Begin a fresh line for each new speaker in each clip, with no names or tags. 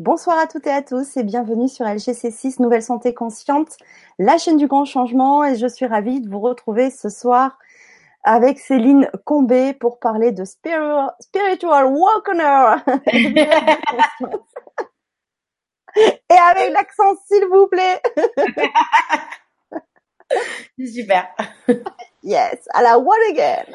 Bonsoir à toutes et à tous et bienvenue sur LGC6 Nouvelle Santé Consciente, la chaîne du grand changement et je suis ravie de vous retrouver ce soir avec Céline Combé pour parler de Spiritual, spiritual Walkener et avec l'accent s'il vous plaît.
Super.
Yes, à la what again.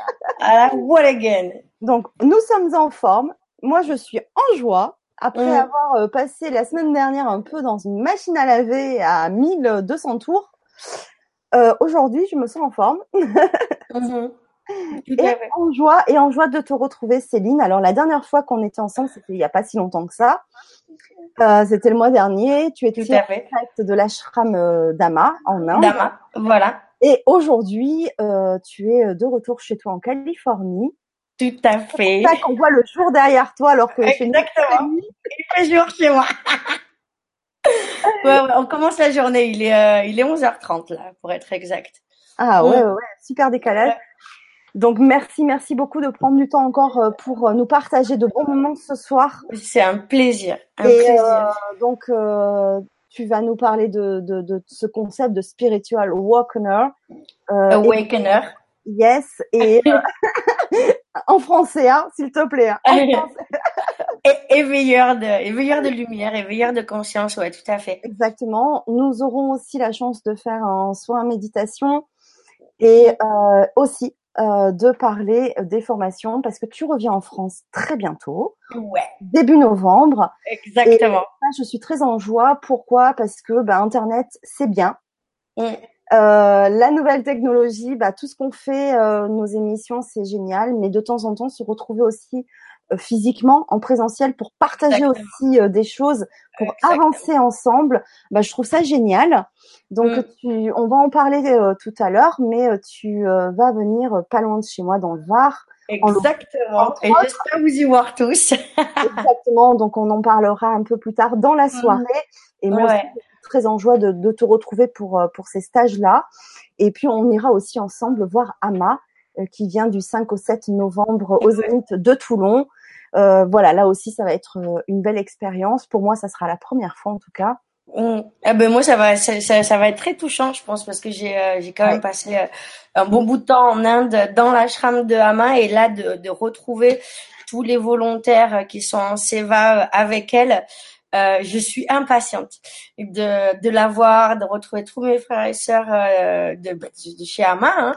À la what again.
Donc nous sommes en forme. Moi je suis en joie après avoir euh, passé la semaine dernière un peu dans une machine à laver à 1200 tours, euh, aujourd'hui je me sens en forme
Mhm.
Et en joie et en joie de te retrouver Céline. Alors la dernière fois qu'on était ensemble, c'était il y a pas si longtemps que ça. Euh, c'était le mois dernier. Tu étais
à
en
fait.
direct de l'ashram d'Ama en Inde.
Dama, voilà.
Et aujourd'hui, euh, tu es de retour chez toi en Californie.
Tout à fait.
C'est ça qu'on voit le jour derrière toi alors que
Exactement. Il fait jour chez moi. Ouais, ouais, on commence la journée. Il est, euh, il est 11h30 là, pour être exact.
Ah ouais, ouais, ouais, super décalage. Donc merci, merci beaucoup de prendre du temps encore euh, pour euh, nous partager de bons moments ce soir.
C'est un plaisir. Un
Et
plaisir.
euh, donc euh, tu vas nous parler de, de, de ce concept de spiritual awakener. Euh,
Awakener.
et- yes, et en français, hein, s'il te plaît. hein,
éveilleur de, éveilleur de lumière, éveilleur de conscience. Ouais, tout à fait.
Exactement. Nous aurons aussi la chance de faire un soin méditation et euh, aussi euh, de parler des formations parce que tu reviens en France très bientôt,
Ouais,
début novembre.
exactement.
Je suis très en joie. Pourquoi? Parce que bah, Internet, c'est bien.
Mm.
Euh, la nouvelle technologie, bah, tout ce qu'on fait, euh, nos émissions, c'est génial. Mais de temps en temps, se retrouver aussi euh, physiquement, en présentiel, pour partager
Exactement.
aussi euh, des choses, pour
Exactement.
avancer ensemble, bah, je trouve ça génial. Donc,
Mm.
tu, on va en parler euh, tout à l'heure, mais euh, tu euh, vas venir euh, pas loin de chez moi, dans le Var.
Exactement. Et j'espère vous y voir tous.
Exactement. Donc, on en parlera un peu plus tard dans la soirée. Et moi,
Ouais.
aussi, je suis très en joie de, de te retrouver pour, euh, pour ces stages-là. Et puis, on ira aussi ensemble voir Ama, euh, qui vient du 5 au 7 novembre au
Ouais.
Zénith de Toulon. Euh, voilà, là aussi, ça va être euh, une belle expérience. Pour moi, ça sera la première fois, en tout cas.
Ah ben moi ça va ça, ça, ça va être très touchant je pense parce que j'ai euh, j'ai quand
Ouais.
même passé euh, un bon bout de temps en Inde dans l'ashram de Hama et là de de retrouver tous les volontaires qui sont en seva euh, avec elle euh, je suis impatiente de de la voir de retrouver tous mes frères et sœurs euh, de, de de chez Hama hein.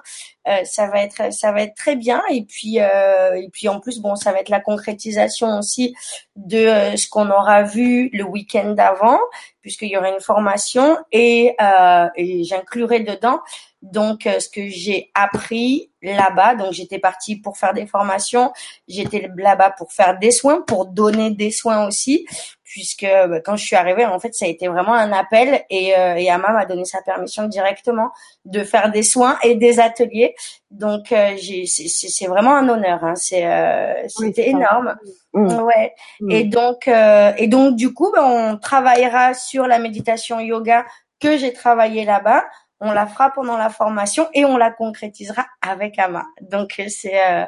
Euh, ça va être ça va être très bien et puis euh, et puis en plus bon ça va être la concrétisation aussi de euh, ce qu'on aura vu le week-end d'avant puisqu'il y aura une formation et, euh, et j'inclurai dedans donc ce que j'ai appris là-bas. Donc j'étais partie pour faire des formations, j'étais là-bas pour faire des soins, pour donner des soins aussi, puisque bah, quand je suis arrivée, en fait, ça a été vraiment un appel et, euh, et Ama m'a donné sa permission directement de faire des soins et des ateliers. Donc euh, j'ai, c'est, vraiment un honneur. Hein. C'est, euh, c'était énorme. Ouais. Et donc, euh, et donc du coup, ben, on travaillera sur la méditation yoga que j'ai travaillé là-bas. On la fera pendant la formation et on la concrétisera avec Ama. Donc c'est euh,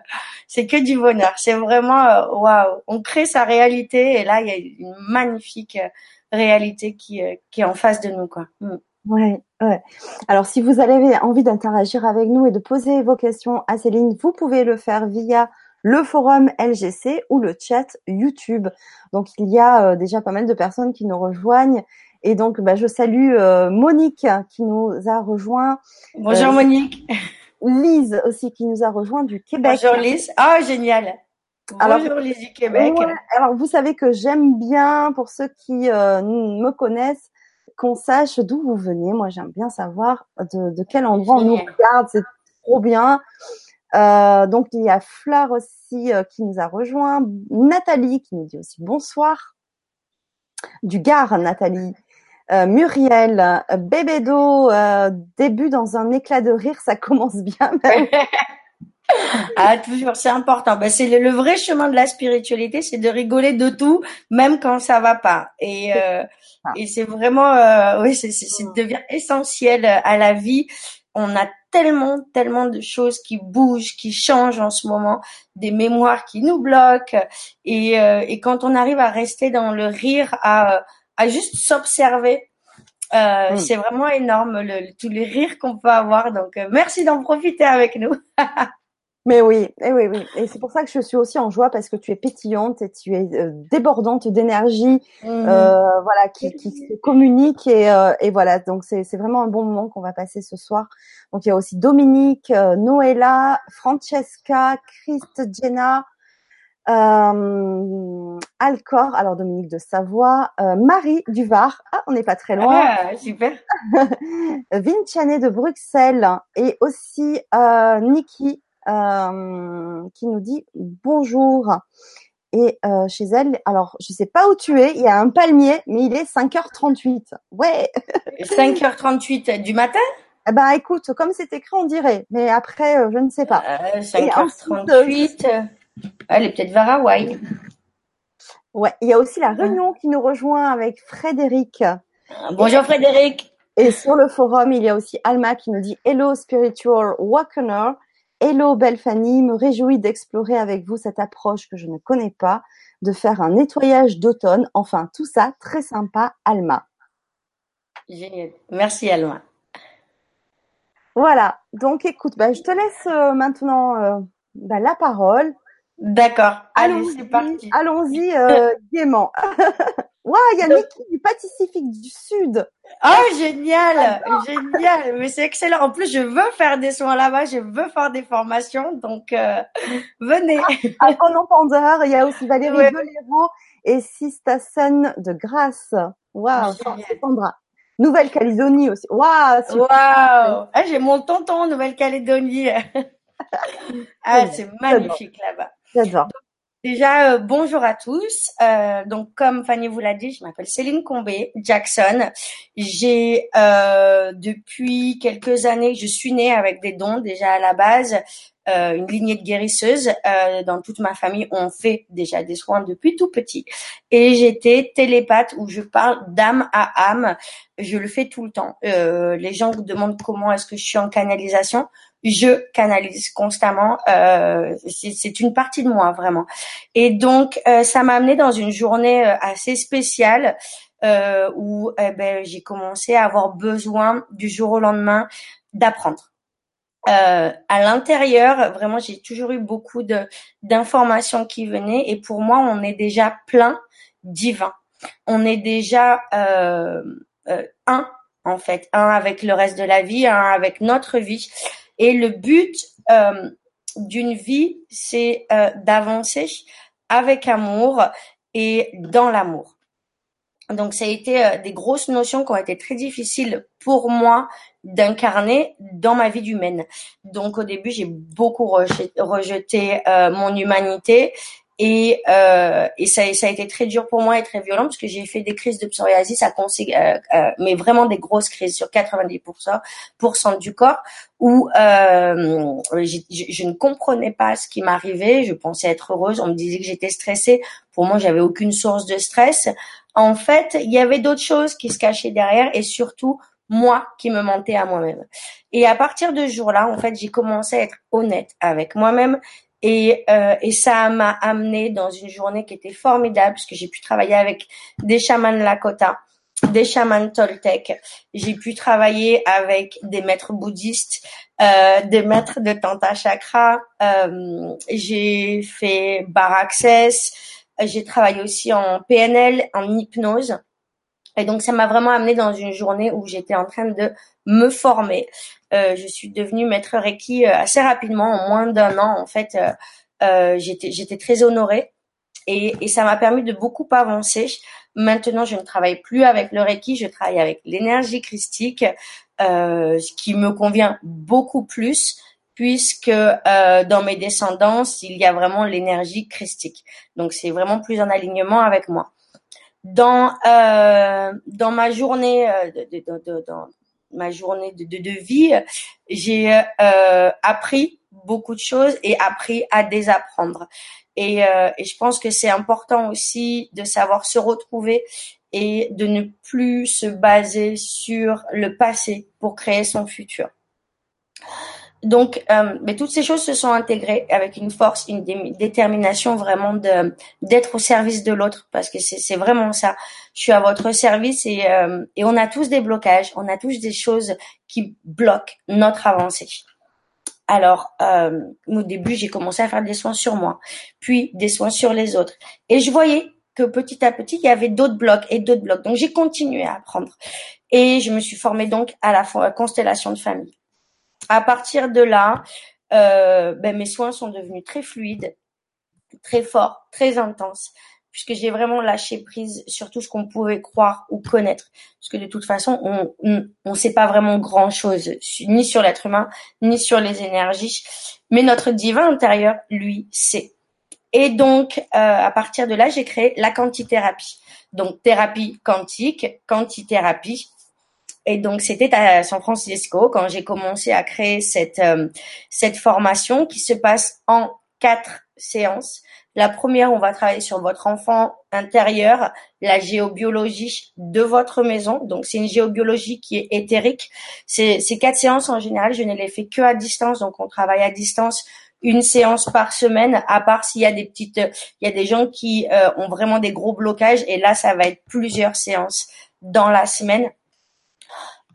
c'est que du bonheur. C'est vraiment euh, waouh. On crée sa réalité et là il y a une magnifique euh, réalité qui qui est en face de nous quoi. Mm.
Ouais, ouais. Alors, si vous avez envie d'interagir avec nous et de poser vos questions à Céline, vous pouvez le faire via le forum LGC ou le chat YouTube. Donc, il y a déjà pas mal de personnes qui nous rejoignent. Et donc, bah, je salue euh, Monique qui nous a rejoint,
Bonjour
Euh,
Monique.
Lise aussi qui nous a rejoint du Québec.
Bonjour Lise. Ah génial.
Alors-
Bonjour Lise du Québec.
Ouais, alors, vous savez que j'aime bien, pour ceux qui euh, me connaissent, qu'on sache d'où vous venez. Moi, j'aime bien savoir de, de quel endroit on nous
Génial.
regarde. C'est trop bien. Euh, donc, il y a Fleur aussi euh, qui nous a rejoint. Nathalie qui nous dit aussi bonsoir. Du Gard, Nathalie. Euh, Muriel, euh, Bébédo, euh, début dans un éclat de rire, ça commence bien.
Ah, toujours, c'est important. Ben, c'est le, le vrai chemin de la spiritualité, c'est de rigoler de tout, même quand ça va pas. Et, euh, et c'est vraiment, euh, oui, c'est, c'est, c'est devient essentiel à la vie on a tellement, tellement de choses qui bougent, qui changent en ce moment, des mémoires qui nous bloquent. Et, euh, et quand on arrive à rester dans le rire, à, à juste s'observer, euh, mm. c'est vraiment énorme le, tous les rires qu'on peut avoir. Donc, euh, merci d'en profiter avec nous.
Mais oui, et eh oui, oui. Et c'est pour ça que je suis aussi en joie parce que tu es pétillante et tu es euh, débordante d'énergie, mhm. euh, voilà, qui, qui se communique et, euh, et voilà. Donc c'est c'est vraiment un bon moment qu'on va passer ce soir. Donc il y a aussi Dominique, euh, Noëlla, Francesca, Christ, Jenna, euh, Alcor, alors Dominique de Savoie, Marie du Var, ah on n'est pas très loin.
Ah, super.
Vinciane de Bruxelles et aussi euh, Niki euh, qui nous dit bonjour. Et euh, chez elle, alors je sais pas où tu es, il y a un palmier, mais il est 5h38. Ouais.
5h38 du matin?
Ben écoute, comme c'est écrit, on dirait, mais après, euh, je ne sais pas.
5h38, elle est peut-être vers Hawaï.
Ouais, il y a aussi la réunion qui nous rejoint avec Frédéric.
Bonjour Frédéric.
Et sur le forum, il y a aussi Alma qui nous dit Hello Spiritual Awakener. Hello belle Fanny, me réjouis d'explorer avec vous cette approche que je ne connais pas, de faire un nettoyage d'automne. Enfin, tout ça, très sympa, Alma.
Génial. Merci, Alma.
Voilà. Donc, écoute, bah, je te laisse euh, maintenant euh, bah, la parole.
D'accord. Allez, c'est parti.
Allons-y euh, gaiement. Waouh, il y a Niki du Pacifique du Sud.
Oh, génial, génial. Mais c'est excellent. En plus, je veux faire des soins là-bas, je veux faire des formations, donc euh, venez.
À, à il y a aussi Valérie ouais. et Sistasen de Grasse. Waouh, Sandra. Nouvelle-Calédonie aussi. Waouh,
Waouh. Ah, j'ai mon tonton en Nouvelle-Calédonie. ah, c'est magnifique là-bas.
J'adore.
Déjà, euh, bonjour à tous. Euh, donc, comme Fanny vous l'a dit, je m'appelle Céline Combé Jackson. J'ai euh, depuis quelques années, je suis née avec des dons déjà à la base, euh, une lignée de guérisseuses. Euh, dans toute ma famille, on fait déjà des soins depuis tout petit. Et j'étais télépathe où je parle d'âme à âme. Je le fais tout le temps. les gens vous demandent comment est-ce que je suis en canalisation je canalise constamment. Euh, c'est une partie de moi vraiment. Et donc euh, ça m'a amené dans une journée euh, assez spéciale euh, où eh ben, j'ai commencé à avoir besoin du jour au lendemain d'apprendre. Euh, à l'intérieur, vraiment, j'ai toujours eu beaucoup de d'informations qui venaient et pour moi, on est déjà plein divin. On est déjà euh, un en fait, un avec le reste de la vie, un avec notre vie. Et le but euh, d'une vie, c'est euh, d'avancer avec amour et dans l'amour. Donc ça a été euh, des grosses notions qui ont été très difficiles pour moi d'incarner dans ma vie humaine. Donc au début, j'ai beaucoup rejeté, mon humanité et, euh, et ça, ça, a été très dur pour moi et très violent parce que j'ai fait des crises de psoriasis, à euh, euh, mais vraiment des grosses crises sur 90% du corps où euh, je, je, ne comprenais pas ce qui m'arrivait. Je pensais être heureuse. On me disait que j'étais stressée. Pour moi, j'avais aucune source de stress. En fait, il y avait d'autres choses qui se cachaient derrière et surtout moi qui me mentais à moi-même. Et à partir de ce jour-là, en fait, j'ai commencé à être honnête avec moi-même et, euh, et ça m'a amené dans une journée qui était formidable parce que j'ai pu travailler avec des chamans Lakota, des chamans Toltec. J'ai pu travailler avec des maîtres bouddhistes, euh, des maîtres de Tanta Chakra. Euh, j'ai fait Bar Access. J'ai travaillé aussi en PNL, en hypnose. Et donc ça m'a vraiment amené dans une journée où j'étais en train de me former. Euh, je suis devenue maître Reiki euh, assez rapidement, en moins d'un an en fait. Euh, j'étais très honorée et, ça m'a permis de beaucoup avancer. Maintenant, je ne travaille plus avec le Reiki, je travaille avec l'énergie christique, ce qui me convient beaucoup plus puisque dans mes descendances, il y a vraiment l'énergie christique. Donc, c'est vraiment plus en alignement avec moi dans euh, dans ma journée euh, de, de, de, dans ma journée de, de, vie, j'ai euh, appris beaucoup de choses et appris à désapprendre. Et, euh, et je pense que c'est important aussi de savoir se retrouver et de ne plus se baser sur le passé pour créer son futur. Donc, euh, mais toutes ces choses se sont intégrées avec une force, une détermination vraiment de d'être au service de l'autre, parce que c'est vraiment ça. Je suis à votre service et euh, et on a tous des blocages, on a tous des choses qui bloquent notre avancée. Alors, euh, au début, j'ai commencé à faire des soins sur moi, puis des soins sur les autres, et je voyais que petit à petit, il y avait d'autres blocs et d'autres blocs. Donc, j'ai continué à apprendre, et je me suis formée donc à la constellation de famille à partir de là, euh, ben, mes soins sont devenus très fluides, très forts, très intenses, puisque j'ai vraiment lâché prise sur tout ce qu'on pouvait croire ou connaître. Parce que de toute façon, on ne sait pas vraiment grand-chose, ni sur l'être humain, ni sur les énergies. Mais notre divin intérieur, lui, sait. Et donc, euh, à partir de là, j'ai créé la quantithérapie. Donc, thérapie quantique, quantithérapie, et donc c'était à San Francisco quand j'ai commencé à créer cette euh, cette formation qui se passe en quatre séances. La première, on va travailler sur votre enfant intérieur, la géobiologie de votre maison. Donc c'est une géobiologie qui est éthérique. Ces, ces quatre séances en général, je ne les fais que à distance. Donc on travaille à distance une séance par semaine, à part s'il y a des petites, il y a des gens qui euh, ont vraiment des gros blocages et là ça va être plusieurs séances dans la semaine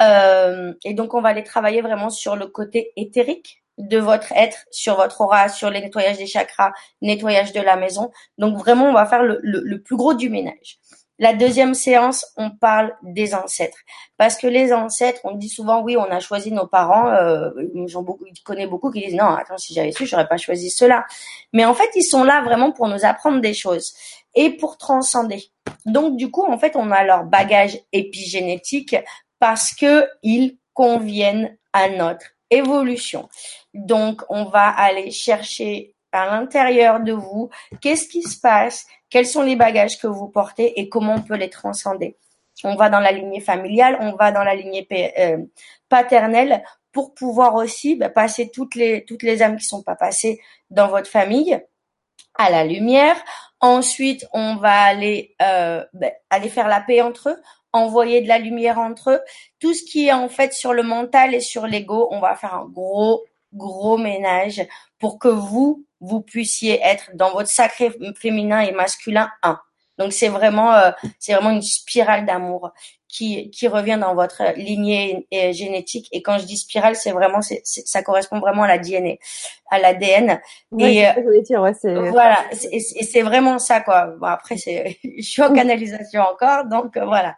euh, et donc, on va aller travailler vraiment sur le côté éthérique de votre être, sur votre aura, sur les nettoyages des chakras, nettoyage de la maison. Donc, vraiment, on va faire le, le, plus gros du ménage. La deuxième séance, on parle des ancêtres. Parce que les ancêtres, on dit souvent, oui, on a choisi nos parents. Euh, j'en connais beaucoup qui disent, non, attends, si j'avais su, j'aurais pas choisi cela. Mais en fait, ils sont là vraiment pour nous apprendre des choses et pour transcender. Donc, du coup, en fait, on a leur bagage épigénétique parce que ils conviennent à notre évolution. Donc, on va aller chercher à l'intérieur de vous qu'est-ce qui se passe, quels sont les bagages que vous portez et comment on peut les transcender. On va dans la lignée familiale, on va dans la lignée euh, paternelle pour pouvoir aussi bah, passer toutes les toutes les âmes qui sont pas passées dans votre famille à la lumière. Ensuite, on va aller euh, bah, aller faire la paix entre eux envoyer de la lumière entre eux. Tout ce qui est en fait sur le mental et sur l'ego, on va faire un gros, gros ménage pour que vous, vous puissiez être dans votre sacré féminin et masculin un. Donc c'est vraiment, euh, c'est vraiment une spirale d'amour qui, qui revient dans votre lignée génétique. Et quand je dis spirale, c'est vraiment, c'est, ça correspond vraiment à la DNA, à l'ADN.
et euh, dire, ouais,
c'est... voilà, et c'est vraiment ça quoi. Bon, après, c'est, je suis en canalisation encore, donc euh, voilà.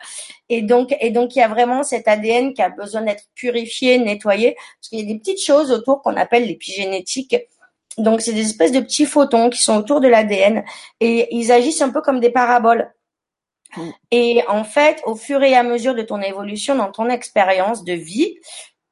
Et donc, et donc il y a vraiment cet ADN qui a besoin d'être purifié, nettoyé, parce qu'il y a des petites choses autour qu'on appelle l'épigénétique. Donc c'est des espèces de petits photons qui sont autour de l'ADN et ils agissent un peu comme des paraboles. Mm. Et en fait, au fur et à mesure de ton évolution dans ton expérience de vie,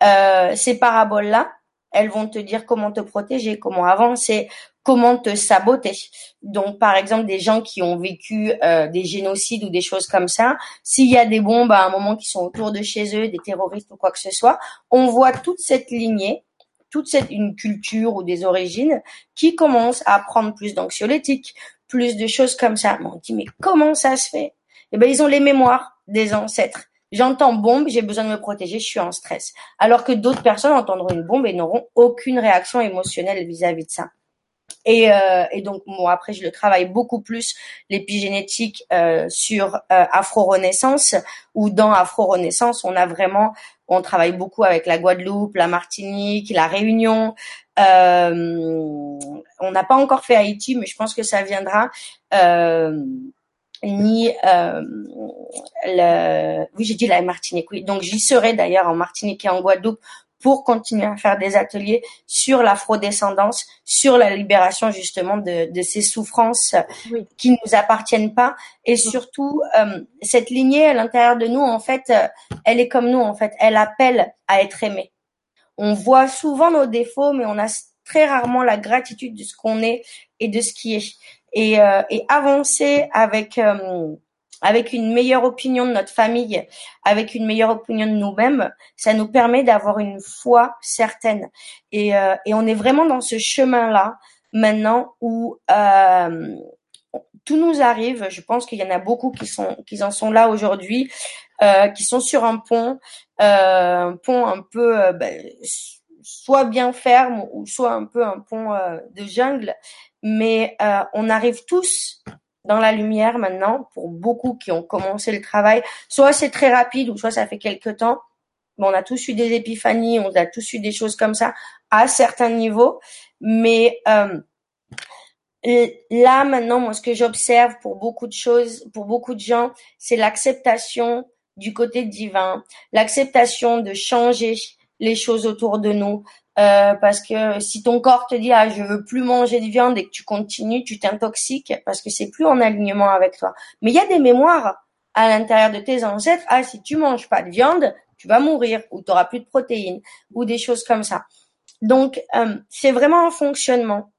euh, ces paraboles-là, elles vont te dire comment te protéger, comment avancer, comment te saboter. Donc, par exemple, des gens qui ont vécu euh, des génocides ou des choses comme ça, s'il y a des bombes à un moment qui sont autour de chez eux, des terroristes ou quoi que ce soit, on voit toute cette lignée, toute cette une culture ou des origines qui commence à prendre plus d'anxiolytiques, plus de choses comme ça. on dit mais comment ça se fait? Eh ben, ils ont les mémoires des ancêtres. J'entends bombe, j'ai besoin de me protéger, je suis en stress. Alors que d'autres personnes entendront une bombe et n'auront aucune réaction émotionnelle vis-à-vis de ça. Et, euh, et, donc, moi, après, je le travaille beaucoup plus l'épigénétique euh, sur euh, Afro-Renaissance, où dans Afro-Renaissance, on a vraiment, on travaille beaucoup avec la Guadeloupe, la Martinique, la Réunion. Euh, on n'a pas encore fait Haïti, mais je pense que ça viendra. Euh, ni euh, le oui j'ai dit la Martinique oui. Donc j'y serai d'ailleurs en Martinique et en Guadeloupe pour continuer à faire des ateliers sur l'afrodescendance, sur la libération justement de, de ces souffrances qui nous appartiennent pas, et surtout euh, cette lignée à l'intérieur de nous, en fait, euh, elle est comme nous, en fait, elle appelle à être aimée. On voit souvent nos défauts, mais on a très rarement la gratitude de ce qu'on est et de ce qui est et, euh, et avancer avec euh, avec une meilleure opinion de notre famille, avec une meilleure opinion de nous-mêmes, ça nous permet d'avoir une foi certaine. Et, euh, et on est vraiment dans ce chemin-là maintenant où euh, tout nous arrive. Je pense qu'il y en a beaucoup qui sont qui en sont là aujourd'hui, euh, qui sont sur un pont, euh, un pont un peu ben, soit bien ferme ou soit un peu un pont euh, de jungle, mais euh, on arrive tous dans la lumière maintenant pour beaucoup qui ont commencé le travail. Soit c'est très rapide ou soit ça fait quelque temps. Mais on a tous eu des épiphanies, on a tous eu des choses comme ça à certains niveaux, mais euh, là maintenant, moi, ce que j'observe pour beaucoup de choses, pour beaucoup de gens, c'est l'acceptation du côté divin, l'acceptation de changer les choses autour de nous. Euh, parce que si ton corps te dit ah je veux plus manger de viande et que tu continues, tu t'intoxiques parce que c'est plus en alignement avec toi. Mais il y a des mémoires à l'intérieur de tes ancêtres. Ah si tu manges pas de viande, tu vas mourir ou tu auras plus de protéines ou des choses comme ça. Donc euh, c'est vraiment un fonctionnement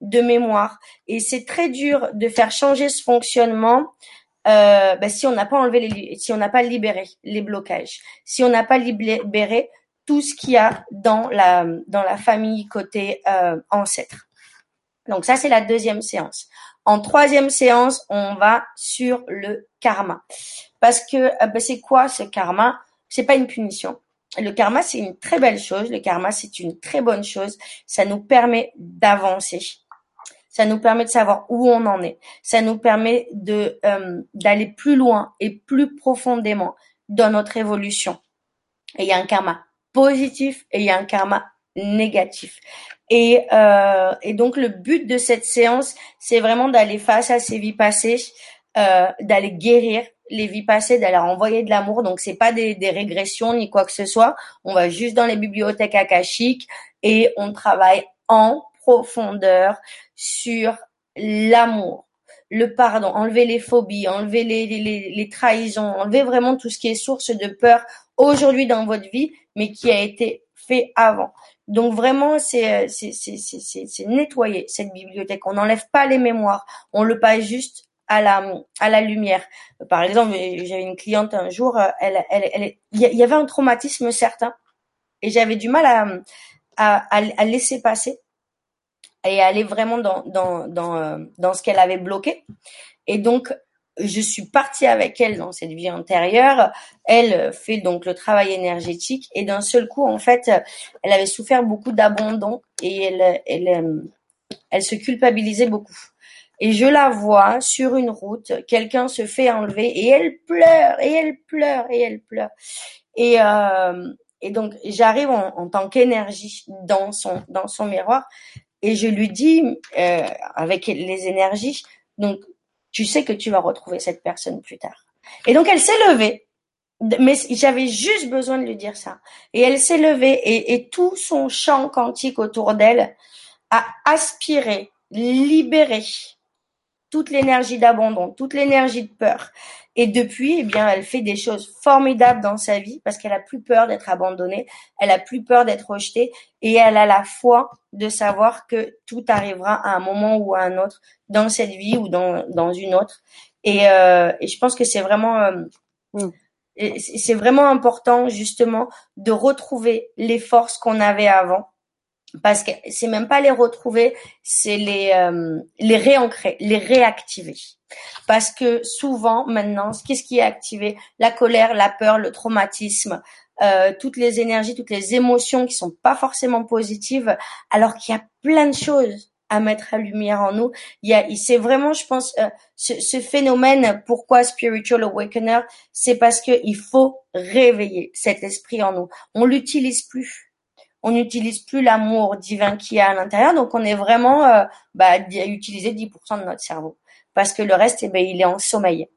de mémoire et c'est très dur de faire changer ce fonctionnement euh, ben, si on n'a pas enlevé les, si on n'a pas libéré les blocages, si on n'a pas libéré tout ce qu'il y a dans la dans la famille côté euh, ancêtre. Donc ça c'est la deuxième séance. En troisième séance, on va sur le karma. Parce que euh, ben, c'est quoi ce karma? C'est pas une punition. Le karma c'est une très belle chose. Le karma c'est une très bonne chose. Ça nous permet d'avancer. Ça nous permet de savoir où on en est. Ça nous permet de euh, d'aller plus loin et plus profondément dans notre évolution. Et il y a un karma positif et il y a un karma négatif. Et, euh, et donc le but de cette séance, c'est vraiment d'aller face à ces vies passées, euh, d'aller guérir les vies passées, d'aller envoyer de l'amour. Donc c'est pas des, des régressions ni quoi que ce soit. On va juste dans les bibliothèques akashiques et on travaille en profondeur sur l'amour, le pardon, enlever les phobies, enlever les, les, les, trahisons, enlever vraiment tout ce qui est source de peur aujourd'hui dans votre vie, mais qui a été fait avant. Donc vraiment, c'est c'est c'est nettoyer cette bibliothèque. On n'enlève pas les mémoires, on le passe juste à la à la lumière. Par exemple, j'avais une cliente un jour, elle elle elle il y avait un traumatisme certain et j'avais du mal à, à à laisser passer et aller vraiment dans dans dans euh, dans ce qu'elle avait bloqué. Et donc je suis partie avec elle dans cette vie antérieure. Elle fait donc le travail énergétique et d'un seul coup, en fait, elle avait souffert beaucoup d'abandon et elle, elle, euh, elle se culpabilisait beaucoup. Et je la vois sur une route, quelqu'un se fait enlever et elle pleure et elle pleure et elle pleure. Et, euh, et donc j'arrive en, tant qu'énergie dans son dans son miroir et je lui dis euh, avec les énergies donc tu sais que tu vas retrouver cette personne plus tard. Et donc elle s'est levée, mais j'avais juste besoin de lui dire ça. Et elle s'est levée et, tout son champ quantique autour d'elle a aspiré, libéré toute l'énergie d'abandon, toute l'énergie de peur. Et depuis, eh bien, elle fait des choses formidables dans sa vie parce qu'elle a plus peur d'être abandonnée, elle a plus peur d'être rejetée et elle a la foi de savoir que tout arrivera à un moment ou à un autre dans cette vie ou dans, dans une autre. Et, euh, et je pense que c'est vraiment, euh, mm. c'est vraiment important justement de retrouver les forces qu'on avait avant parce que c'est même pas les retrouver, c'est les euh, les réancrer, les réactiver. Parce que souvent maintenant, qu'est-ce qui est activé La colère, la peur, le traumatisme, euh, toutes les énergies, toutes les émotions qui sont pas forcément positives, alors qu'il y a plein de choses à mettre à lumière en nous. Il y a, c'est vraiment, je pense, euh, ce, ce, phénomène. Pourquoi spiritual awakener C'est parce que il faut réveiller cet esprit en nous. On l'utilise plus on n'utilise plus l'amour divin qui y a à l'intérieur, donc on est vraiment euh, bah, à utiliser 10% de notre cerveau, parce que le reste, eh ben, il est en sommeil.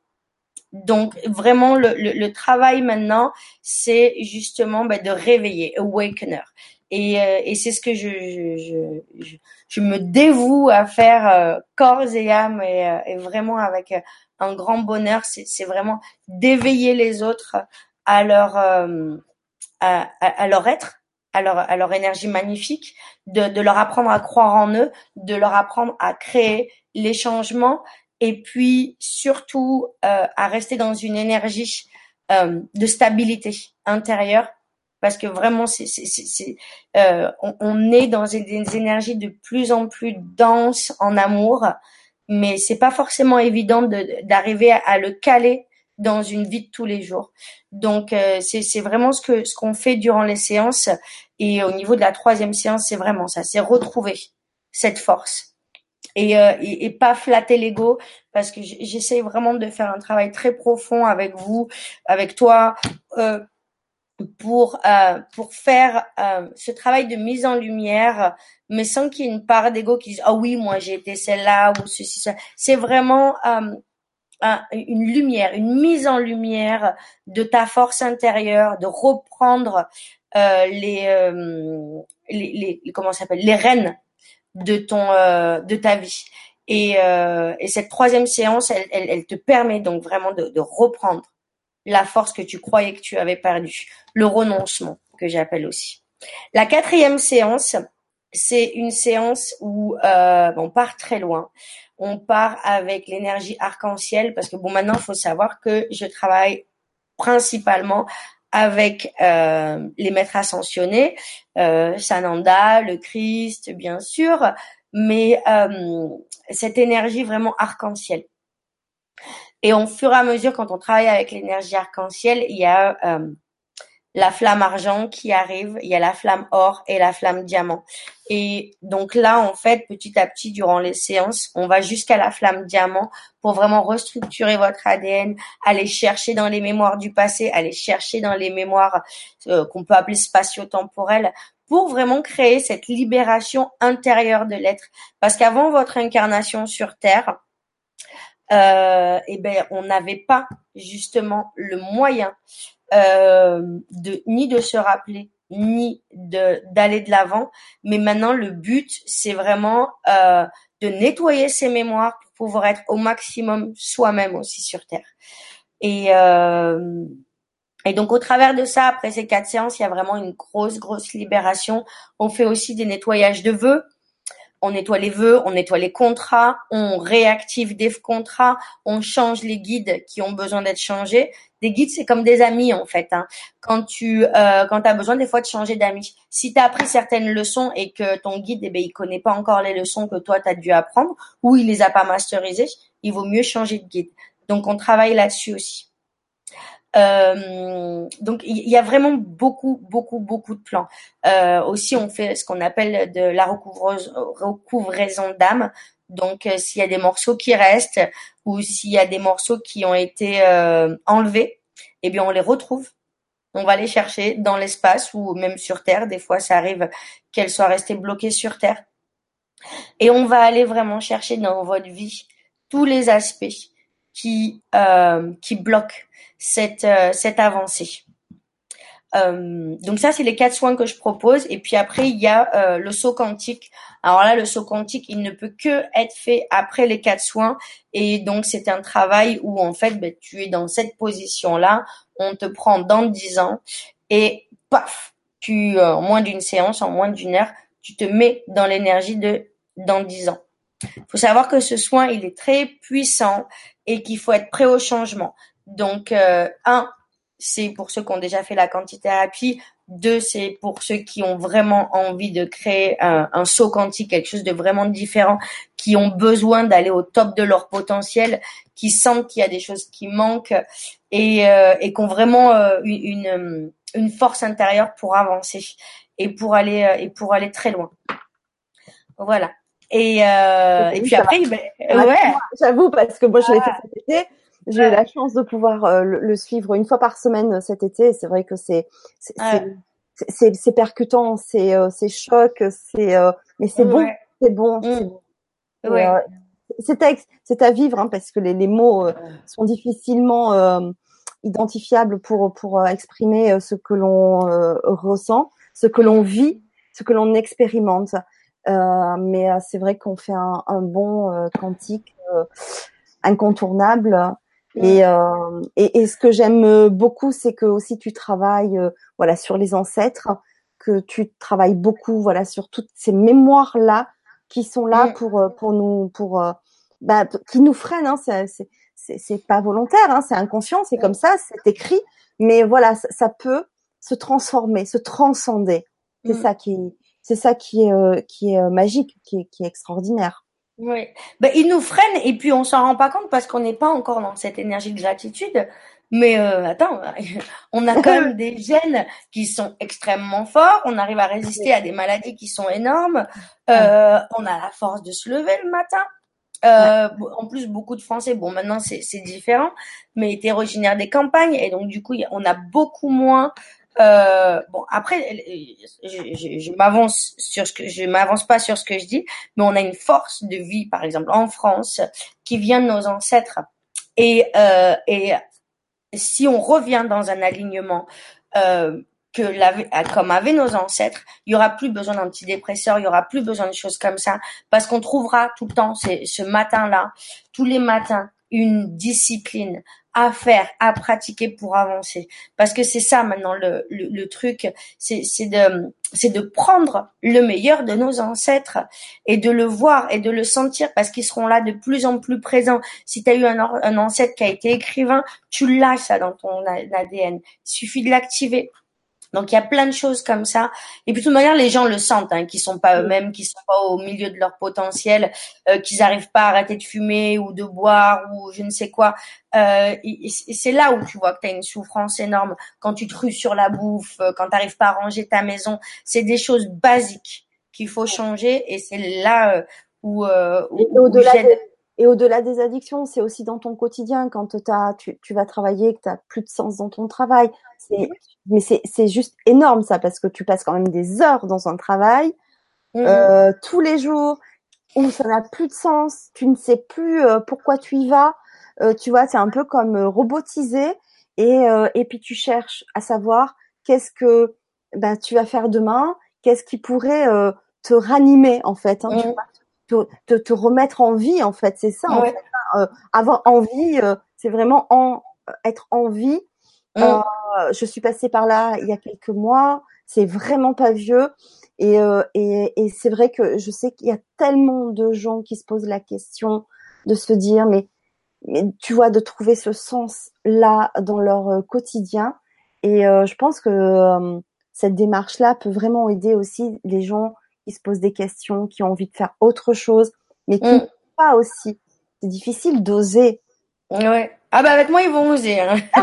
Donc vraiment, le, le, travail maintenant, c'est justement bah, de réveiller, awakener. Et, euh, et c'est ce que je, je, je, je, me dévoue à faire euh, corps et âme et, euh, et vraiment avec un grand bonheur. C'est vraiment d'éveiller les autres à leur, à, à, à leur être à leur, à leur énergie magnifique, de, de leur apprendre à croire en eux, de leur apprendre à créer les changements et puis surtout euh, à rester dans une énergie euh, de stabilité intérieure. Parce que vraiment c'est euh, on, on, est dans des, énergies de plus en plus denses en amour mais c'est pas forcément évident d'arriver à, le caler dans une vie de tous les jours. Donc euh, c'est vraiment ce que ce qu'on fait durant les séances et au niveau de la troisième séance, c'est vraiment ça, c'est retrouver cette force et, euh, et, pas flatter l'ego parce que j'essaie vraiment de faire un travail très profond avec vous, avec toi. Euh, pour euh, pour faire euh, ce travail de mise en lumière mais sans qu'il y ait une part d'ego qui dise ah oui moi j'ai été celle-là ou ceci ça c'est vraiment euh, une lumière, une mise en lumière de ta force intérieure, de reprendre euh, les, euh, les, les, comment s'appelle les rênes de ton euh, de ta vie. Et, euh, et cette troisième séance, elle, elle, elle, te permet donc vraiment de, de reprendre la force que tu croyais que tu avais perdue, le renoncement que j'appelle aussi. La quatrième séance, c'est une séance où euh, on part très loin on part avec l'énergie arc-en-ciel parce que bon maintenant il faut savoir que je travaille principalement avec euh, les maîtres ascensionnés, euh, Sananda, le Christ bien sûr, mais euh, cette énergie vraiment arc-en-ciel. Et au fur et à mesure, quand on travaille avec l'énergie arc-en-ciel, il y a la flamme argent qui arrive, il y a la flamme or et la flamme diamant. Et donc là, en fait, petit à petit, durant les séances, on va jusqu'à la flamme diamant pour vraiment restructurer votre ADN, aller chercher dans les mémoires du passé, aller chercher dans les mémoires euh, qu'on peut appeler spatio-temporelles, pour vraiment créer cette libération intérieure de l'être. Parce qu'avant votre incarnation sur Terre, euh, eh ben, on n'avait pas justement le moyen de ni de se rappeler ni de d'aller de l'avant. Mais maintenant le but c'est vraiment euh, de nettoyer ses mémoires pour pouvoir être au maximum soi-même aussi sur terre. Et euh, et donc au travers de ça après ces quatre séances il y a vraiment une grosse grosse libération. On fait aussi des nettoyages de vœux. On nettoie les vœux, on nettoie les contrats, on réactive des contrats, on change les guides qui ont besoin d'être changés. Des guides, c'est comme des amis en fait. Hein. Quand tu euh, quand as besoin des fois de changer d'amis. Si tu as appris certaines leçons et que ton guide, eh ben, il connaît pas encore les leçons que toi, tu as dû apprendre ou il les a pas masterisées, il vaut mieux changer de guide. Donc, on travaille là-dessus aussi. Euh, donc il y a vraiment beaucoup, beaucoup, beaucoup de plans. Euh, aussi, on fait ce qu'on appelle de la recouvraison d'âme. Donc, euh, s'il y a des morceaux qui restent ou s'il y a des morceaux qui ont été euh, enlevés, eh bien, on les retrouve. On va les chercher dans l'espace ou même sur Terre. Des fois, ça arrive qu'elles soient restées bloquées sur Terre. Et on va aller vraiment chercher dans votre vie tous les aspects qui euh, qui bloquent cette cette avancée. Euh, donc ça, c'est les quatre soins que je propose. Et puis après, il y a euh, le saut quantique. Alors là, le saut quantique, il ne peut que être fait après les quatre soins. Et donc, c'est un travail où, en fait, ben, tu es dans cette position-là. On te prend dans dix ans. Et paf, tu, en moins d'une séance, en moins d'une heure, tu te mets dans l'énergie de dans dix ans. Il faut savoir que ce soin, il est très puissant et qu'il faut être prêt au changement. Donc, euh, un, c'est pour ceux qui ont déjà fait la quantithérapie. Deux, c'est pour ceux qui ont vraiment envie de créer un, saut quantique, quelque chose de vraiment différent, qui ont besoin d'aller au top de leur potentiel, qui sentent qu'il y a des choses qui manquent et, euh, et qui ont vraiment euh, une, une force intérieure pour avancer et pour aller et pour aller très loin. Voilà. Et, euh, et puis après, ben,
ouais. J'avoue, parce que moi, je l'ai fait cet été. J'ai eu la chance de pouvoir euh, le, suivre une fois par semaine euh, cet été. C'est vrai que c'est c'est c'est percutant, c'est euh, c'est choc, c'est mais c'est bon, c'est bon, c'est bon. C'est à, c'est à vivre hein, parce que les, les mots sont difficilement identifiables pour pour exprimer ce que l'on ressent, ce que l'on vit, ce que l'on expérimente. Euh, mais euh, c'est vrai qu'on fait un, un bon euh, quantique incontournable. Et, euh, et, et, ce que j'aime beaucoup, c'est que aussi tu travailles, voilà, sur les ancêtres, que tu travailles beaucoup, voilà, sur toutes ces mémoires là qui sont là pour pour nous, pour bah, qui nous freinent. Hein, c'est c'est pas volontaire, hein, c'est inconscient, c'est comme ça, c'est écrit. Mais voilà, ça, ça, peut se transformer, se transcender. C'est mm. ça qui c'est ça qui est euh, qui est euh, magique, qui est, qui est extraordinaire.
Oui. Ben, ils nous freinent et puis on s'en rend pas compte parce qu'on n'est pas encore dans cette énergie de gratitude. Mais euh, attends, on a quand même des gènes qui sont extrêmement forts. On arrive à résister à des maladies qui sont énormes. Euh, on a la force de se lever le matin. Euh, en plus, beaucoup de Français, bon maintenant c'est différent, mais étaient originaires des campagnes et donc du coup on a beaucoup moins euh, bon, après, je, je, m'avance sur ce que je m'avance pas sur ce que je dis, mais on a une force de vie, par exemple, en France, qui vient de nos ancêtres. Et, euh, et si on revient dans un alignement euh, que comme avaient nos ancêtres, il y aura plus besoin d'antidépresseurs, il y aura plus besoin de choses comme ça, parce qu'on trouvera tout le temps, ce matin-là, tous les matins, une discipline, à faire, à pratiquer pour avancer. Parce que c'est ça maintenant le, le, truc, c'est de c'est de prendre le meilleur de nos ancêtres et de le voir et de le sentir parce qu'ils seront là de plus en plus présents. Si tu as eu un, un ancêtre qui a été écrivain, tu l'as ça dans ton ADN. Il suffit de l'activer. Donc il y a plein de choses comme ça. Et puis de toute manière, les gens le sentent, hein, qui sont pas eux-mêmes, qui sont pas au milieu de leur potentiel, euh, qu'ils n'arrivent pas à arrêter de fumer ou de boire ou je ne sais quoi. Euh, et c'est là où tu vois que tu as une souffrance énorme quand tu te rues sur la bouffe, euh, quand tu n'arrives pas à ranger ta maison. C'est des choses basiques qu'il faut changer et c'est là euh, où, euh, où,
au-delà et au-delà des addictions, c'est aussi dans ton quotidien quand as, tu, tu vas travailler, que tu n'as plus de sens dans ton travail. Mais c'est juste énorme ça, parce que tu passes quand même des heures dans un travail, mmh. euh, tous les jours, où ça n'a plus de sens, tu ne sais plus euh, pourquoi tu y vas. Euh, tu vois, c'est un peu comme robotisé. Et, et puis tu cherches à savoir qu'est-ce que ben, tu vas faire demain, qu'est-ce qui pourrait te ranimer en fait. Hein, mmh te, te, remettre en vie en fait c'est ça en fait, hein. euh, avoir envie euh, c'est vraiment en, être en vie mmh. euh, je suis passée par là il y a quelques mois c'est vraiment pas vieux et, et, et c'est vrai que je sais qu'il y a tellement de gens qui se posent la question de se dire mais mais tu vois de trouver ce sens là dans leur quotidien et je pense que cette démarche là peut vraiment aider aussi les gens qui se posent des questions, qui ont envie de faire autre chose, mais qui mm. pas aussi. C'est difficile d'oser.
Ouais. Ah bah avec moi ils vont oser. Hein.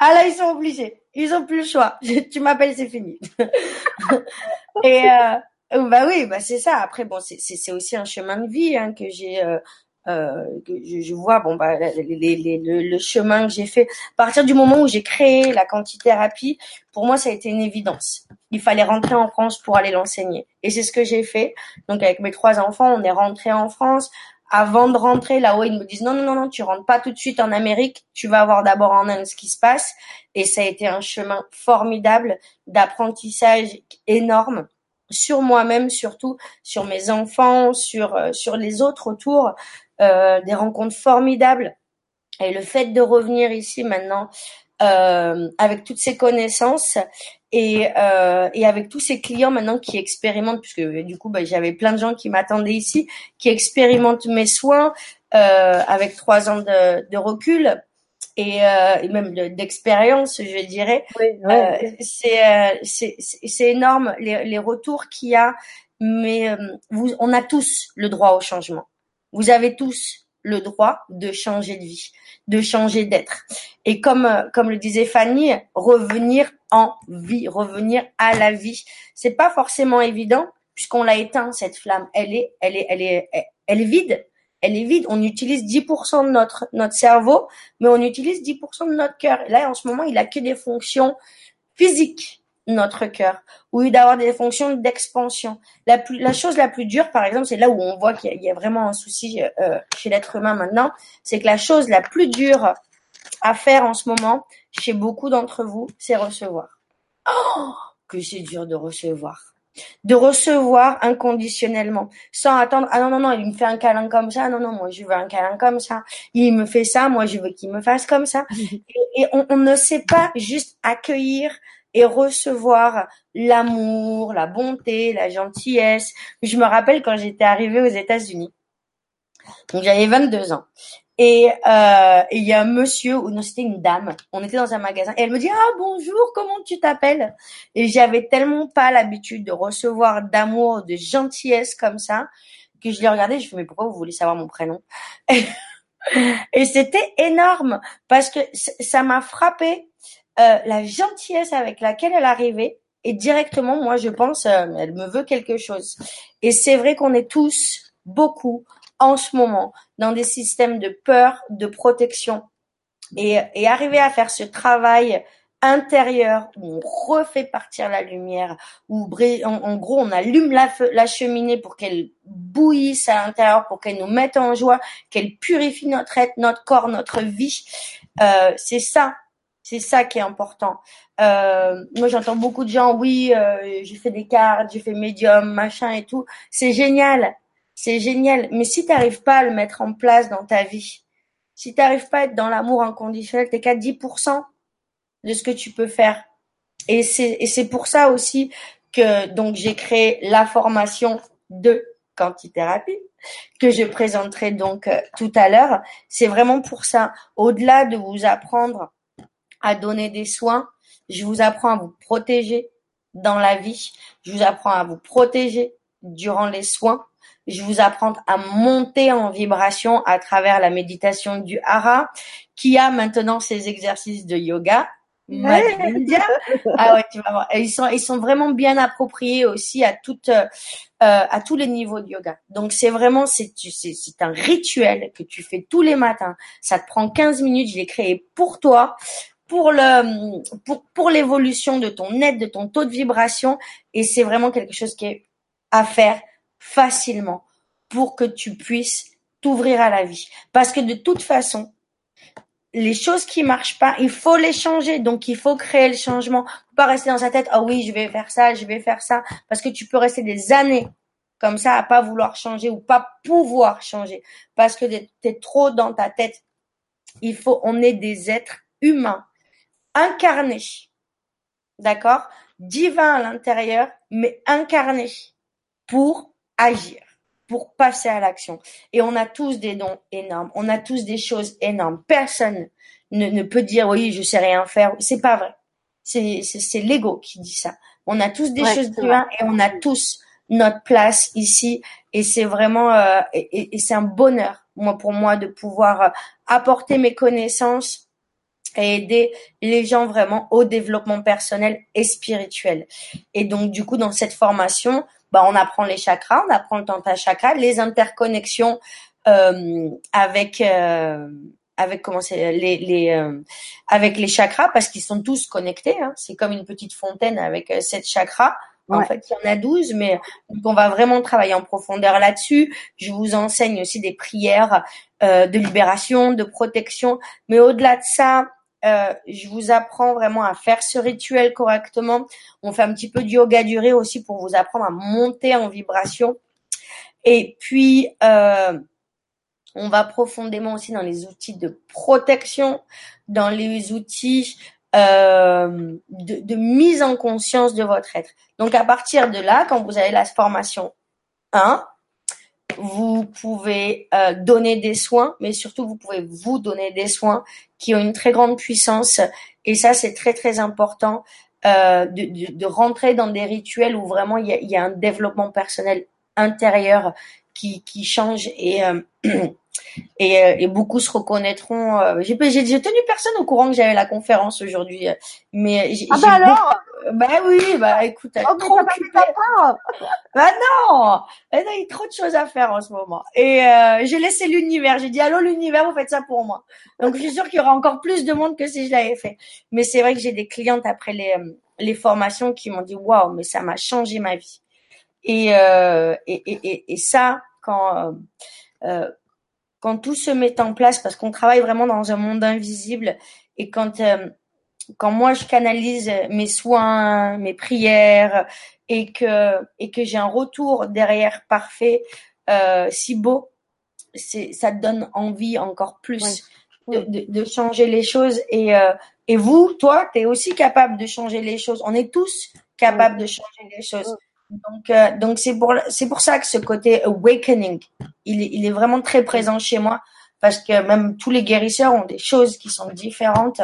ah là ils sont obligés. Ils ont plus le choix. tu m'appelles c'est fini. Et euh, bah oui bah c'est ça. Après bon c'est c'est aussi un chemin de vie hein, que j'ai euh, euh, je, je, vois bon bah les, les, le, le, chemin que j'ai fait. À partir du moment où j'ai créé la quantithérapie pour moi ça a été une évidence. Il fallait rentrer en France pour aller l'enseigner. Et c'est ce que j'ai fait. Donc avec mes trois enfants on est rentré en France. Avant de rentrer là-haut, ils me disent non, non, non, non, tu rentres pas tout de suite en Amérique, tu vas voir d'abord en Inde ce qui se passe. Et ça a été un chemin formidable d'apprentissage énorme sur moi-même surtout, sur mes enfants, sur euh, sur les autres autour, des rencontres formidables. Et le fait de revenir ici maintenant euh, avec toutes ces connaissances et, euh, et avec tous ces clients maintenant qui expérimentent, puisque du coup bah, j'avais plein de gens qui m'attendaient ici, qui expérimentent mes soins euh, avec trois ans de, de recul et, euh, et même d'expérience, je dirais. Oui, euh, c'est c'est énorme les, les retours qu'il y a, mais vous, on a tous le droit au changement. Vous avez tous le droit de changer de vie, de changer d'être. Et comme euh, comme le disait Fanny, revenir en vie, revenir à la vie. C'est pas forcément évident puisqu'on l'a éteint cette flamme. Elle est elle est elle est elle est vide. Elle est vide. On utilise 10% de notre notre cerveau, mais on utilise 10% de notre cœur. là, en ce moment, il a que des fonctions physiques notre cœur, ou lieu d'avoir des fonctions d'expansion. La, plus, la chose la plus dure, par exemple, c'est là où on voit qu'il y, a vraiment un souci euh, chez l'être humain maintenant, c'est que la chose la plus dure à faire en ce moment, chez beaucoup d'entre vous, c'est recevoir. Oh, que c'est dur de recevoir. De recevoir inconditionnellement, sans attendre, ah non, non, non, il me fait un câlin comme ça, non, non, moi je veux un câlin comme ça, il me fait ça, moi je veux qu'il me fasse comme ça. Et, on, on ne sait pas juste accueillir et recevoir l'amour, la bonté, la gentillesse. Je me rappelle quand j'étais arrivée aux États-Unis. Donc j'avais 22 ans. Et euh, il y a un monsieur, ou non c'était une dame, on était dans un magasin, et elle me dit ah bonjour, comment tu t'appelles? Et j'avais tellement pas l'habitude de recevoir d'amour, de gentillesse comme ça, que je l'ai regardé, je me mais pourquoi vous voulez savoir mon prénom? Et c'était énorme parce que ça m'a frappé euh, la gentillesse avec laquelle elle arrivait et directement, moi, je pense, euh, elle me veut quelque chose. Et c'est vrai qu'on est tous beaucoup en ce moment dans des systèmes de peur, de protection et, et arriver à faire ce travail intérieur où on refait partir la lumière, où en, gros on allume la, cheminée pour qu'elle bouillisse à l'intérieur, pour qu'elle nous mette en joie, qu'elle purifie notre être, notre corps, notre vie. Euh, c'est ça, c'est ça qui est important. Euh, moi j'entends beaucoup de gens, oui, euh, j'ai fait des cartes, j'ai fait médium, machin et tout. C'est génial, c'est génial. Mais si tu n'arrives pas à le mettre en place dans ta vie, si tu n'arrives pas à être dans l'amour inconditionnel, t'es qu'à 10% de ce que tu peux faire. Et c'est, et c'est pour ça aussi que donc j'ai créé la formation de quantithérapie que je présenterai donc euh, tout à l'heure. C'est vraiment pour ça. Au-delà de vous apprendre à donner des soins, je vous apprends à vous protéger dans la vie. Je vous apprends à vous protéger durant les soins. Je vous apprends à monter en vibration à travers la méditation du hara, qui a maintenant ses exercices de yoga ah ouais, tu vas voir. ils sont, ils sont vraiment bien appropriés aussi à toutes, euh, à tous les niveaux de yoga. Donc c'est vraiment, c'est, c'est, c'est un rituel que tu fais tous les matins. Ça te prend 15 minutes. Je l'ai créé pour toi, pour le, pour, pour l'évolution de ton être, de ton taux de vibration. Et c'est vraiment quelque chose qui est à faire facilement pour que tu puisses t'ouvrir à la vie. Parce que de toute façon, les choses qui marchent pas, il faut les changer. Donc, il faut créer le changement. Pas rester dans sa tête, ah oui, je vais faire ça, je vais faire ça. Parce que tu peux rester des années comme ça à pas vouloir changer ou pas pouvoir changer. Parce que tu es trop dans ta tête. Il faut, on est des êtres humains, incarnés. D'accord? Divins à l'intérieur, mais incarnés pour agir pour passer à l'action. Et on a tous des dons énormes, on a tous des choses énormes. Personne ne, ne peut dire oui, je sais rien faire. C'est pas vrai. C'est c'est l'ego qui dit ça. On a tous des choses divines et on a tous notre place ici. Et c'est vraiment euh, et, et c'est un bonheur moi pour moi de pouvoir euh, apporter mes connaissances et aider les gens vraiment au développement personnel et spirituel. Et donc du coup dans cette formation, bah, on apprend les chakras, on apprend le tantra chakra, les interconnexions euh, avec euh, avec comment c'est les, les euh, avec les chakras parce qu'ils sont tous connectés. Hein. C'est comme une petite fontaine avec euh, sept chakras. En fait, il y en a douze, mais on va vraiment travailler en profondeur là-dessus. Je vous enseigne aussi des prières de libération, de protection. Mais au-delà de ça, euh, je vous apprends vraiment à faire ce rituel correctement. On fait un petit peu de yoga duré aussi pour vous apprendre à monter en vibration. Et puis, euh, on va profondément aussi dans les outils de protection, dans les outils euh, de, de, mise en conscience de votre être. Donc, à partir de là, quand vous avez la formation 1, vous pouvez euh, donner des soins, mais surtout vous pouvez vous donner des soins qui ont une très grande puissance. Et ça, c'est très très important euh, de, de, rentrer dans des rituels où vraiment il y a, y a un développement personnel intérieur qui, qui change et euh, et, euh, et, beaucoup se reconnaîtront. Euh, j'ai, tenu personne au courant que j'avais la conférence aujourd'hui, mais j'ai,
ah bah alors
bah oui, bah écoute,
oh, trop occupée.
bah non, il y a trop de choses à faire en ce moment. Et euh, j'ai laissé l'univers. J'ai dit allô l'univers, vous faites ça pour moi. Donc je suis sûre qu'il y aura encore plus de monde que si je l'avais fait. Mais c'est vrai que j'ai des clientes après les les formations qui m'ont dit waouh, mais ça m'a changé ma vie. Et, euh, et, et, et, ça, quand euh, quand tout se met en place, parce qu'on travaille vraiment dans un monde invisible, et quand euh, quand moi je canalise mes soins, mes prières, et que et que j'ai un retour derrière parfait, euh, si beau, c'est ça te donne envie encore plus de, de, de, changer les choses. Et euh, et vous, toi, tu es aussi capable de changer les choses. On est tous capables de changer les choses. Donc, euh, donc c'est pour c'est pour ça que ce côté awakening, il est, il est vraiment très présent chez moi parce que même tous les guérisseurs ont des choses qui sont différentes.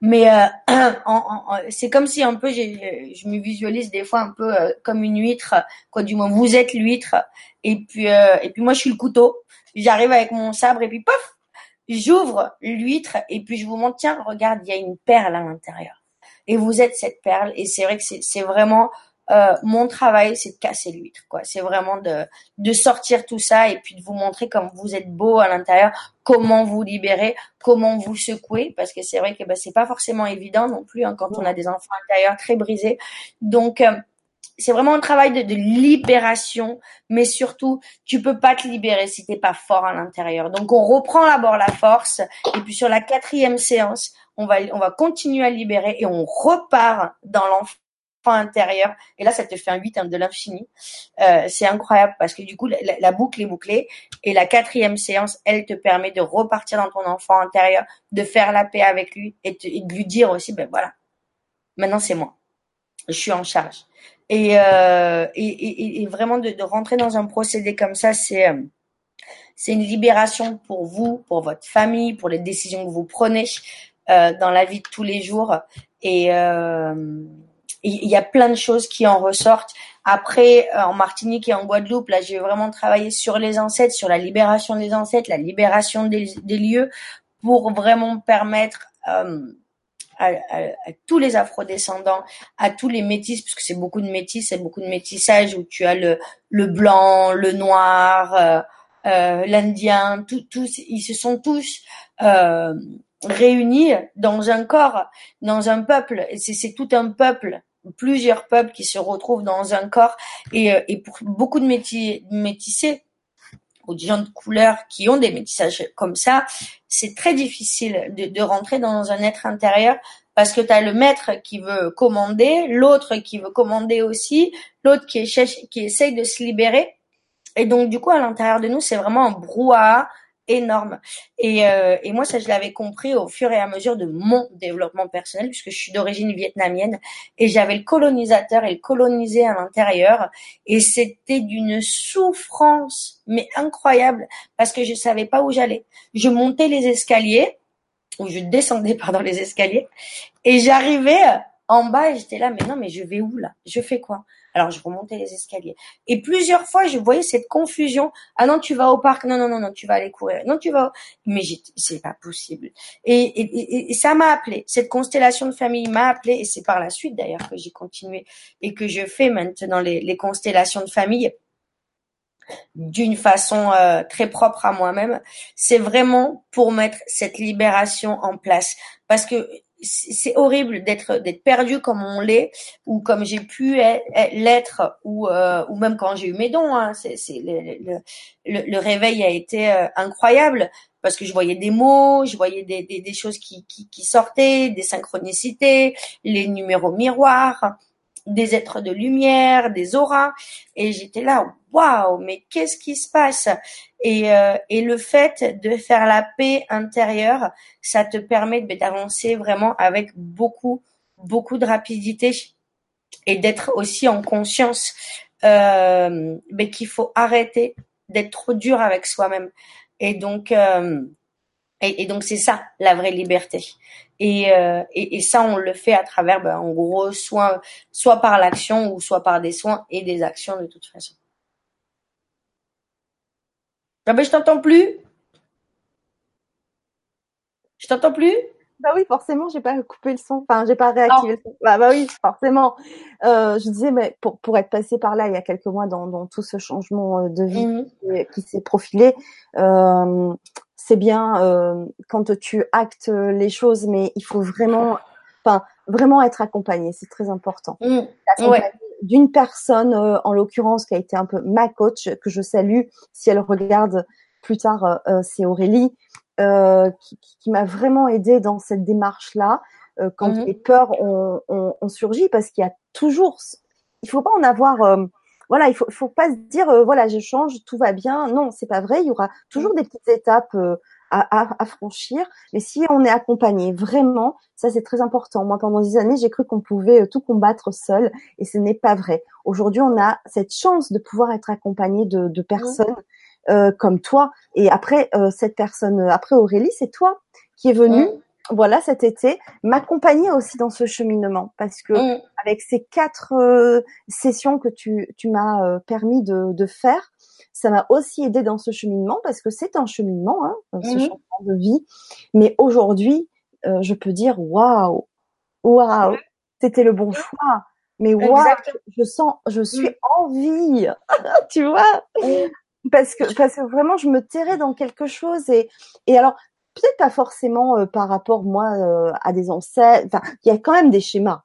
Mais euh, c'est comme si un peu, je me visualise des fois un peu euh, comme une huître, quoi du moins vous êtes l'huître, et puis euh, et puis moi je suis le couteau. J'arrive avec mon sabre et puis pof, j'ouvre l'huître et puis je vous montre tiens regarde il y a une perle à l'intérieur. Et vous êtes cette perle et c'est vrai que c'est vraiment euh, mon travail, c'est de casser l'huître, quoi. C'est vraiment de, de sortir tout ça et puis de vous montrer comme vous êtes beau à l'intérieur, comment vous libérer, comment vous secouer, parce que c'est vrai que ben, c'est pas forcément évident non plus hein, quand on a des enfants intérieurs très brisés. Donc euh, c'est vraiment un travail de, de, libération, mais surtout, tu peux pas te libérer si t'es pas fort à l'intérieur. Donc, on reprend d'abord la force, et puis sur la quatrième séance, on va, on va continuer à libérer et on repart dans l'enfant intérieur. Et là, ça te fait un 8 de l'infini. Euh, c'est incroyable parce que du coup, la, boucle est bouclée. Et la quatrième séance, elle te permet de repartir dans ton enfant intérieur, de faire la paix avec lui et, de lui dire aussi, ben voilà, maintenant c'est moi. Je suis en charge. Et, euh, et, vraiment de, rentrer dans un procédé comme ça, c'est euh, c'est une libération pour vous, pour votre famille, pour les décisions que vous prenez euh, dans la vie de tous les jours. Et, il y a plein de choses qui en ressortent. Après, euh, en Martinique et en Guadeloupe, là, j'ai vraiment travaillé sur les ancêtres, sur la libération des ancêtres, la libération des, lieux, pour vraiment permettre euh, à, tous les afrodescendants, à tous les métis, parce que c'est beaucoup de métis, c'est beaucoup de métissage où tu as le, le blanc, le noir, euh, euh l'indien, tous, ils se sont tous réunis dans un corps, dans un peuple. C'est tout un peuple plusieurs peuples qui se retrouvent dans un corps et, euh, et pour beaucoup de métissés ou de gens de couleur qui ont des métissages comme ça, c'est très difficile de, de, rentrer dans un être intérieur parce que tu as le maître qui veut commander, l'autre qui veut commander aussi, l'autre qui, qui essaye de se libérer. Et donc, du coup, à l'intérieur de nous, c'est vraiment un brouhaha énorme. Et, euh, et moi, ça, je l'avais compris au fur et à mesure de mon développement personnel, puisque je suis d'origine vietnamienne, et j'avais le colonisateur et le colonisé à l'intérieur, et c'était d'une souffrance, mais incroyable, parce que je savais pas où j'allais. Je montais les escaliers, ou je descendais, pardon, les escaliers, et j'arrivais en bas, et j'étais là, mais non, mais je vais où là? Je fais quoi? Alors je remontais les escaliers. Et plusieurs fois, je voyais cette confusion. Ah non, tu vas au parc. Non, non, non, non, tu vas aller courir. Non, tu vas. Mais c'est pas possible. Et, ça m'a appelé. Cette constellation de famille m'a appelé. Et c'est par la suite d'ailleurs que j'ai continué et que je fais maintenant les, les constellations de famille d'une façon euh, très propre à moi-même. C'est vraiment pour mettre cette libération en place. Parce que c'est horrible d'être perdu comme on l'est ou comme j'ai pu l'être ou euh, ou même quand j'ai eu mes dons hein, c'est le, réveil a été euh, incroyable parce que je voyais des mots je voyais des, choses qui sortaient des synchronicités les numéros miroirs des êtres de lumière, des auras, et j'étais là, waouh, mais qu'est-ce qui se passe? Et, euh, et le fait de faire la paix intérieure, ça te permet d'avancer vraiment avec beaucoup, beaucoup de rapidité et d'être aussi en conscience euh, mais qu'il faut arrêter d'être trop dur avec soi-même. Et donc, euh, et, et, donc c'est ça la vraie liberté. Et, euh, et, et, ça, on le fait à travers, ben, en gros, soit, soit par l'action ou soit par des soins et des actions de toute façon. Ah ben, je t'entends plus. Je t'entends plus?
Bah oui, forcément, j'ai pas coupé le son. Enfin, j'ai pas réactivé le son. Bah, bah oui, forcément. Euh, je disais, mais pour, pour être passé par là il y a quelques mois dans, dans tout ce changement euh, de vie mmh. qui, s'est profilé, euh, c'est bien euh, quand tu actes les choses, mais il faut vraiment, enfin, vraiment être accompagné. C'est très important. Mmh. D'une personne, euh, en l'occurrence, qui a été un peu ma coach, que je salue. Si elle regarde plus tard, euh, c'est Aurélie, qui, qui m'a vraiment aidée dans cette démarche-là. quand mmh. les peurs ont, ont, ont surgi, parce qu'il y a toujours, il faut pas en avoir voilà, il faut, faut pas se dire euh, voilà, je change, tout va bien. Non, c'est pas vrai. Il y aura toujours des petites étapes euh, à, à, franchir. Mais si on est accompagné, vraiment, ça c'est très important. Moi, pendant des années, j'ai cru qu'on pouvait euh, tout combattre seul, et ce n'est pas vrai. Aujourd'hui, on a cette chance de pouvoir être accompagné de, de personnes comme toi. Et après, cette personne, après Aurélie, c'est toi qui est venue. Voilà cet été, m'accompagner aussi dans ce cheminement parce que mmh. avec ces quatre euh, sessions que tu, tu m'as euh, permis de, de, faire, ça m'a aussi aidé dans ce cheminement parce que c'est un cheminement, hein, ce mmh. cheminement de vie. Mais aujourd'hui, euh, je peux dire waouh, waouh, c'était le bon choix. Mais waouh, je sens, je suis mmh. en vie, tu vois? Parce que parce que vraiment je me terrais dans quelque chose et et alors peut-être pas forcément euh, par rapport moi euh, à des ancêtres. Enfin, il y a quand même des schémas.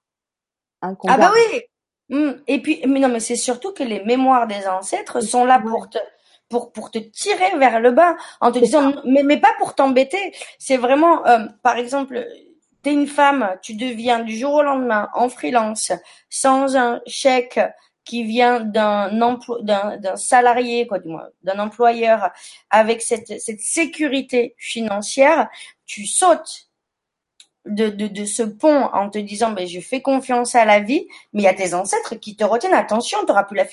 Hein, ah bah oui. Mmh. Et puis, mais non, mais c'est surtout que les mémoires des ancêtres sont là pour te pour pour te tirer vers le bas en te disant mais mais pas pour t'embêter. C'est vraiment euh, par exemple t'es une femme, tu deviens du jour au lendemain en freelance sans un chèque qui vient d'un emploi d'un salarié quoi du moins d'un employeur avec cette cette sécurité financière tu sautes de, de, de ce pont en te disant ben je fais confiance à la vie mais il y a tes ancêtres qui te retiennent. Attention tu n'auras plus la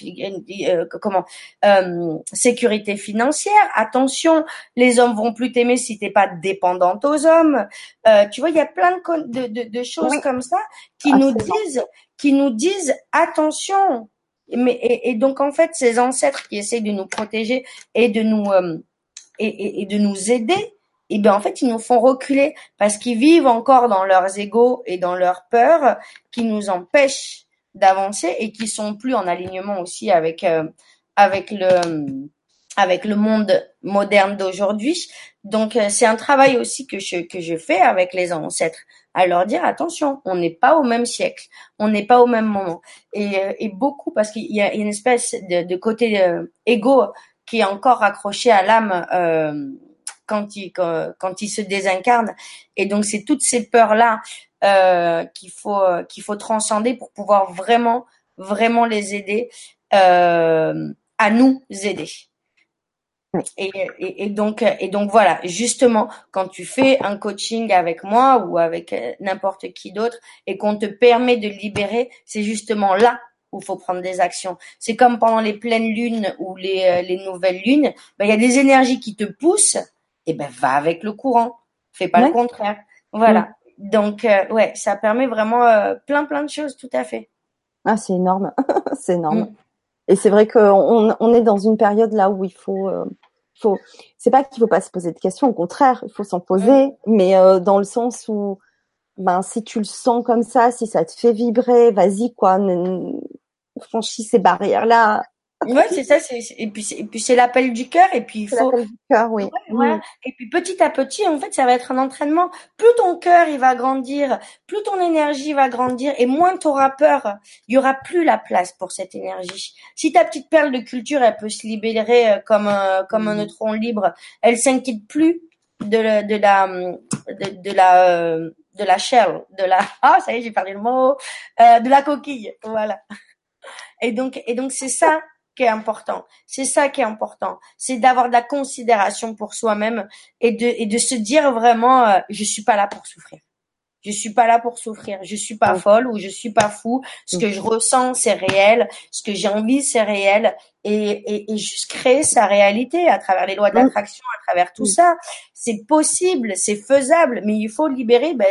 euh, comment euh, sécurité financière. Attention les hommes vont plus t'aimer si t'es pas dépendante aux hommes. Euh, tu vois il y a plein de, de, de choses comme ça qui nous disent qui nous disent attention mais et, donc en fait, ces ancêtres qui essayent de nous protéger et de nous euh, et, et, de nous aider, et eh ben en fait ils nous font reculer parce qu'ils vivent encore dans leurs égaux et dans leurs peurs qui nous empêchent d'avancer et qui sont plus en alignement aussi avec euh, avec le avec le monde moderne d'aujourd'hui. Donc euh, c'est un travail aussi que je que je fais avec les ancêtres à leur dire attention, on n'est pas au même siècle, on n'est pas au même moment. Et, euh, et beaucoup parce qu'il y a une espèce de, côté euh, égo qui est encore accroché à l'âme euh, quand il quand, il se désincarne. Et donc c'est toutes ces peurs là euh, qu'il faut qu'il faut transcender pour pouvoir vraiment vraiment les aider à nous aider. Et, et, donc, et donc voilà, justement, quand tu fais un coaching avec moi ou avec euh, n'importe qui d'autre et qu'on te permet de libérer, c'est justement là où faut prendre des actions. C'est comme pendant les pleines lunes ou les, euh, les nouvelles lunes, ben, il y a des énergies qui te poussent, et ben va avec le courant, fais pas le contraire. Voilà. Donc euh, ouais, ça permet vraiment plein plein de choses, tout à fait.
Ah c'est énorme, c'est énorme. Mm. Et c'est vrai qu'on on est dans une période là où il faut faut c'est pas qu'il faut pas se poser de questions au contraire il faut s'en poser mais euh, dans le sens où ben si tu le sens comme ça si ça te fait vibrer vas-y quoi franchis ces barrières là
Ouais, c'est ça. C'est, et puis, et puis c'est l'appel du cœur. Et puis il faut.
L'appel du cœur, oui.
Ouais, Et puis petit à petit, en fait, ça va être un entraînement. Plus ton cœur il va grandir, plus ton énergie va grandir, et moins tu auras peur. Il y aura plus la place pour cette énergie. Si ta petite perle de culture, elle peut se libérer euh, comme un, comme un mmh. neutron libre, elle s'inquiète plus de la, de la, de, de la, euh, de la shell, de la. Ah, ça y est, j'ai perdu le mot. Euh, de la coquille. Voilà. Et donc, et donc c'est ça qui est important. C'est ça qui est important. C'est d'avoir de la considération pour soi-même et de, et de se dire vraiment, euh, je suis pas là pour souffrir. Je suis pas là pour souffrir. Je suis pas folle ou je suis pas fou. Ce que je ressens, c'est réel. Ce que j'ai envie, c'est réel. Et, et, et, juste créer sa réalité à travers les lois de l'attraction, à travers tout ça. C'est possible, c'est faisable, mais il faut libérer ben,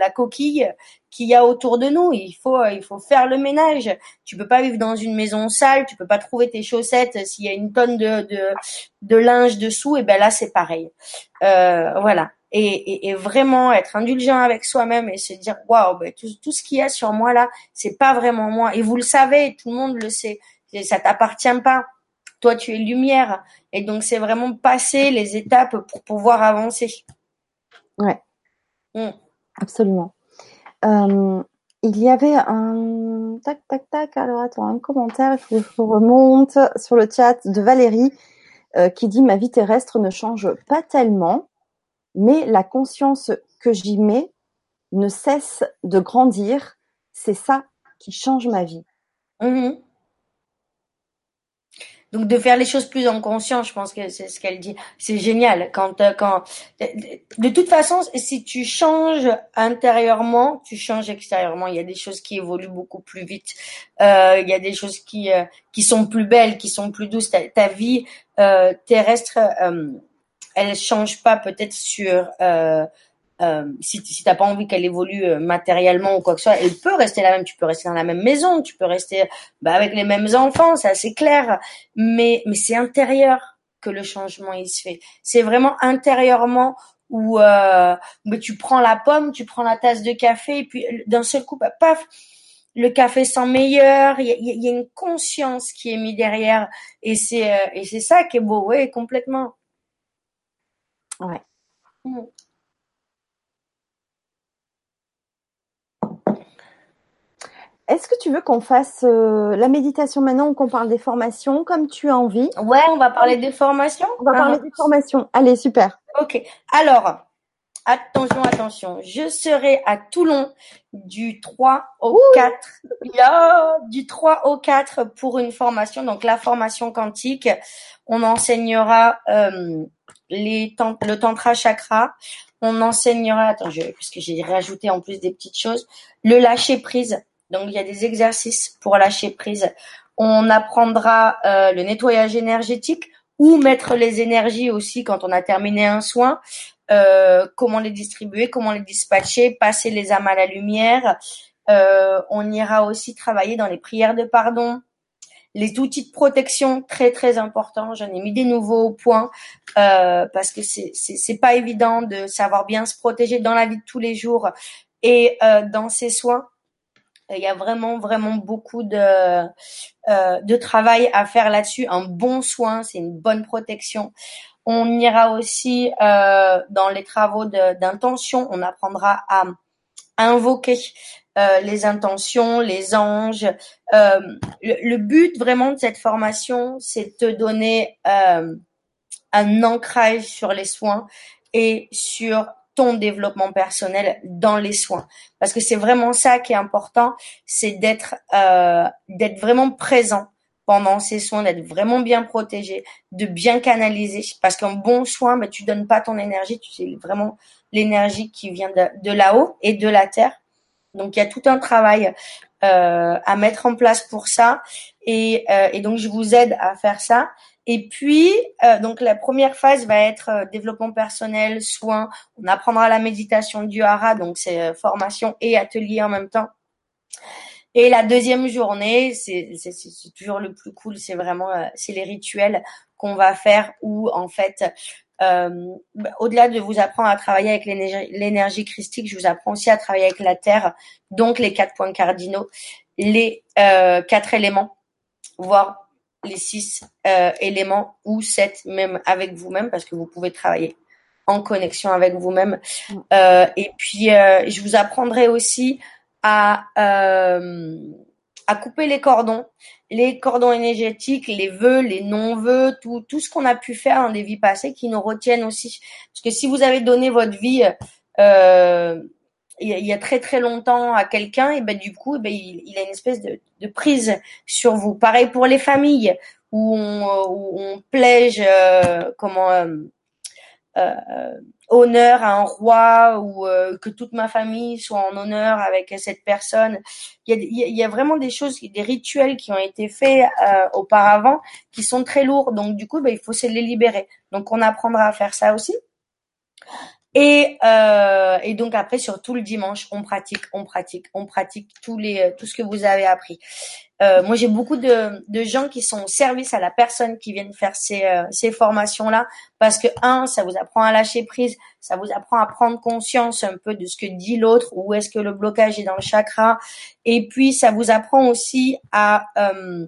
la coquille qu'il y a autour de nous. Il faut, il faut faire le ménage. Tu peux pas vivre dans une maison sale. Tu peux pas trouver tes chaussettes s'il y a une tonne de, de, de linge dessous. Et ben là, c'est pareil. Euh, voilà. Et, et, et, vraiment être indulgent avec soi-même et se dire waouh ben, tout, tout ce qu'il y a sur moi là c'est pas vraiment moi et vous le savez tout le monde le sait ça t'appartient pas toi tu es lumière et donc c'est vraiment passer les étapes pour pouvoir avancer
ouais mm. absolument euh, il y avait un tac tac tac. Alors attends, un commentaire. Que je remonte sur le chat de Valérie euh, qui dit ma vie terrestre ne change pas tellement, mais la conscience que j'y mets ne cesse de grandir. C'est ça qui change ma vie.
Mm-hmm. Donc de faire les choses plus en conscience, je pense que c'est ce qu'elle dit. C'est génial quand euh, quand de toute façon si tu changes intérieurement, tu changes extérieurement. Il y a des choses qui évoluent beaucoup plus vite. Euh, il y a des choses qui euh, qui sont plus belles, qui sont plus douces. Ta, vie euh, terrestre, euh, elle change pas peut-être sur euh, si, si t'as pas envie qu'elle évolue euh, matériellement ou quoi que ce soit, elle peut rester la même. Tu peux rester dans la même maison, tu peux rester bah, avec les mêmes enfants, c'est assez clair. Mais mais c'est intérieur que le changement il se fait. C'est vraiment intérieurement où euh, mais tu prends la pomme, tu prends la tasse de café et puis d'un seul coup, bah, paf, le café sent meilleur. Il y a, y a, une conscience qui est mise derrière et c'est euh, et c'est ça qui est beau, ouais, complètement.
Ouais. Mmh. Est-ce que tu veux qu'on fasse euh, la méditation maintenant ou qu'on parle des formations comme tu as envie?
Ouais, on va parler des formations.
On va parler ah. des formations. Allez, super.
Ok. Alors, attention, attention. Je serai à Toulon du 3 au 4. du 3 au 4 pour une formation. Donc la formation quantique. On enseignera euh, les le tantra chakra. On enseignera, attends, je, parce que j'ai rajouté en plus des petites choses, le lâcher prise donc il y a des exercices pour lâcher prise. On apprendra euh, le nettoyage énergétique ou mettre les énergies aussi quand on a terminé un soin. Euh, comment les distribuer, comment les dispatcher, passer les âmes à la lumière. Euh, on ira aussi travailler dans les prières de pardon, les outils de protection très très importants. J'en ai mis des nouveaux au point euh, parce que c'est c'est pas évident de savoir bien se protéger dans la vie de tous les jours et dans ses soins. Il y a vraiment, vraiment beaucoup de, euh, de travail à faire là-dessus. Un bon soin, c'est une bonne protection. On ira aussi euh, dans les travaux d'intention. On apprendra à, invoquer euh, les intentions, les anges. Euh, le, le, but vraiment de cette formation, c'est de te donner euh, un ancrage sur les soins et sur ton développement personnel dans les soins. Parce que c'est vraiment ça qui est important c'est d'être euh, d'être vraiment présent pendant ces soins d'être vraiment bien protégé de bien canaliser. Parce qu'un bon soin ben tu donnes pas ton énergie tu sais vraiment l'énergie qui vient de, là-haut et de la terre. Donc il y a tout un travail euh, à mettre en place pour ça. Euh, et donc je vous aide à faire ça et puis, euh, donc la première phase va être euh, développement personnel, soins. On apprendra la méditation du hara, donc c'est euh, formation et atelier en même temps. Et la deuxième journée, c'est toujours le plus cool, c'est vraiment c'est les rituels qu'on va faire où en fait, au-delà de vous apprendre à travailler avec l'énergie christique, je vous apprends aussi à travailler avec la terre, donc les quatre points cardinaux, les quatre éléments, voire les six euh, éléments ou sept même avec vous-même parce que vous pouvez travailler en connexion avec vous-même. Mm. Euh, et puis, euh, je vous apprendrai aussi à, euh, à couper les cordons, les cordons énergétiques, les vœux, les non-vœux, tout, tout ce qu'on a pu faire dans des vies passées qui nous retiennent aussi. Parce que si vous avez donné votre vie il y, a, très très longtemps à quelqu'un, et ben du coup, ben, il, il, a une espèce de, de, prise sur vous. Pareil pour les familles où on, où on euh, comment euh, euh, honneur à un roi ou euh, que toute ma famille soit en honneur avec cette personne. Il y a, il y a vraiment des choses, des rituels qui ont été faits euh, auparavant qui sont très lourds. Donc du coup, ben, il faut se les libérer. Donc on apprendra à faire ça aussi. Et, euh, et donc après sur tout le dimanche, on pratique, on pratique, on pratique tous les tout ce que vous avez appris. Euh, moi, j'ai beaucoup de, de gens qui sont au service à la personne qui viennent faire ces, euh, ces formations-là parce que un, ça vous apprend à lâcher prise, ça vous apprend à prendre conscience un peu de ce que dit l'autre, où est-ce que le blocage est dans le chakra, et puis ça vous apprend aussi à euh,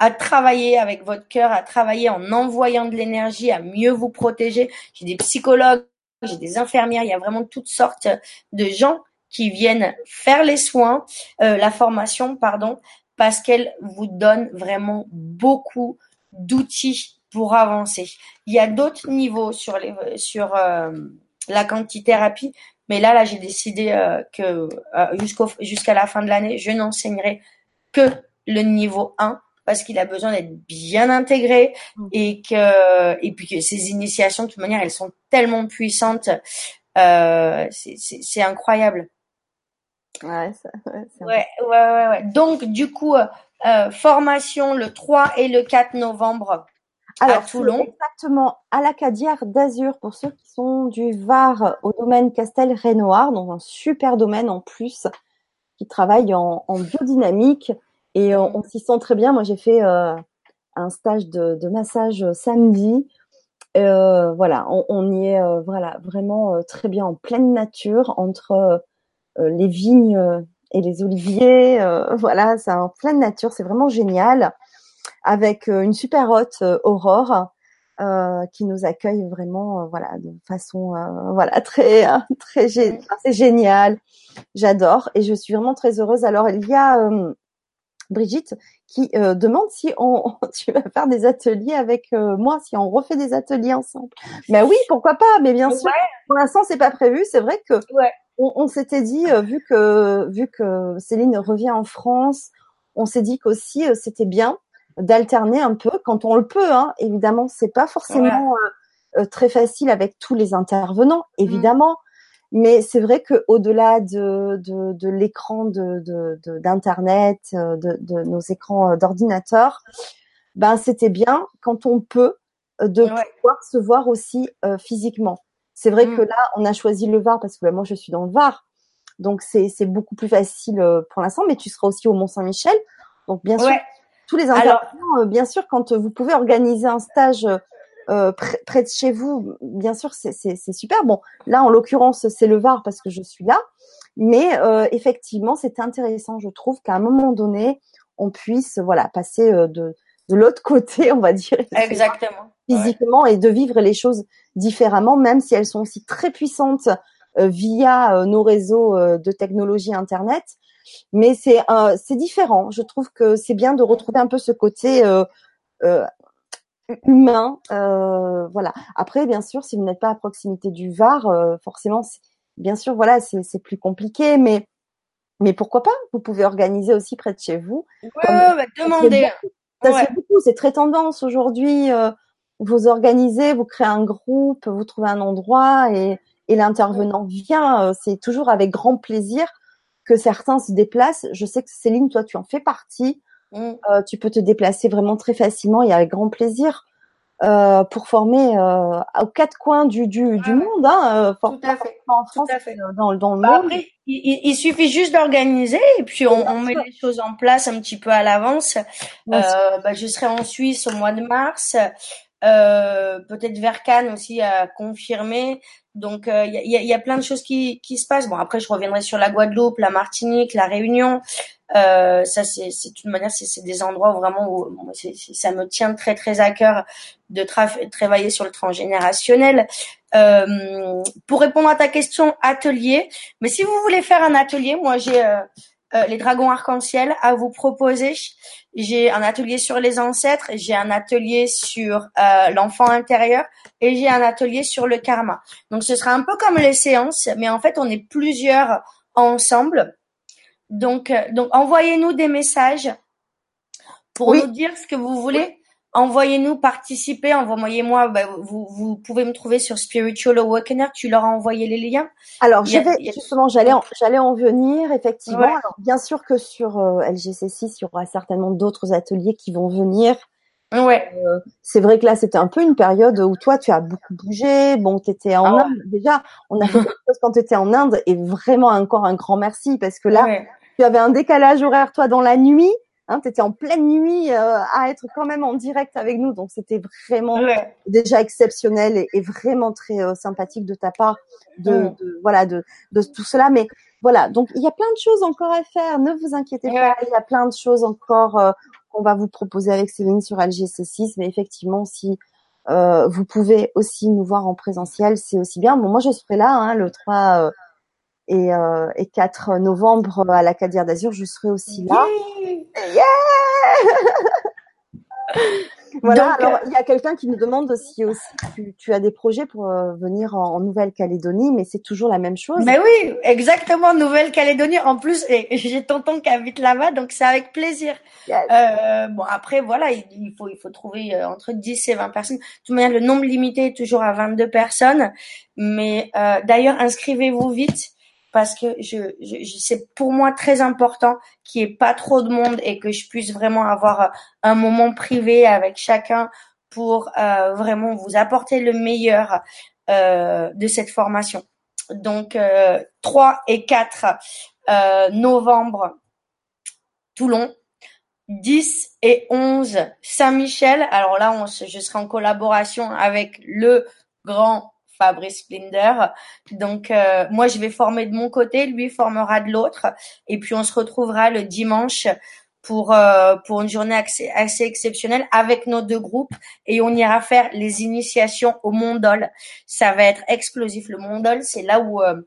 à travailler avec votre cœur, à travailler en envoyant de l'énergie, à mieux vous protéger. J'ai des psychologues j'ai des infirmières, il y a vraiment toutes sortes de gens qui viennent faire les soins, euh, la formation, pardon, parce qu'elle vous donne vraiment beaucoup d'outils pour avancer. Il y a d'autres niveaux sur les sur euh, la quantithérapie, mais là là j'ai décidé euh, que jusqu'au jusqu'à la fin de l'année, je n'enseignerai que le niveau 1 parce qu'il a besoin d'être bien intégré mmh. et que et puis que ces initiations de toute manière elles sont tellement puissantes euh, c'est incroyable
ouais, ça,
ouais, ouais, ouais, ouais, donc du coup euh, formation le 3 et le 4 novembre
Alors,
à Toulon.
Exactement, à la Cadière d'Azur, pour ceux qui sont du Var au domaine Castel-Rénoir, dans un super domaine en plus, qui travaille en, en biodynamique. Et on, on s'y sent très bien. Moi, j'ai fait euh, un stage de, de massage samedi. Euh, voilà, on, y est euh, voilà vraiment euh, très bien en pleine nature entre euh, les vignes et les oliviers. voilà, c'est en pleine nature, c'est vraiment génial. Avec une super hôte Aurore qui nous accueille vraiment voilà de façon voilà très très c'est génial. J'adore et je suis vraiment très heureuse. Alors il y a Brigitte qui euh, demande si on, tu vas faire des ateliers avec euh, moi, si on refait des ateliers ensemble. Mais oui, pourquoi pas Mais bien sûr, pour l'instant c'est pas prévu. C'est vrai que on, s'était dit euh, vu que vu que Céline revient en France, on s'est dit qu'aussi c'était bien d'alterner un peu quand on le peut. Hein. Évidemment, c'est pas forcément très facile avec tous les intervenants, mmh. Mais c'est vrai que au-delà de, de, de l'écran de, d'internet, euh, de, de, nos écrans euh, d'ordinateur, ben c'était bien quand on peut euh, de pouvoir se voir aussi physiquement. C'est vrai que mm. là, on a choisi le Var parce que moi je suis dans le Var, donc c'est c'est beaucoup plus facile pour l'instant. Mais tu seras aussi au Mont Saint-Michel, donc bien sûr tous les intervenants, bien sûr quand vous pouvez organiser un stage euh, près, de chez vous, bien sûr, c'est super. Bon, là, en l'occurrence, c'est le Var parce que je suis là. Mais euh, effectivement, c'est intéressant, je trouve, qu'à un moment donné, on puisse voilà passer euh, de, de l'autre côté, on va dire,
exactement,
physiquement, et de vivre les choses différemment, même si elles sont aussi très puissantes via nos réseaux de technologie Internet. Mais c'est c'est différent. Je trouve que c'est bien de retrouver un peu ce côté humain. Euh, voilà. Après, bien sûr, si vous n'êtes pas à proximité du Var, euh, forcément, bien sûr, voilà, c'est plus compliqué, mais mais pourquoi pas? Vous pouvez organiser aussi près de chez vous.
Ouais, bah, demander.
Ça beaucoup. C'est très tendance aujourd'hui. Euh, vous organisez, vous créez un groupe, vous trouvez un endroit et, et l'intervenant vient. c'est toujours avec grand plaisir que certains se déplacent. Je sais que Céline, toi, tu en fais partie. Mm. Euh, tu peux te déplacer vraiment très facilement et avec grand plaisir euh, pour former euh, aux quatre coins du, du, du monde. Hein,
Tout à fait. En France, Dans, dans le bah, monde. Après, il, il, suffit juste d'organiser et puis on, on met les choses en place un petit peu à l'avance. bah, je serai en Suisse au mois de mars. Euh, peut-être vers Cannes aussi à confirmer. Donc il y, a, y, a, plein de choses qui, qui se passent. Bon après je reviendrai sur la Guadeloupe, la Martinique, la Réunion. Euh, ça, c'est une manière, c'est des endroits vraiment où, ça me tient très très à cœur de travailler sur le transgénérationnel. Euh, pour répondre à ta question, atelier. Mais si vous voulez faire un atelier, moi j'ai euh, les dragons arc-en-ciel à vous proposer. J'ai un atelier sur les ancêtres, j'ai un atelier sur euh, l'enfant intérieur et j'ai un atelier sur le karma. Donc ce sera un peu comme les séances, mais en fait on est plusieurs ensemble donc, euh, donc envoyez-nous des messages pour nous dire ce que vous voulez. Envoyez-nous participer, envoyez-moi. Bah, vous, vous pouvez me trouver sur Spiritual Awakener. Tu leur as envoyé les liens.
Alors, je vais justement, j'allais en, j'allais en venir effectivement. Alors, bien sûr que sur euh, LGC6, il y aura certainement d'autres ateliers qui vont venir.
Ouais.
Euh, c'est vrai que là, c'était un peu une période où toi, tu as beaucoup bougé. Bon, tu étais en ah Inde. Déjà, on a fait quelque chose quand tu étais en Inde et vraiment encore un grand merci parce que là, tu avais un décalage horaire, toi, dans la nuit. Hein, tu étais en pleine nuit euh, à être quand même en direct avec nous. Donc, c'était vraiment déjà exceptionnel et, et vraiment très euh, sympathique de ta part de, mm. de, voilà de, de tout cela. Mais voilà, donc il y a plein de choses encore à faire. Ne vous inquiétez pas, il y a plein de choses encore euh, qu'on va vous proposer avec Céline sur LGC6. Mais effectivement, si euh, vous pouvez aussi nous voir en présentiel, c'est aussi bien. Bon, moi, je serai là hein, le 3 et, euh, et 4 novembre à la Cadière d'Azur, je serai aussi là. Yeah voilà. alors, euh, il y a quelqu'un qui nous demande si aussi tu, tu as des projets pour euh, venir en, Nouvelle-Calédonie, mais c'est toujours la même chose.
Mais oui, exactement, Nouvelle-Calédonie. En plus, j'ai tonton qui habite là-bas, donc c'est avec plaisir. Euh, bon, après, voilà, il, faut il faut trouver euh, entre 10 et 20 personnes. De toute manière, le nombre limité est toujours à 22 personnes. Mais d'ailleurs, inscrivez-vous vite parce que je, c'est pour moi très important qu'il n'y ait pas trop de monde et que je puisse vraiment avoir un moment privé avec chacun pour vraiment vous apporter le meilleur de cette formation. Donc 3 et 4 novembre Toulon, 10 et 11 Saint-Michel. Alors là, je serai en collaboration avec le grand Fabrice Splinder. Donc euh, moi, je vais former de mon côté, lui formera de l'autre, et puis on se retrouvera le dimanche pour euh, pour une journée assez, assez exceptionnelle avec nos deux groupes et on ira faire les initiations au Mondol. Ça va être explosif. Le Mondol, c'est là où euh,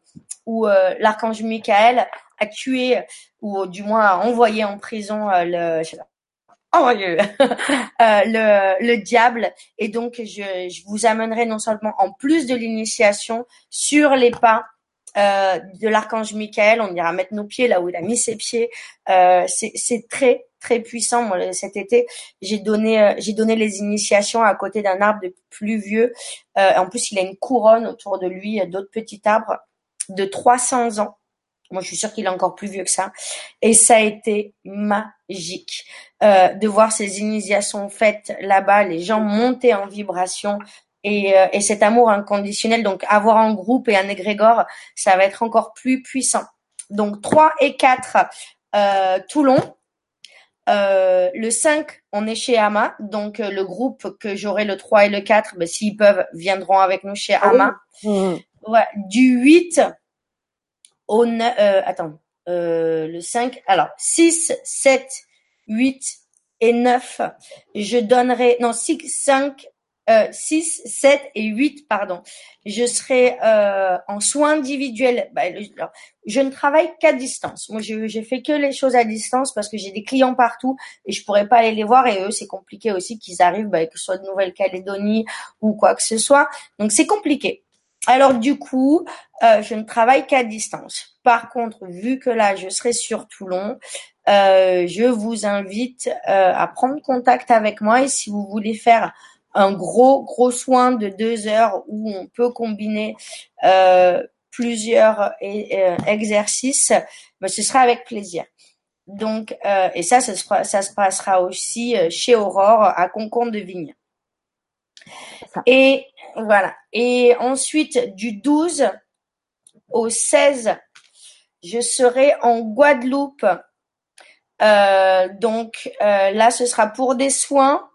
où l'archange Michael a tué ou du moins a envoyé en prison le oh le, le diable. Et donc, je, vous amènerai non seulement en plus de l'initiation sur les pas euh, de l'archange Michael. On ira mettre nos pieds là où il a mis ses pieds. Euh, c'est très très puissant. Moi, cet été, j'ai donné euh, j'ai donné les initiations à côté d'un arbre de plus vieux. Euh, en plus, il a une couronne autour de lui, d'autres petits arbres de 300 ans. Moi, je suis sûre qu'il est encore plus vieux que ça. Et ça a été magique euh, de voir ces initiations faites là-bas, les gens monter en vibration et, euh, et, cet amour inconditionnel. Donc, avoir un groupe et un égrégore, ça va être encore plus puissant. Donc, 3 et 4, euh, Toulon. Euh, le 5, on est chez Ama. Donc, euh, le groupe que j'aurai le 3 et le 4, ben, s'ils peuvent, viendront avec nous chez Ama. Mmh. Ouais. Du 8 au euh, attends, euh, le 5, alors 6, 7, 8 et 9, je donnerai, non, 6, 5, euh, 6, 7 et 8, pardon. Je serai euh, en soins individuels. Bah, je ne travaille qu'à distance. Moi, j'ai fait que les choses à distance parce que j'ai des clients partout et je pourrais pas aller les voir. Et eux, c'est compliqué aussi qu'ils arrivent, bah, que ce soit de Nouvelle-Calédonie ou quoi que ce soit. Donc, c'est compliqué. Alors du coup, euh, je ne travaille qu'à distance. Par contre, vu que là, je serai sur Toulon, euh, je vous invite euh, à prendre contact avec moi et si vous voulez faire un gros gros soin de deux heures où on peut combiner plusieurs exercices, ben, ce sera avec plaisir. Donc, et ça, ça se, ça se passera aussi chez Aurore à Concombre de Vigne. Et voilà. Et ensuite, du 12 au 16, je serai en Guadeloupe. Euh, donc euh, là, ce sera pour des soins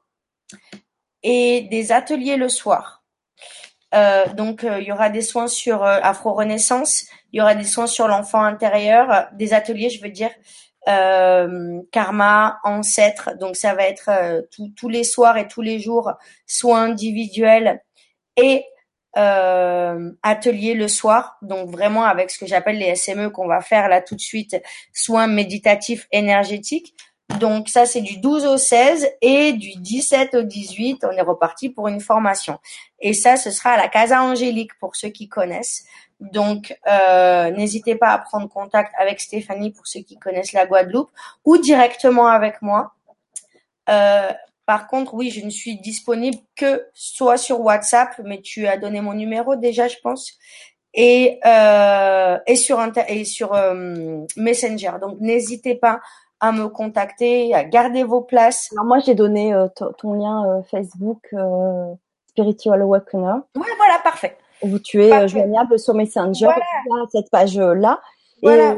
et des ateliers le soir. Euh, donc il y aura des soins sur Afro-Renaissance, il y aura des soins sur l'enfant intérieur, des ateliers, je veux dire, karma, ancêtre. Donc ça va être tous les soirs et tous les jours soins individuels et euh, atelier le soir, donc vraiment avec ce que j'appelle les SME qu'on va faire là tout de suite, soins méditatifs énergétiques. Donc ça c'est du 12 au 16 et du 17 au 18, on est reparti pour une formation. Et ça ce sera à la Casa Angélique pour ceux qui connaissent. Donc euh, n'hésitez pas à prendre contact avec Stéphanie pour ceux qui connaissent la Guadeloupe ou directement avec moi. Euh, par contre, oui, je ne suis disponible que soit sur WhatsApp, mais tu as donné mon numéro déjà, je pense, et euh, et sur et sur euh, Messenger. Donc n'hésitez pas à me contacter, à garder vos places.
Alors moi, j'ai donné euh, ton lien Facebook Spiritual Awakener.
Oui, voilà, parfait.
Où tu es joignable sur Messenger, voilà. cette page-là. Voilà,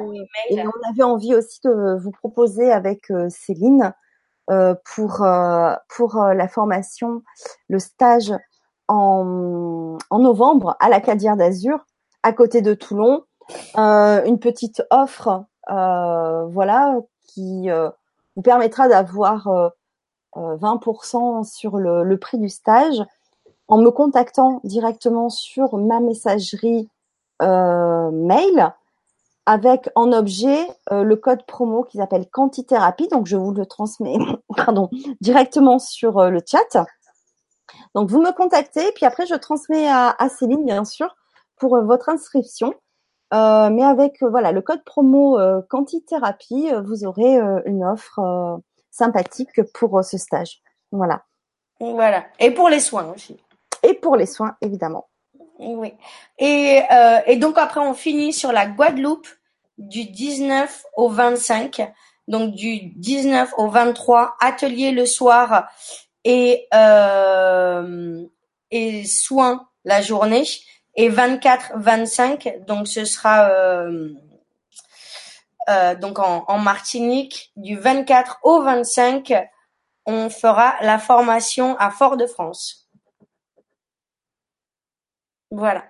et, et, on avait envie aussi de vous proposer avec Céline pour euh, pour euh, la formation, le stage en, en novembre à la Cadière d'Azur, à côté de Toulon. une petite offre, voilà, qui vous permettra d'avoir 20% sur le, le, prix du stage en me contactant directement sur ma messagerie euh, mail avec en objet euh, le code promo qui s'appelle Quantithérapie. Donc, je vous le transmets pardon, directement sur euh, le chat. Donc, vous me contactez, puis après, je transmets à, Céline, bien sûr, pour euh, votre inscription. mais avec voilà le code promo Quantithérapie, vous aurez une offre sympathique pour ce stage. Voilà.
Voilà. Et pour les soins aussi.
Et pour les soins, évidemment.
Oui. Et, euh, et donc après, on finit sur la Guadeloupe du 19 au 25. Donc du 19 au 23, atelier le soir et euh, et soins la journée et 24-25 donc ce sera donc en, en Martinique du 24 au 25 on fera la formation à Fort-de-France. Voilà.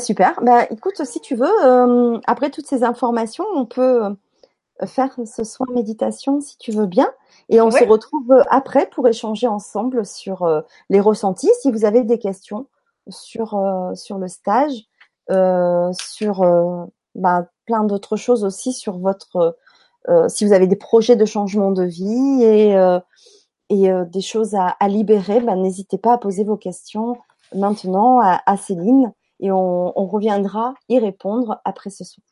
Super. Bah, écoute, si tu veux, euh, après toutes ces informations, on peut euh, faire ce soin méditation si tu veux bien. Et on se retrouve après pour échanger ensemble sur euh, les ressentis. Si vous avez des questions sur, sur le stage, sur bah, plein d'autres choses aussi sur votre si vous avez des projets de changement de vie et, et des choses à, libérer, bah, n'hésitez pas à poser vos questions maintenant à, Céline et on, reviendra y répondre après ce soir.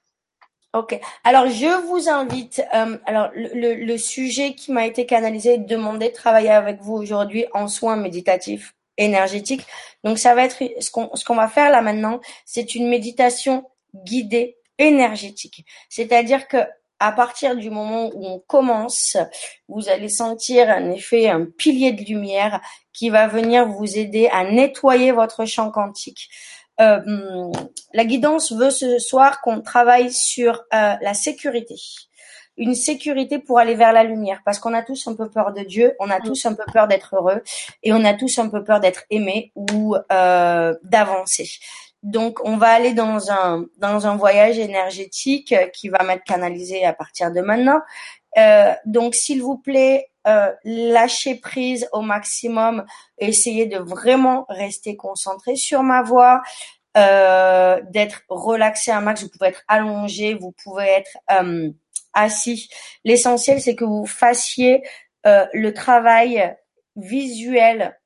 Ok. Alors je vous invite. Euh, alors le, sujet qui m'a été canalisé, demander de travailler avec vous aujourd'hui en soins méditatifs énergétiques. Donc ça va être ce qu'on ce qu'on va faire là maintenant, c'est une méditation guidée énergétique. C'est-à-dire que à partir du moment où on commence, vous allez sentir un effet, un pilier de lumière qui va venir vous aider à nettoyer votre champ quantique. Euh, la guidance veut ce soir qu'on travaille sur euh, la sécurité. Une sécurité pour aller vers la lumière, parce qu'on a tous un peu peur de Dieu, on a mm. tous un peu peur d'être heureux, et on a tous un peu peur d'être aimé ou euh, d'avancer. Donc, on va aller dans un dans un voyage énergétique qui va m'être canalisé à partir de maintenant. Euh, donc, s'il vous plaît, euh, lâchez prise au maximum, essayez de vraiment rester concentré sur ma voix, euh, d'être relaxé un max. Vous pouvez être allongé, vous pouvez être euh, assis. L'essentiel, c'est que vous fassiez euh, le travail visuel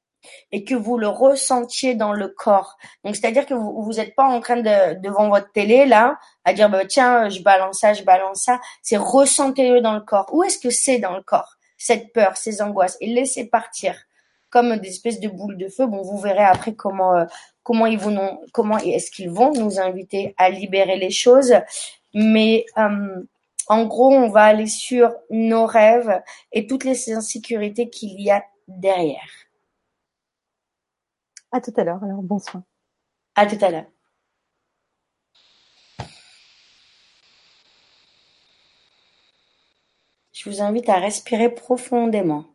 et que vous le ressentiez dans le corps. Donc c'est-à-dire que vous vous êtes pas en train de devant votre télé là à dire bah, tiens je balance ça, je balance ça. C'est ressentez-le dans le corps. Où est-ce que c'est dans le corps cette peur, ces angoisses? Et laissez partir comme des espèces de boules de feu. Bon vous verrez après comment euh, comment ils vont comment est-ce qu'ils vont nous inviter à libérer les choses. Mais euh, en gros, on va aller sur nos rêves et toutes les insécurités qu'il y a derrière.
À tout à l'heure, alors bonsoir.
À tout à l'heure. Je vous invite à respirer profondément.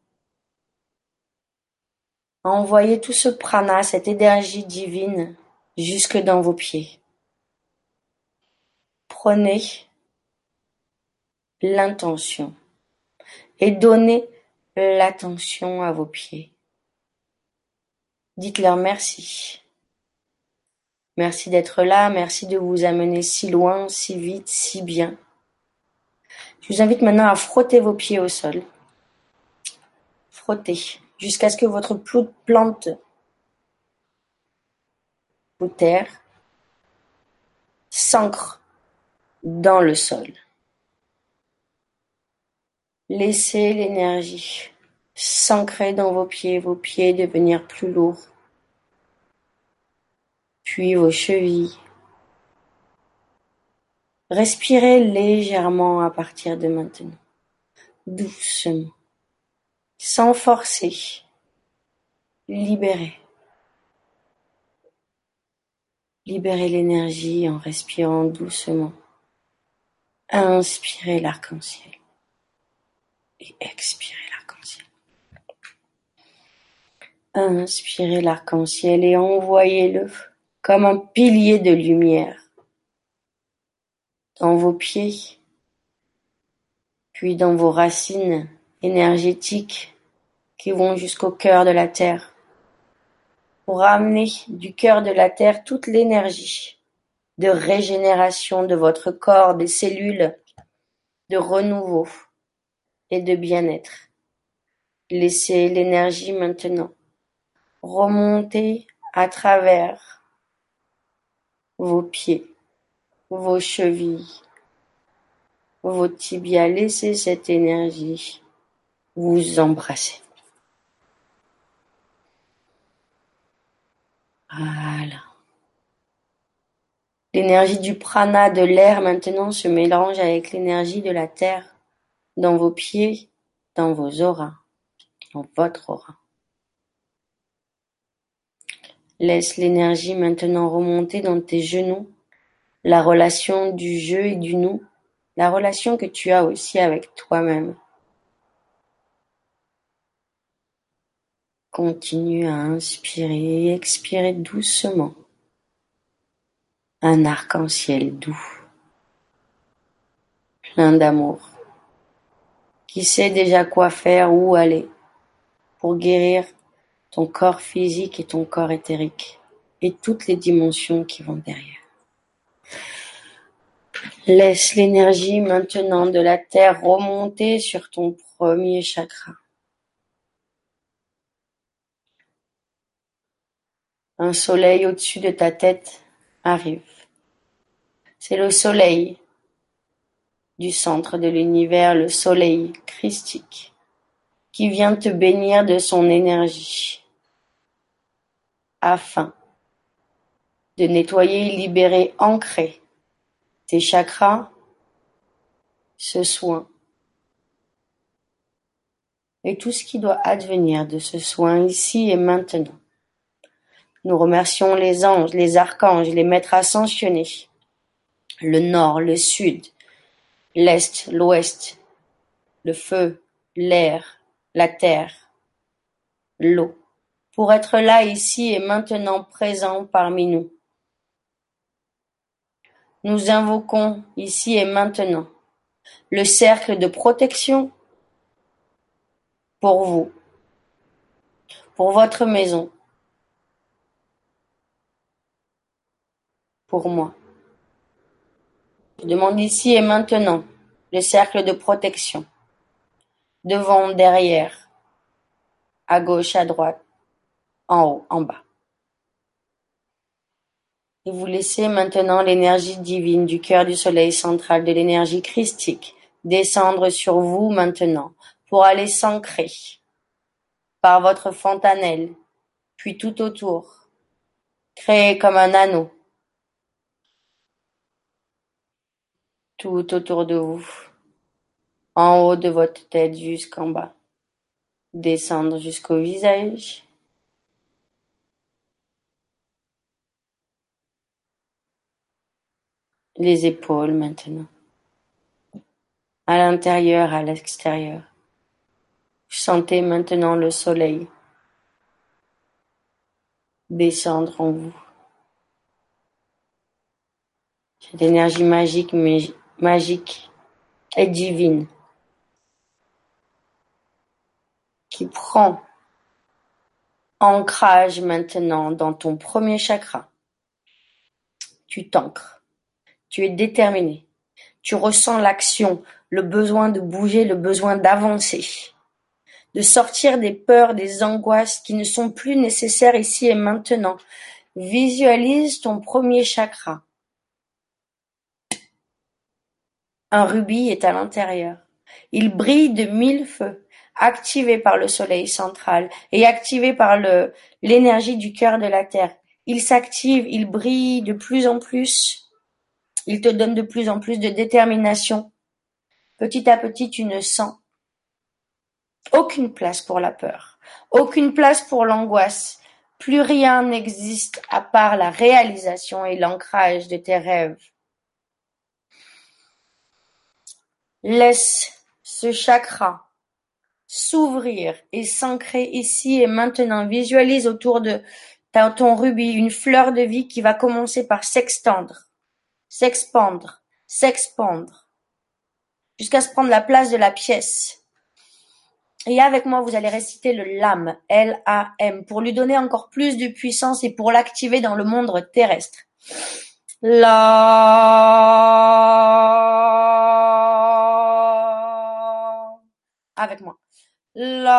À envoyer tout ce prana, cette énergie divine, jusque dans vos pieds. Prenez l'intention et donnez l'attention à vos pieds. Dites-leur merci. Merci d'être là, merci de vous amener si loin, si vite, si bien. Je vous invite maintenant à frotter vos pieds au sol. Frottez jusqu'à ce que votre plante ou terre s'ancre dans le sol. Laissez l'énergie s'ancrer dans vos pieds, vos pieds devenir plus lourds, puis vos chevilles. Respirez légèrement à partir de maintenant, doucement, sans forcer. Libérez. Libérez l'énergie en respirant doucement. Inspirez l'arc-en-ciel et expirez l'arc-en-ciel. Inspirez l'arc-en-ciel et envoyez-le comme un pilier de lumière dans vos pieds, puis dans vos racines énergétiques qui vont jusqu'au cœur de la terre, pour ramener du cœur de la terre toute l'énergie de régénération de votre corps, des cellules, de renouveau et de bien-être. Laissez l'énergie maintenant remonter à travers vos pieds, vos chevilles, vos tibias. Laissez cette énergie vous embrasser. Voilà. L'énergie du prana de l'air maintenant se mélange avec l'énergie de la terre dans vos pieds, dans vos auras, dans votre aura. Laisse l'énergie maintenant remonter dans tes genoux, la relation du je et du nous, la relation que tu as aussi avec toi-même. Continue à inspirer et expirer doucement. Un arc-en-ciel doux, plein d'amour, qui sait déjà quoi faire, où aller, pour guérir ton corps physique et ton corps éthérique, et toutes les dimensions qui vont derrière. Laisse l'énergie maintenant de la terre remonter sur ton premier chakra. Un soleil au-dessus de ta tête arrive. C'est le soleil du centre de l'univers, le soleil christique, qui vient te bénir de son énergie, afin de nettoyer, libérer, ancrer tes chakras, ce soin, et tout ce qui doit advenir de ce soin ici et maintenant. Nous remercions les anges, les archanges, les maîtres ascensionnés, le nord, le sud, l'est, l'ouest, le feu, l'air, la terre, l'eau, pour être là ici et maintenant présent parmi nous. Nous invoquons ici et maintenant le cercle de protection pour vous, pour votre maison, pour moi. Je demande ici et maintenant le cercle de protection, devant, derrière, à gauche, à droite, en haut, en bas. Et vous laissez maintenant l'énergie divine du cœur du soleil central, de l'énergie christique, descendre sur vous maintenant, pour aller s'ancrer par votre fontanelle, puis tout autour, créer comme un anneau tout autour de vous, en haut de votre tête jusqu'en bas, descendre jusqu'au visage. Les épaules maintenant. À l'intérieur, à l'extérieur. Vous sentez maintenant le soleil descendre en vous. Cette énergie magique, magique et divine qui prend ancrage maintenant dans ton premier chakra. Tu t'ancres, tu es déterminé, tu ressens l'action, le besoin de bouger, le besoin d'avancer, de sortir des peurs, des angoisses qui ne sont plus nécessaires ici et maintenant. Visualise ton premier chakra Un rubis est à l'intérieur. Il brille de mille feux, activé par le soleil central et activé par le l'énergie du cœur de la terre. Il s'active, il brille de plus en plus. Il te donne de plus en plus de détermination. Petit à petit, tu ne sens aucune place pour la peur, aucune place pour l'angoisse. Plus rien n'existe à part la réalisation et l'ancrage de tes rêves. Laisse ce chakra s'ouvrir et s'ancrer ici et maintenant. Visualise autour de ton rubis une fleur de vie qui va commencer par s'extendre, s'expandre, s'expandre, jusqu'à se prendre la place de la pièce. Et avec moi, vous allez réciter le LAM, L-A-M, pour lui donner encore plus de puissance et pour l'activer dans le monde terrestre. La avec moi. La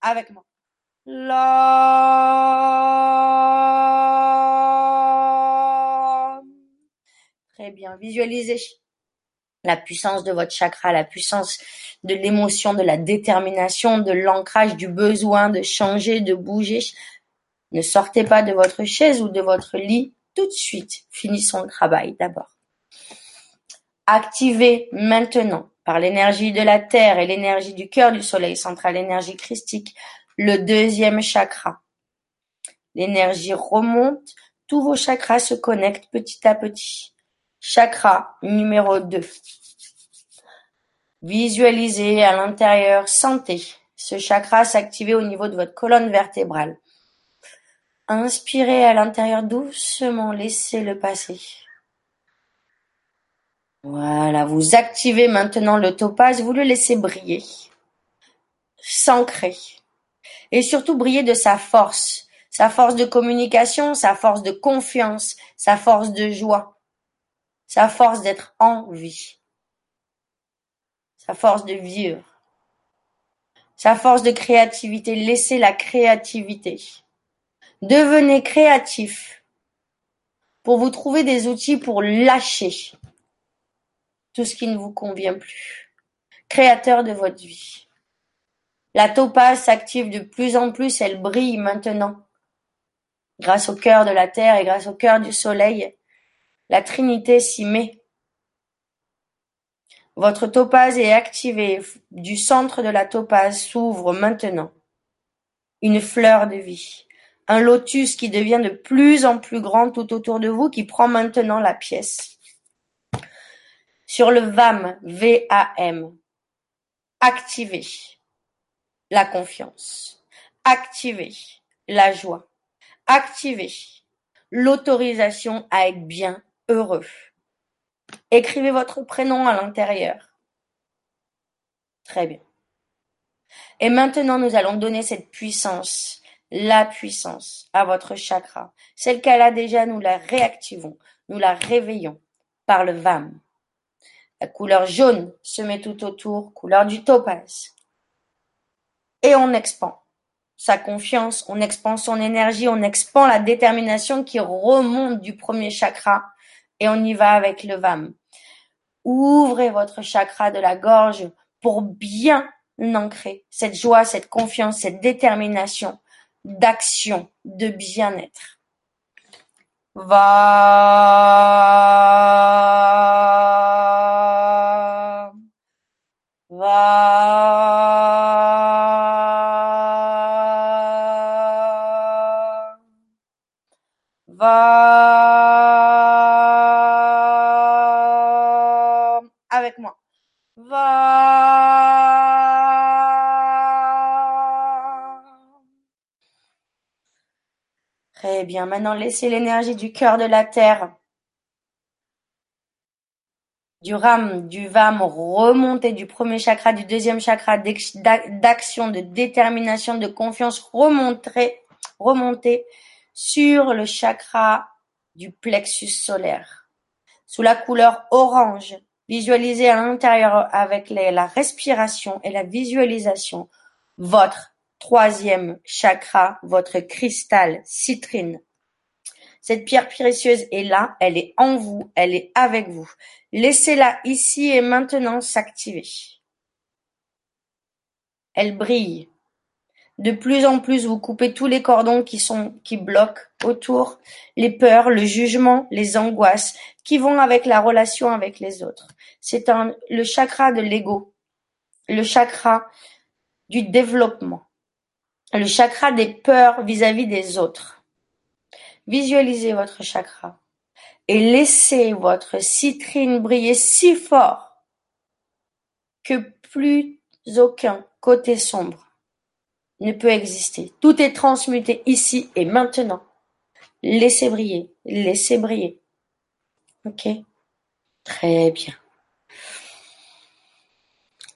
avec moi. La très bien. Visualisez la puissance de votre chakra, la puissance de l'émotion, de la détermination, de l'ancrage, du besoin de changer, de bouger. Ne sortez pas de votre chaise ou de votre lit tout de suite. Finissons le travail d'abord. Activez maintenant par l'énergie de la terre et l'énergie du cœur du soleil central, l'énergie christique, le deuxième chakra. L'énergie remonte, tous vos chakras se connectent petit à petit. Chakra numéro 2. Visualisez à l'intérieur, sentez ce chakra s'activer au niveau de votre colonne vertébrale. Inspirez à l'intérieur doucement, laissez-le passer. Voilà, vous activez maintenant le topaz, vous le laissez briller, s'ancrer, et surtout briller de sa force, sa force de communication, sa force de confiance, sa force de joie, sa force d'être en vie, sa force de vivre, sa force de créativité. Laissez la créativité. Devenez créatif pour vous trouver des outils pour lâcher tout ce qui ne vous convient plus. Créateur de votre vie. La topaze s'active de plus en plus, elle brille maintenant. Grâce au cœur de la terre et grâce au cœur du soleil, la Trinité s'y met. Votre topaze est activée. Du centre de la topaze s'ouvre maintenant une fleur de vie. Un lotus qui devient de plus en plus grand tout autour de vous, qui prend maintenant la pièce. Sur le VAM, V-A-M, activez la confiance, activez la joie, activez l'autorisation à être bien heureux. Écrivez votre prénom à l'intérieur. Très bien. Et maintenant, nous allons donner cette puissance, la puissance à votre chakra. Celle qu'elle a déjà, nous la réactivons, nous la réveillons par le VAM. La couleur jaune se met tout autour, couleur du topaz. Et on expand sa confiance, on expand son énergie, on expand la détermination qui remonte du premier chakra et on y va avec le VAM. Ouvrez votre chakra de la gorge pour bien ancrer cette joie, cette confiance, cette détermination d'action, de bien-être. Va. Maintenant, laissez l'énergie du cœur de la terre, du ram, du vam remonter du premier chakra, du deuxième chakra d'action, de détermination, de confiance, remonter, remonter sur le chakra du plexus solaire. Sous la couleur orange, visualisez à l'intérieur avec la respiration et la visualisation votre troisième chakra, votre cristal citrine. Cette pierre précieuse est là, elle est en vous, elle est avec vous. Laissez-la ici et maintenant s'activer. Elle brille. De plus en plus, vous coupez tous les cordons qui sont, qui bloquent autour, les peurs, le jugement, les angoisses qui vont avec la relation avec les autres. C'est un, le chakra de l'ego, le chakra du développement, le chakra des peurs vis-à-vis des autres. Visualisez votre chakra et laissez votre citrine briller si fort que plus aucun côté sombre ne peut exister. Tout est transmuté ici et maintenant. Laissez briller, laissez briller. Ok? Très bien.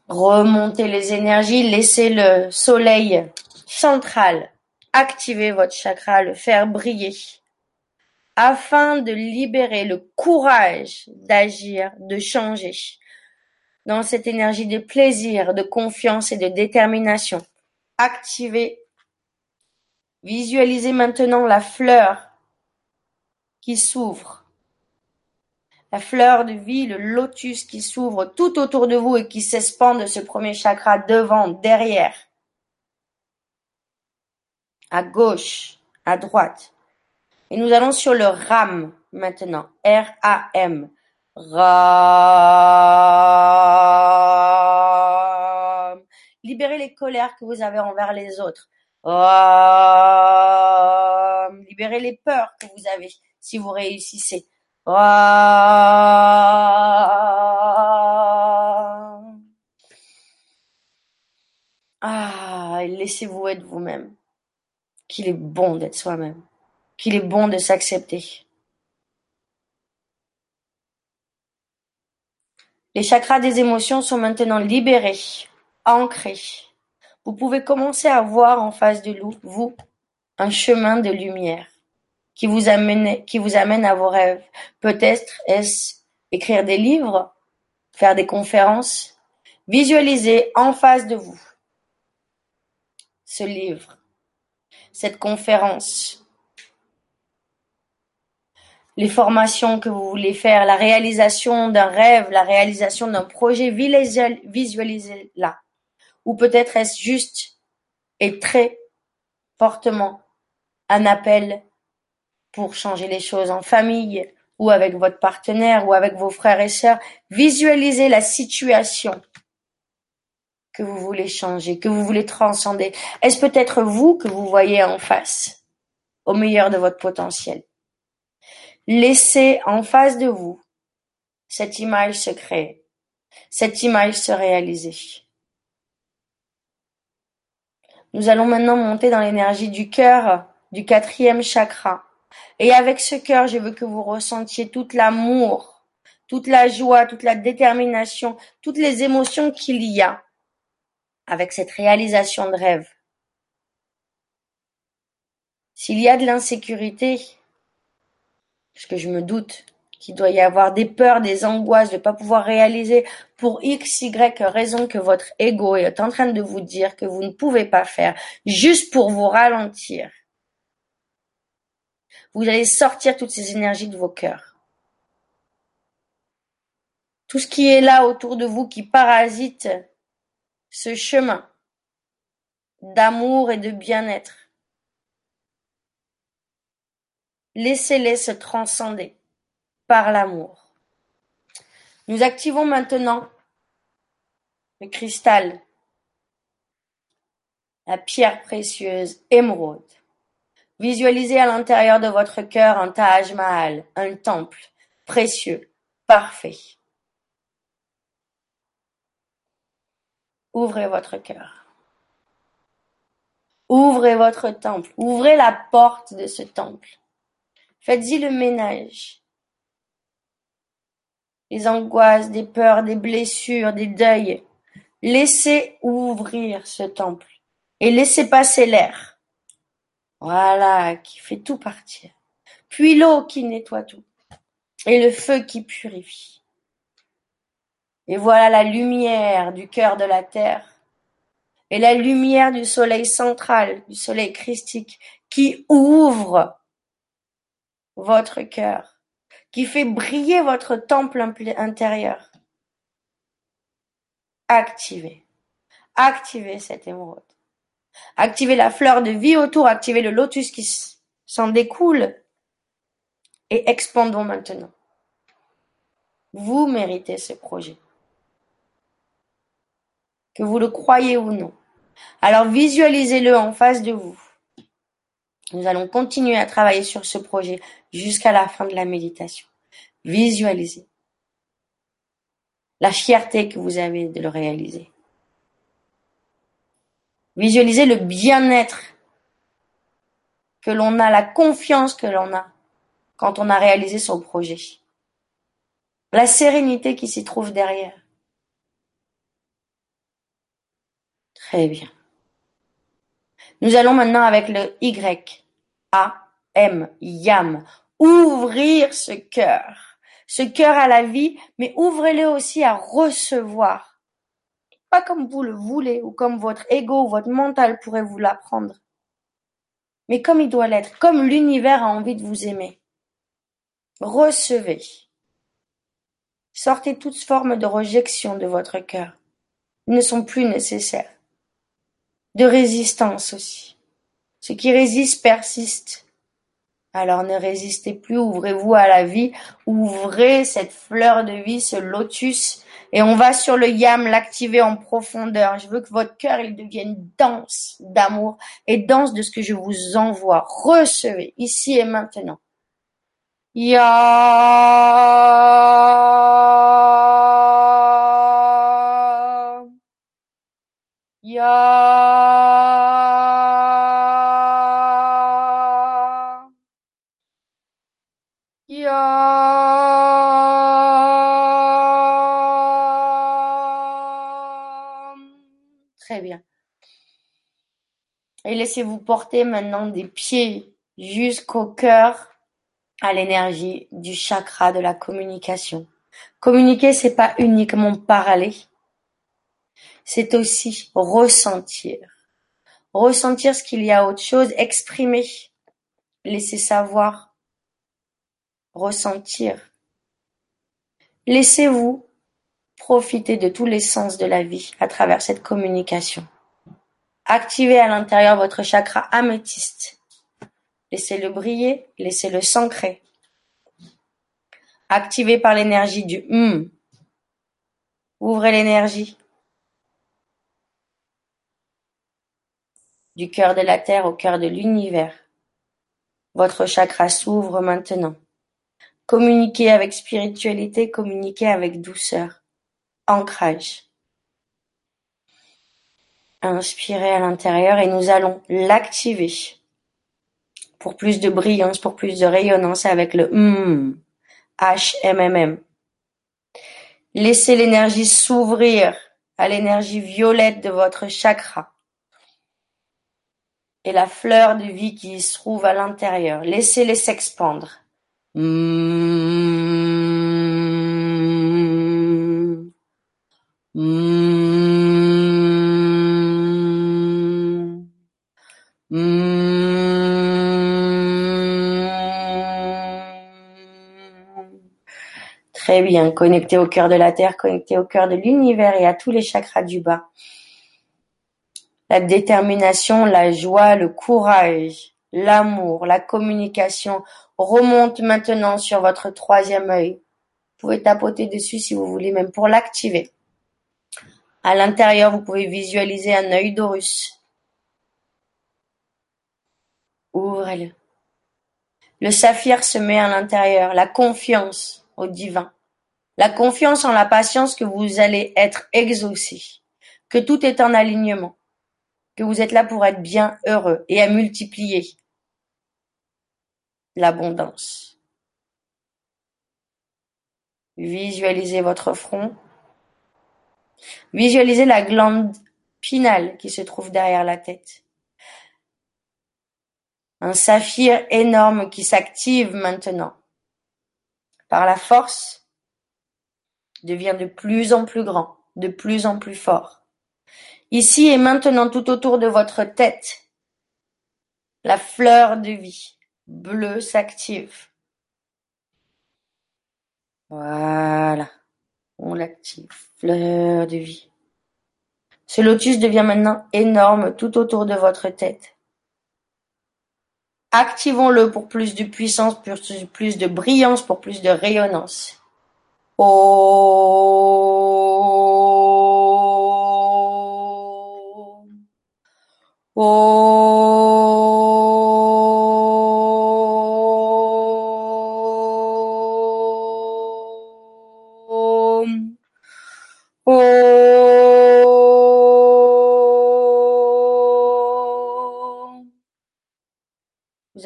Remontez les énergies, laissez le soleil central activer votre chakra, le faire briller, afin de libérer le courage d'agir, de changer, dans cette énergie de plaisir, de confiance et de détermination. Activez, visualisez maintenant la fleur qui s'ouvre la fleur de vie, le lotus qui s'ouvre tout autour de vous et qui s'expand de ce premier chakra devant, derrière, à gauche, à droite. Et nous allons sur le RAM maintenant. R-A-M. RAM. Libérez les colères que vous avez envers les autres. RAM. Libérez les peurs que vous avez si vous réussissez. RAM. Ah, laissez-vous être vous-même. Qu'il est bon d'être soi-même. Qu'il est bon de s'accepter. Les chakras des émotions sont maintenant libérés, ancrés. Vous pouvez commencer à voir en face de vous un chemin de lumière qui vous amène, qui vous amène à vos rêves. Peut-être est-ce écrire des livres, faire des conférences, visualiser en face de vous ce livre, cette conférence, les formations que vous voulez faire, la réalisation d'un rêve, la réalisation d'un projet, visualisez-la. Ou peut-être est-ce juste et très fortement un appel pour changer les choses en famille ou avec votre partenaire ou avec vos frères et sœurs. Visualisez la situation que vous voulez changer, que vous voulez transcender. Est-ce peut-être vous que vous voyez en face, au meilleur de votre potentiel? Laissez en face de vous cette image se créer, cette image se réaliser. Nous allons maintenant monter dans l'énergie du cœur, du quatrième chakra. Et avec ce cœur, je veux que vous ressentiez tout l'amour, toute la joie, toute la détermination, toutes les émotions qu'il y a avec cette réalisation de rêve. S'il y a de l'insécurité, parce que je me doute qu'il doit y avoir des peurs, des angoisses de ne pas pouvoir réaliser pour x, y raison que votre ego est en train de vous dire que vous ne pouvez pas faire, juste pour vous ralentir. Vous allez sortir toutes ces énergies de vos cœurs. Tout ce qui est là autour de vous qui parasite ce chemin d'amour et de bien-être. Laissez-les se transcender par l'amour. Nous activons maintenant le cristal, la pierre précieuse émeraude. Visualisez à l'intérieur de votre cœur un Taj Mahal, un temple précieux, parfait. Ouvrez votre cœur. Ouvrez votre temple. Ouvrez la porte de ce temple. Faites-y le ménage. Les angoisses, des peurs, des blessures, des deuils. Laissez ouvrir ce temple et laissez passer l'air. Voilà, qui fait tout partir. Puis l'eau qui nettoie tout. Et le feu qui purifie. Et voilà la lumière du cœur de la terre. Et la lumière du soleil central, du soleil christique, qui ouvre votre cœur, qui fait briller votre temple intérieur. Activez. Activez cette émeraude. Activez la fleur de vie autour, activez le lotus qui s'en découle. Et expandons maintenant. Vous méritez ce projet. Que vous le croyez ou non. Alors visualisez-le en face de vous. Nous allons continuer à travailler sur ce projet jusqu'à la fin de la méditation. Visualisez la fierté que vous avez de le réaliser. Visualisez le bien-être que l'on a, la confiance que l'on a quand on a réalisé son projet. La sérénité qui s'y trouve derrière. Très bien. Nous allons maintenant avec le Y. A, M, YAM. Ouvrir ce cœur. Ce cœur à la vie, mais ouvrez-le aussi à recevoir. Pas comme vous le voulez ou comme votre ego votre mental pourrait vous l'apprendre. Mais comme il doit l'être, comme l'univers a envie de vous aimer. Recevez. Sortez toute forme de rejection de votre cœur. Ils ne sont plus nécessaires. De résistance aussi. Ce qui résiste persiste. Alors ne résistez plus, ouvrez-vous à la vie, ouvrez cette fleur de vie, ce lotus, et on va sur le yam, l'activer en profondeur. Je veux que votre cœur, il devienne dense d'amour et dense de ce que je vous envoie. Recevez, ici et maintenant. Laissez-vous porter maintenant des pieds jusqu'au cœur, à l'énergie du chakra de la communication. Communiquer, c'est pas uniquement parler. C'est aussi ressentir. Ressentir ce qu'il y a autre chose, exprimer, laisser savoir, ressentir. Laissez-vous profiter de tous les sens de la vie à travers cette communication. Activez à l'intérieur votre chakra améthyste. Laissez-le briller, laissez-le s'ancrer. Activé par l'énergie du hum. Ouvrez l'énergie du cœur de la Terre au cœur de l'univers. Votre chakra s'ouvre maintenant. Communiquez avec spiritualité, communiquez avec douceur. Ancrage. Inspirez à l'intérieur et nous allons l'activer pour plus de brillance, pour plus de rayonnance avec le M, HMMM. Laissez l'énergie s'ouvrir à l'énergie violette de votre chakra et la fleur de vie qui se trouve à l'intérieur. Laissez-les s'expandre. Mm. Très bien, connecté au cœur de la Terre, connecté au cœur de l'univers et à tous les chakras du bas. La détermination, la joie, le courage, l'amour, la communication remontent maintenant sur votre troisième œil. Vous pouvez tapoter dessus si vous voulez, même pour l'activer. À l'intérieur, vous pouvez visualiser un œil d'Horus. Ouvrez-le. Le saphir se met à l'intérieur, la confiance au divin, la confiance en la patience que vous allez être exaucé, que tout est en alignement, que vous êtes là pour être bien heureux et à multiplier l'abondance. Visualisez votre front. Visualisez la glande pinale qui se trouve derrière la tête. Un saphir énorme qui s'active maintenant. Par la force, devient de plus en plus grand, de plus en plus fort. Ici et maintenant tout autour de votre tête, la fleur de vie bleue s'active. Voilà, on l'active, fleur de vie. Ce lotus devient maintenant énorme tout autour de votre tête. Activons-le pour plus de puissance, pour plus de brillance, pour plus de rayonnance. Vous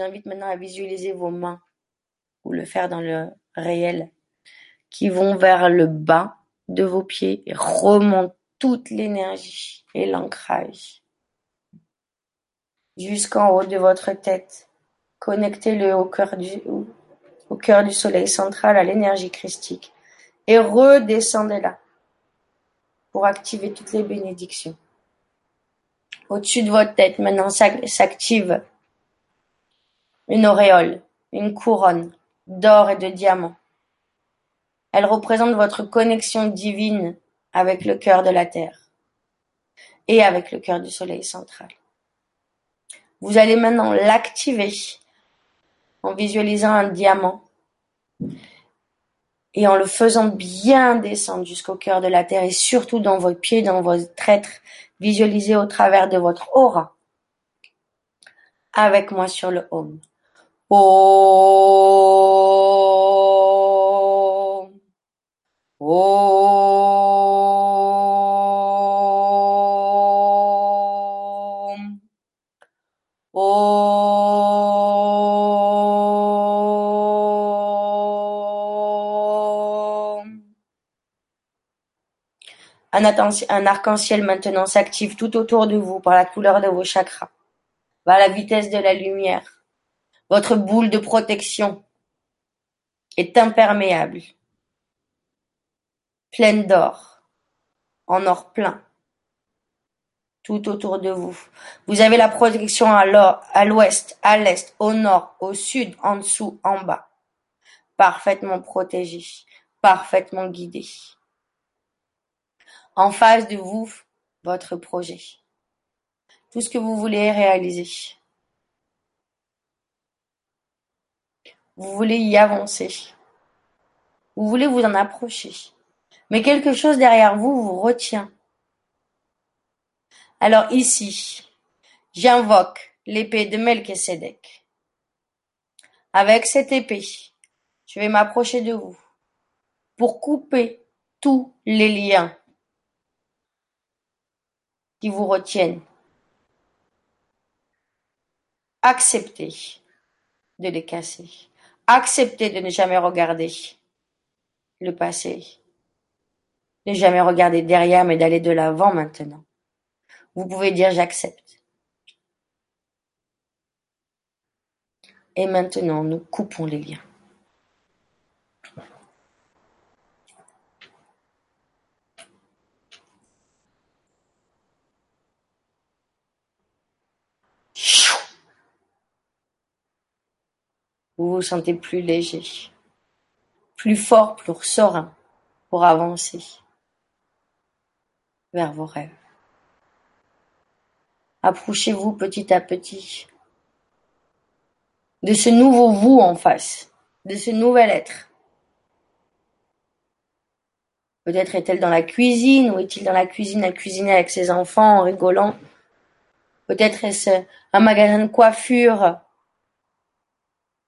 invite maintenant à visualiser vos mains ou le faire dans le réel qui vont vers le bas de vos pieds et remontent toute l'énergie et l'ancrage jusqu'en haut de votre tête. Connectez-le au cœur du, au cœur du soleil central, à l'énergie christique et redescendez là pour activer toutes les bénédictions. Au-dessus de votre tête, maintenant s'active une auréole, une couronne d'or et de diamants. Elle représente votre connexion divine avec le cœur de la Terre et avec le cœur du Soleil central. Vous allez maintenant l'activer en visualisant un diamant et en le faisant bien descendre jusqu'au cœur de la terre et surtout dans vos pieds, dans votre être, visualisez au travers de votre aura. Avec moi sur le home. Om. Om. Un, un arc-en-ciel maintenant s'active tout autour de vous par la couleur de vos chakras, à la vitesse de la lumière. Votre boule de protection est imperméable, pleine d'or, en or plein, tout autour de vous. Vous avez la protection à l'ouest, à l'est, au nord, au sud, en dessous, en bas. Parfaitement protégé, parfaitement guidé. En face de vous, votre projet. Tout ce que vous voulez réaliser. Vous voulez y avancer. Vous voulez vous en approcher. Mais quelque chose derrière vous vous retient. Alors ici, j'invoque l'épée de Melchisedec. Avec cette épée, je vais m'approcher de vous pour couper tous les liens qui vous retiennent. Acceptez de les casser. Acceptez de ne jamais regarder le passé. Ne jamais regarder derrière, mais d'aller de l'avant maintenant. Vous pouvez dire j'accepte. Et maintenant, nous coupons les liens. Vous vous sentez plus léger, plus fort, plus serein pour avancer vers vos rêves. Approchez-vous petit à petit de ce nouveau vous en face, de ce nouvel être. Peut-être est-elle dans la cuisine ou est-il dans la cuisine à cuisiner avec ses enfants en rigolant. Peut-être est-ce un magasin de coiffure,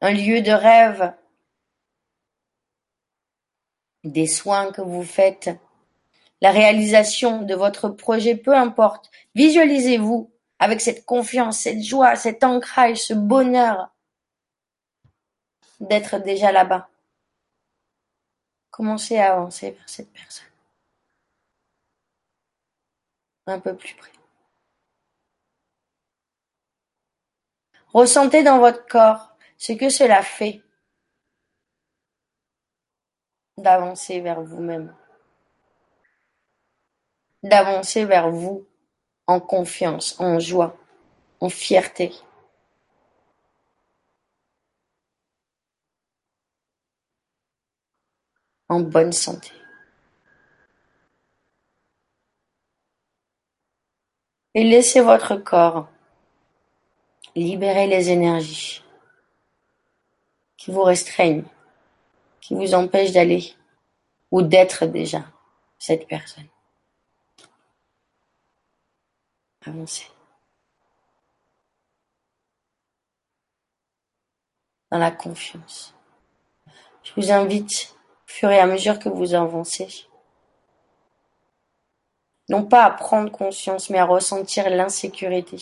un lieu de rêve, des soins que vous faites, la réalisation de votre projet, peu importe. Visualisez-vous avec cette confiance, cette joie, cet ancrage, ce bonheur d'être déjà là-bas. Commencez à avancer vers cette personne. Un peu plus près. Ressentez dans votre corps ce que cela fait d'avancer vers vous-même, d'avancer vers vous en confiance, en joie, en fierté. en bonne santé. Et laissez votre corps libérer les énergies qui vous restreignent, qui vous empêchent d'aller ou d'être déjà cette personne. Avancez. Dans la confiance. Je vous invite, au fur et à mesure que vous avancez, non pas à prendre conscience, mais à ressentir l'insécurité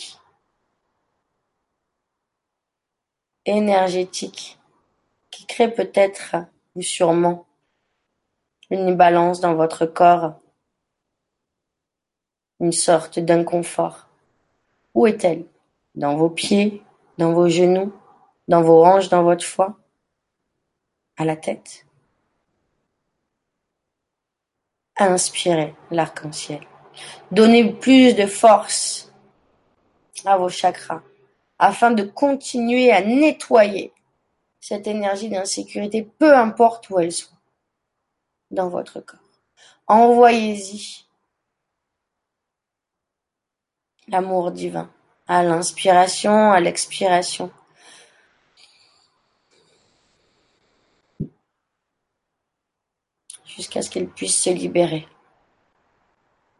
énergétique qui crée peut-être ou sûrement une balance dans votre corps, une sorte d'inconfort. Où est-elle? Dans vos pieds, dans vos genoux, dans vos hanches, dans votre foie, à la tête? Inspirez l'arc-en-ciel. Donnez plus de force à vos chakras afin de continuer à nettoyer cette énergie d'insécurité, peu importe où elle soit dans votre corps. Envoyez-y L'amour divin, à l'inspiration, à l'expiration. Jusqu'à ce qu'elle puisse se libérer.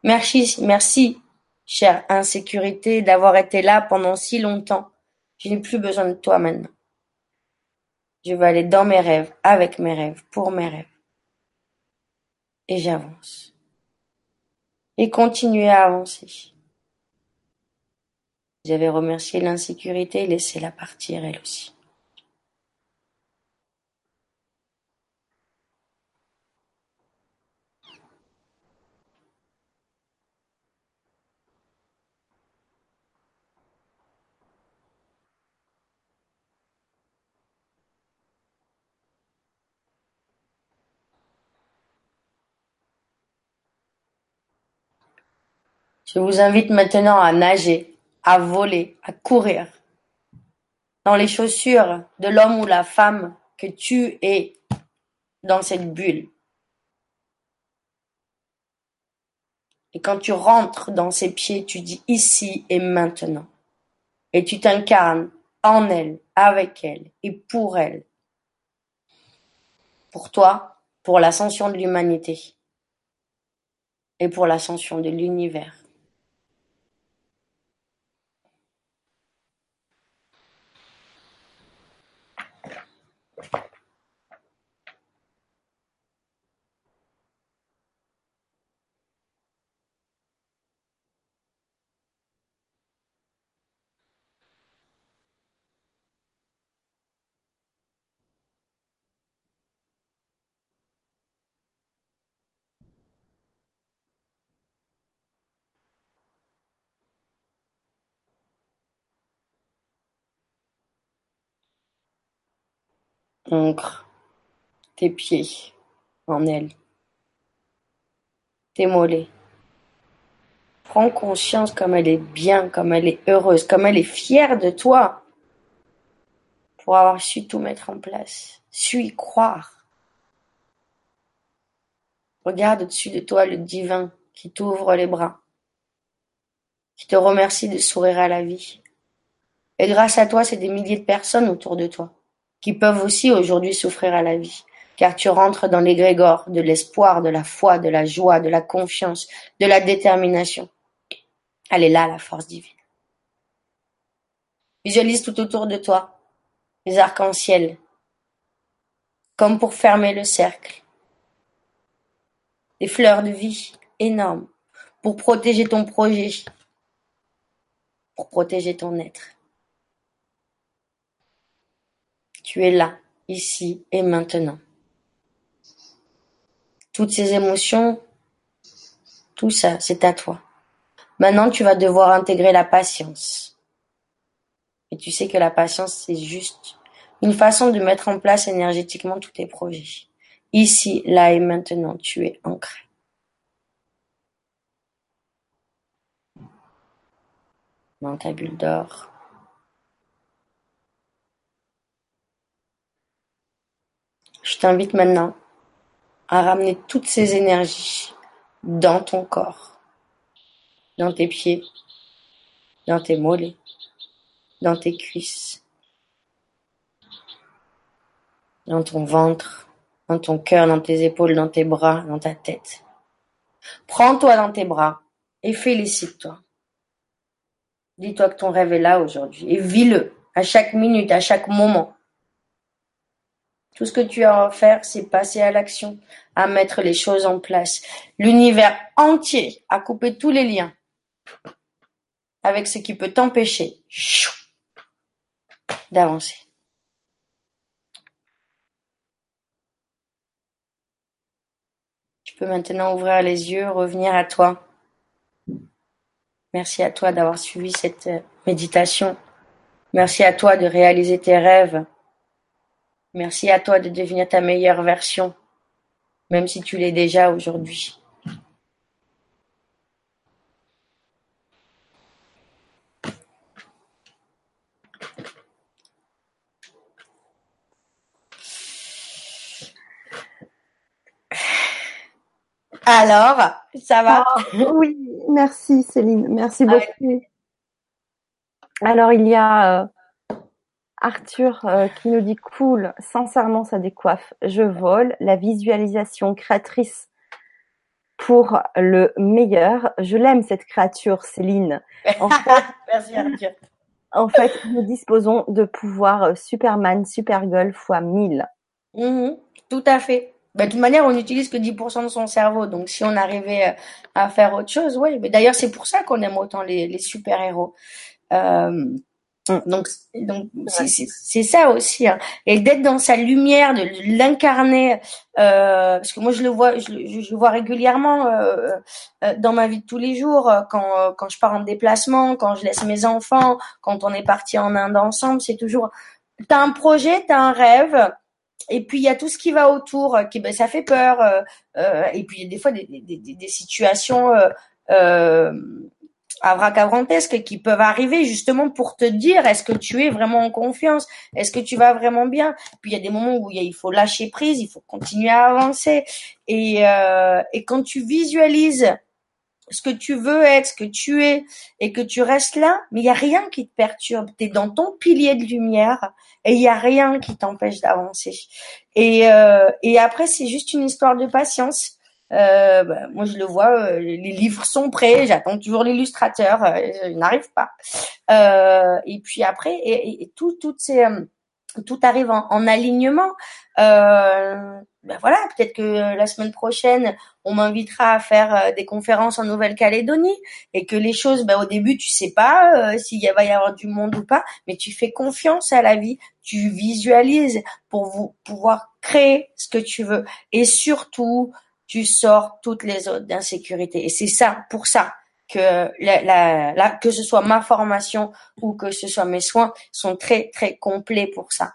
Merci, merci, chère insécurité, d'avoir été là pendant si longtemps. Je n'ai plus besoin de toi maintenant. Je vais aller dans mes rêves, avec mes rêves, pour mes rêves. Et j'avance. Et continuer à avancer. J'avais remercié l'insécurité et laissé-la partir elle aussi. Je vous invite maintenant à nager, à voler, à courir dans les chaussures de l'homme ou la femme que tu es dans cette bulle. Et quand tu rentres dans ses pieds, tu dis ici et maintenant. Et tu t'incarnes en elle, avec elle et pour elle. Pour toi, pour l'ascension de l'humanité et pour l'ascension de l'univers. Ancre tes pieds en elle, tes mollets. Prends conscience comme elle est bien, comme elle est heureuse, comme elle est fière de toi pour avoir su tout mettre en place. Suis y croire. Regarde au-dessus de toi le divin qui t'ouvre les bras, qui te remercie de sourire à la vie. Et grâce à toi, c'est des milliers de personnes autour de toi qui peuvent aussi aujourd'hui souffrir à la vie, car tu rentres dans l'égrégore de l'espoir, de la foi, de la joie, de la confiance, de la détermination. Elle est là, la force divine. Visualise tout autour de toi les arcs-en-ciel, comme pour fermer le cercle. Des fleurs de vie énormes pour protéger ton projet, pour protéger ton être. Tu es là, ici et maintenant. Toutes ces émotions, tout ça, c'est à toi. Maintenant, tu vas devoir intégrer la patience. Et tu sais que la patience, c'est juste une façon de mettre en place énergétiquement tous tes projets. Ici, là et maintenant, tu es ancré. Dans ta bulle d'or. Je t'invite maintenant à ramener toutes ces énergies dans ton corps, dans tes pieds, dans tes mollets, dans tes cuisses, dans ton ventre, dans ton cœur, dans tes épaules, dans tes bras, dans ta tête. Prends-toi dans tes bras et félicite-toi. Dis-toi que ton rêve est là aujourd'hui et vis-le à chaque minute, à chaque moment. Tout ce que tu as à faire, c'est passer à l'action, à mettre les choses en place. L'univers entier a coupé tous les liens avec ce qui peut t'empêcher d'avancer. Tu peux maintenant ouvrir les yeux, revenir à toi. Merci à toi d'avoir suivi cette euh, méditation. Merci à toi de réaliser tes rêves. Merci à toi de devenir ta meilleure version, même si tu l'es déjà aujourd'hui. Alors, ça va?
Ah, Oui, merci Céline, merci beaucoup. Alors il y a euh, Arthur euh, qui nous dit cool, sincèrement ça décoiffe, je vole, la visualisation créatrice pour le meilleur. Je l'aime cette créature, Céline.
En fait, Merci Arthur.
En fait, nous disposons de pouvoirs euh, Superman, Supergirl fois 1000.
Mhm, tout à fait. Bah, de toute manière, on n'utilise que 10% de son cerveau. Donc, si on arrivait euh, à faire autre chose, oui. Mais d'ailleurs, c'est pour ça qu'on aime autant les, les super-héros. Euh, Mm. Donc, donc c'est ça aussi, hein. et d'être dans sa lumière, de l'incarner, euh, parce que moi je le vois, je, je vois régulièrement euh, euh, dans ma vie de tous les jours, euh, quand quand je pars en déplacement, quand je laisse mes enfants, quand on est parti en Inde ensemble, c'est toujours, t'as un projet, t'as un rêve, et puis il y a tout ce qui va autour, qui ben ça fait peur, et puis des fois des, des, des, des situations euh, abracadabrantesques qui peuvent arriver justement pour te dire est-ce que tu es vraiment en confiance, est-ce que tu vas vraiment bien? Puis il y a des moments où il faut lâcher prise, il faut continuer à avancer. Et, euh, et quand tu visualises ce que tu veux être, ce que tu es, et que tu restes là, mais il y a rien qui te perturbe. Tu es dans ton pilier de lumière et il y a rien qui t'empêche d'avancer. Et, euh, et après, c'est juste une histoire de patience euh, bah, moi, je le vois, euh, les livres sont prêts, j'attends toujours l'illustrateur, euh, il n'arrive pas. Euh, et puis après, et, et tout, toutes ces, tout arrive en, en alignement. Ben voilà, peut-être que la semaine prochaine, on m'invitera à faire des conférences en Nouvelle-Calédonie et que les choses, ben, au début, tu sais pas s'il va y avoir du monde ou pas, mais tu fais confiance à la vie, tu visualises pour vous pouvoir créer ce que tu veux et surtout tu sors toutes les autres d'insécurité. Et c'est ça, pour ça, que que ce soit ma formation ou que ce soit mes soins sont très très complets pour ça.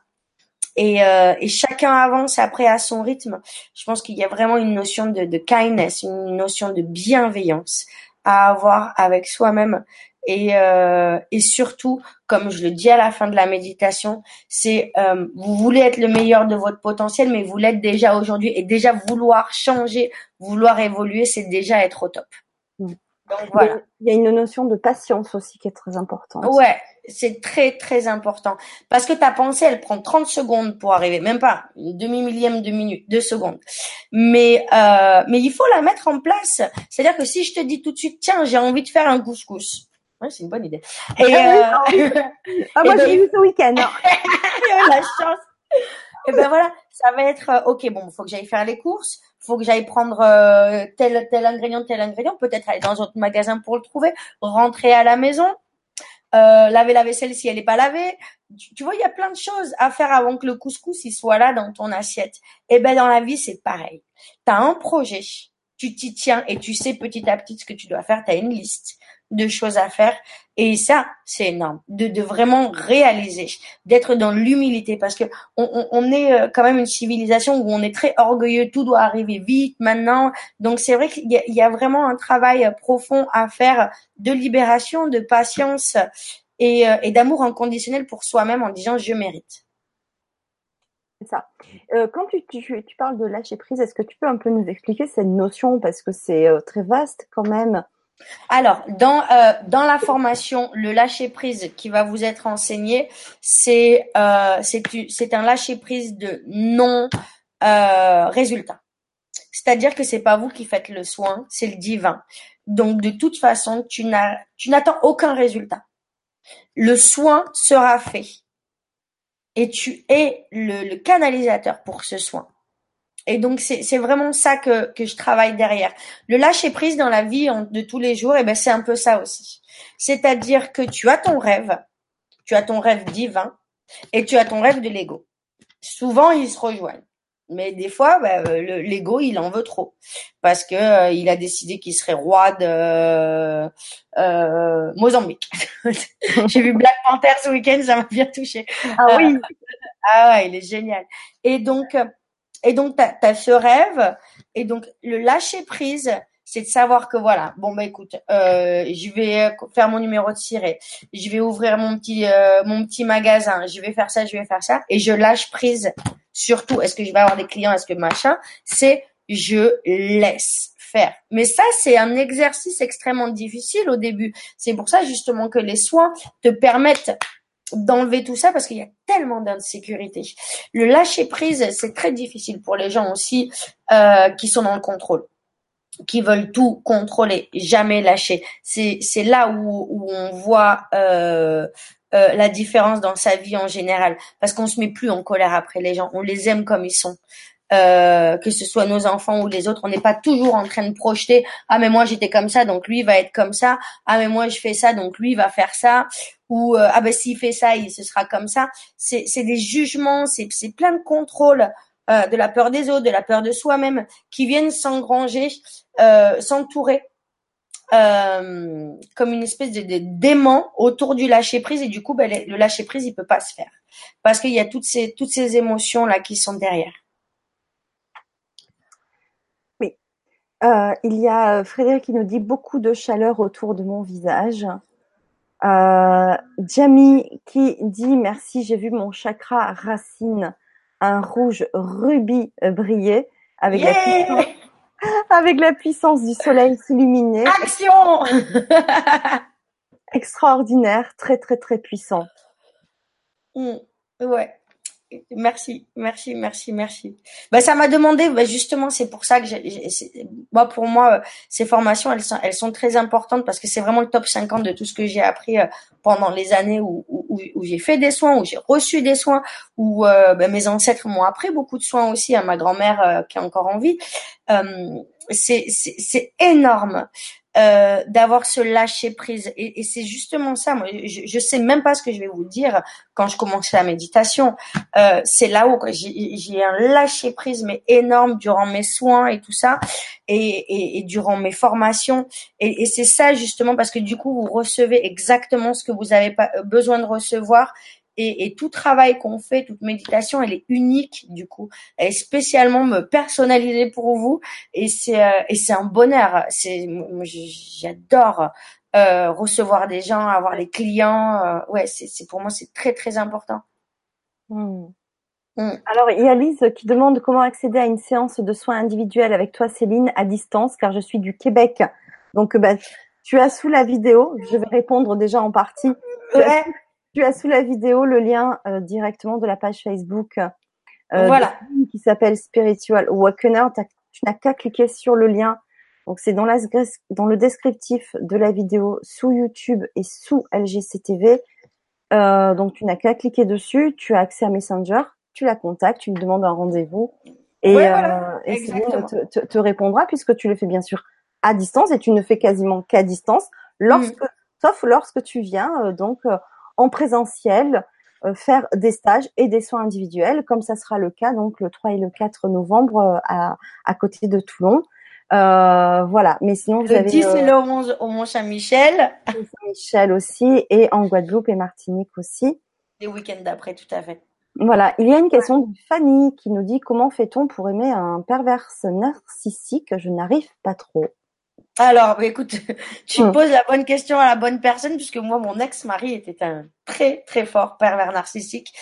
Et, euh, et chacun avance après à son rythme. Je pense qu'il y a vraiment une notion de kindness, une notion de bienveillance à avoir avec soi-même et, euh, et surtout, comme je le dis à la fin de la méditation, c'est euh, vous voulez être le meilleur de votre potentiel, mais vous l'êtes déjà aujourd'hui et déjà vouloir changer, vouloir évoluer, c'est déjà être au top.
Donc voilà. Il y a une notion de patience aussi qui est très importante.
Ouais, c'est très très important parce que ta pensée, elle prend 30 secondes pour arriver, même pas une demi millième de minute, deux secondes. Mais euh, mais il faut la mettre en place. C'est-à-dire que si je te dis tout de suite, tiens, j'ai envie de faire un couscous c'est une bonne idée.
Et, ah, euh, ah moi, ben, j'ai eu ce week-end.
la chance. Et ben voilà, ça va être euh, ok. Bon, faut que j'aille faire les courses, faut que j'aille prendre euh, tel tel ingrédient, tel ingrédient. Peut-être aller dans un autre magasin pour le trouver, rentrer à la maison, euh, laver la vaisselle si elle n'est pas lavée. Tu, tu, vois, il y a plein de choses à faire avant que le couscous il soit là dans ton assiette. Et ben dans la vie c'est pareil. T'as un projet, tu t'y tiens et tu sais petit à petit ce que tu dois faire. T'as une liste de choses à faire. Et ça, c'est énorme, de, de vraiment réaliser, d'être dans l'humilité, parce que on, on, est euh, quand même une civilisation où on est très orgueilleux, tout doit arriver vite maintenant. Donc c'est vrai qu'il y, y, a vraiment un travail profond à faire de libération, de patience et, euh, et d'amour inconditionnel pour soi-même en disant je mérite.
C'est ça. Euh, quand tu, tu, tu, parles de lâcher prise, est-ce que tu peux un peu nous expliquer cette notion? Parce que c'est euh, très vaste quand même
alors, dans, euh, dans la formation, le lâcher-prise qui va vous être enseigné, c'est euh, un lâcher-prise de non-résultat. Euh, C'est-à-dire que c'est pas vous qui faites le soin, c'est le divin. Donc, de toute façon, tu n'attends aucun résultat. Le soin sera fait. Et tu es le canalisateur pour ce soin. Et donc c'est vraiment ça que, que je travaille derrière. Le lâcher prise dans la vie de tous les jours, et eh ben c'est un peu ça aussi. C'est-à-dire que tu as ton rêve, tu as ton rêve divin et tu as ton rêve de l'ego. Souvent ils se rejoignent, mais des fois ben, l'ego il en veut trop parce que euh, il a décidé qu'il serait roi de euh, Mozambique. J'ai vu Black Panther ce week-end, ça m'a bien touché.
Ah oui.
ah il est génial. Et donc et donc, tu as, ce rêve. Et donc, le lâcher prise, c'est de savoir que voilà, bon bah écoute, euh, je vais faire mon numéro de ciré, je vais ouvrir mon petit euh, mon petit magasin, je vais faire ça, je vais faire ça, et je lâche prise. Surtout, est-ce que je vais avoir des clients, est-ce que machin, c'est je laisse faire. Mais ça, c'est un exercice extrêmement difficile au début. C'est pour ça justement que les soins te permettent d'enlever tout ça parce qu'il y a tellement d'insécurité. Le lâcher prise, c'est très difficile pour les gens aussi euh, qui sont dans le contrôle qui veulent tout contrôler, jamais lâcher. C'est là où, où on voit euh, euh, la différence dans sa vie en général, parce qu'on se met plus en colère après les gens, on les aime comme ils sont. Euh, que ce soit nos enfants ou les autres, on n'est pas toujours en train de projeter ah mais moi j'étais comme ça donc lui va être comme ça. Ah mais moi je fais ça donc lui va faire ça ou euh, ah ben s'il fait ça il ce sera comme ça c'est des jugements c'est plein de contrôle euh, de la peur des autres de la peur de soi-même qui viennent s'engranger euh, s'entourer euh, comme une espèce de, de, d'aimant autour du lâcher prise et du coup ben, le lâcher prise il peut pas se faire. Parce qu'il y a toutes ces toutes ces émotions là qui sont derrière
Euh, il y a euh, Frédéric qui nous dit beaucoup de chaleur autour de mon visage. Euh, Jamie qui dit merci, j'ai vu mon chakra racine, un rouge rubis briller avec, la puissance, avec la puissance du soleil s'illuminer.
Action
Extraordinaire, très très très puissant.
Mmh, ouais. Merci, merci, merci, merci. Bah, ça m'a demandé, bah, justement, c'est pour ça que j'ai, moi, pour moi, ces formations, elles sont, très importantes parce que c'est vraiment le top 50 de tout ce que j'ai appris euh, pendant les années où, où, où j'ai fait des soins, où j'ai reçu des soins, où euh, bah, mes ancêtres m'ont appris beaucoup de soins aussi, à ma grand-mère euh, qui est encore en vie. Euh, c'est, c'est, énorme. Euh, d'avoir ce lâcher prise. Et, et c'est justement ça. Moi, je, je sais même pas ce que je vais vous dire quand je commence la méditation. Euh, c'est là où j'ai un lâcher prise mais énorme durant mes soins et tout ça, et, et, et durant mes formations. Et, et c'est ça justement parce que du coup vous recevez exactement ce que vous avez pas besoin de recevoir et, et, tout travail qu'on fait, toute méditation, elle est unique du coup. Elle est spécialement personnalisée pour vous et c'est euh, et c'est un bonheur. C'est j'adore euh, recevoir des gens, avoir les clients. Euh, ouais, c'est pour moi c'est très très important.
Hmm. Hmm. Alors il y a Lise qui demande comment accéder à une séance de soins individuels avec toi Céline à distance car je suis du Québec. Donc bah, tu as sous la vidéo, je vais répondre déjà en partie.
Ouais.
Tu as sous la vidéo le lien euh, directement de la page Facebook euh,
voilà.
qui s'appelle Spiritual Awakener. Tu n'as qu'à cliquer sur le lien. Donc c'est dans, la, dans le descriptif de la vidéo sous YouTube et sous LGCTV. Euh, donc tu n'as qu'à cliquer dessus. Tu as accès à Messenger. Tu la contactes. Tu lui demandes un rendez-vous. Et,
ouais, voilà.
euh, et te, te, te, répondra puisque tu le fais bien sûr à distance et tu ne fais quasiment qu'à distance lorsque, mmh. sauf lorsque tu viens euh, donc euh, en présentiel, euh, faire des stages et des soins individuels, comme ça sera le cas donc le 3 et le 4 novembre euh, à, à côté de Toulon. Euh, voilà, mais sinon vous
le
avez
10 et le 11 au Mont Saint-Michel,
Saint-Michel aussi et en Guadeloupe et Martinique aussi.
Les week-ends d'après, tout à fait.
Voilà, il y a une question de Fanny qui nous dit comment fait-on pour aimer un perverse narcissique? Je n'arrive pas trop.
Alors, écoute, tu mmh. poses la bonne question à la bonne personne, puisque moi, mon ex-mari était un très, très fort pervers narcissique.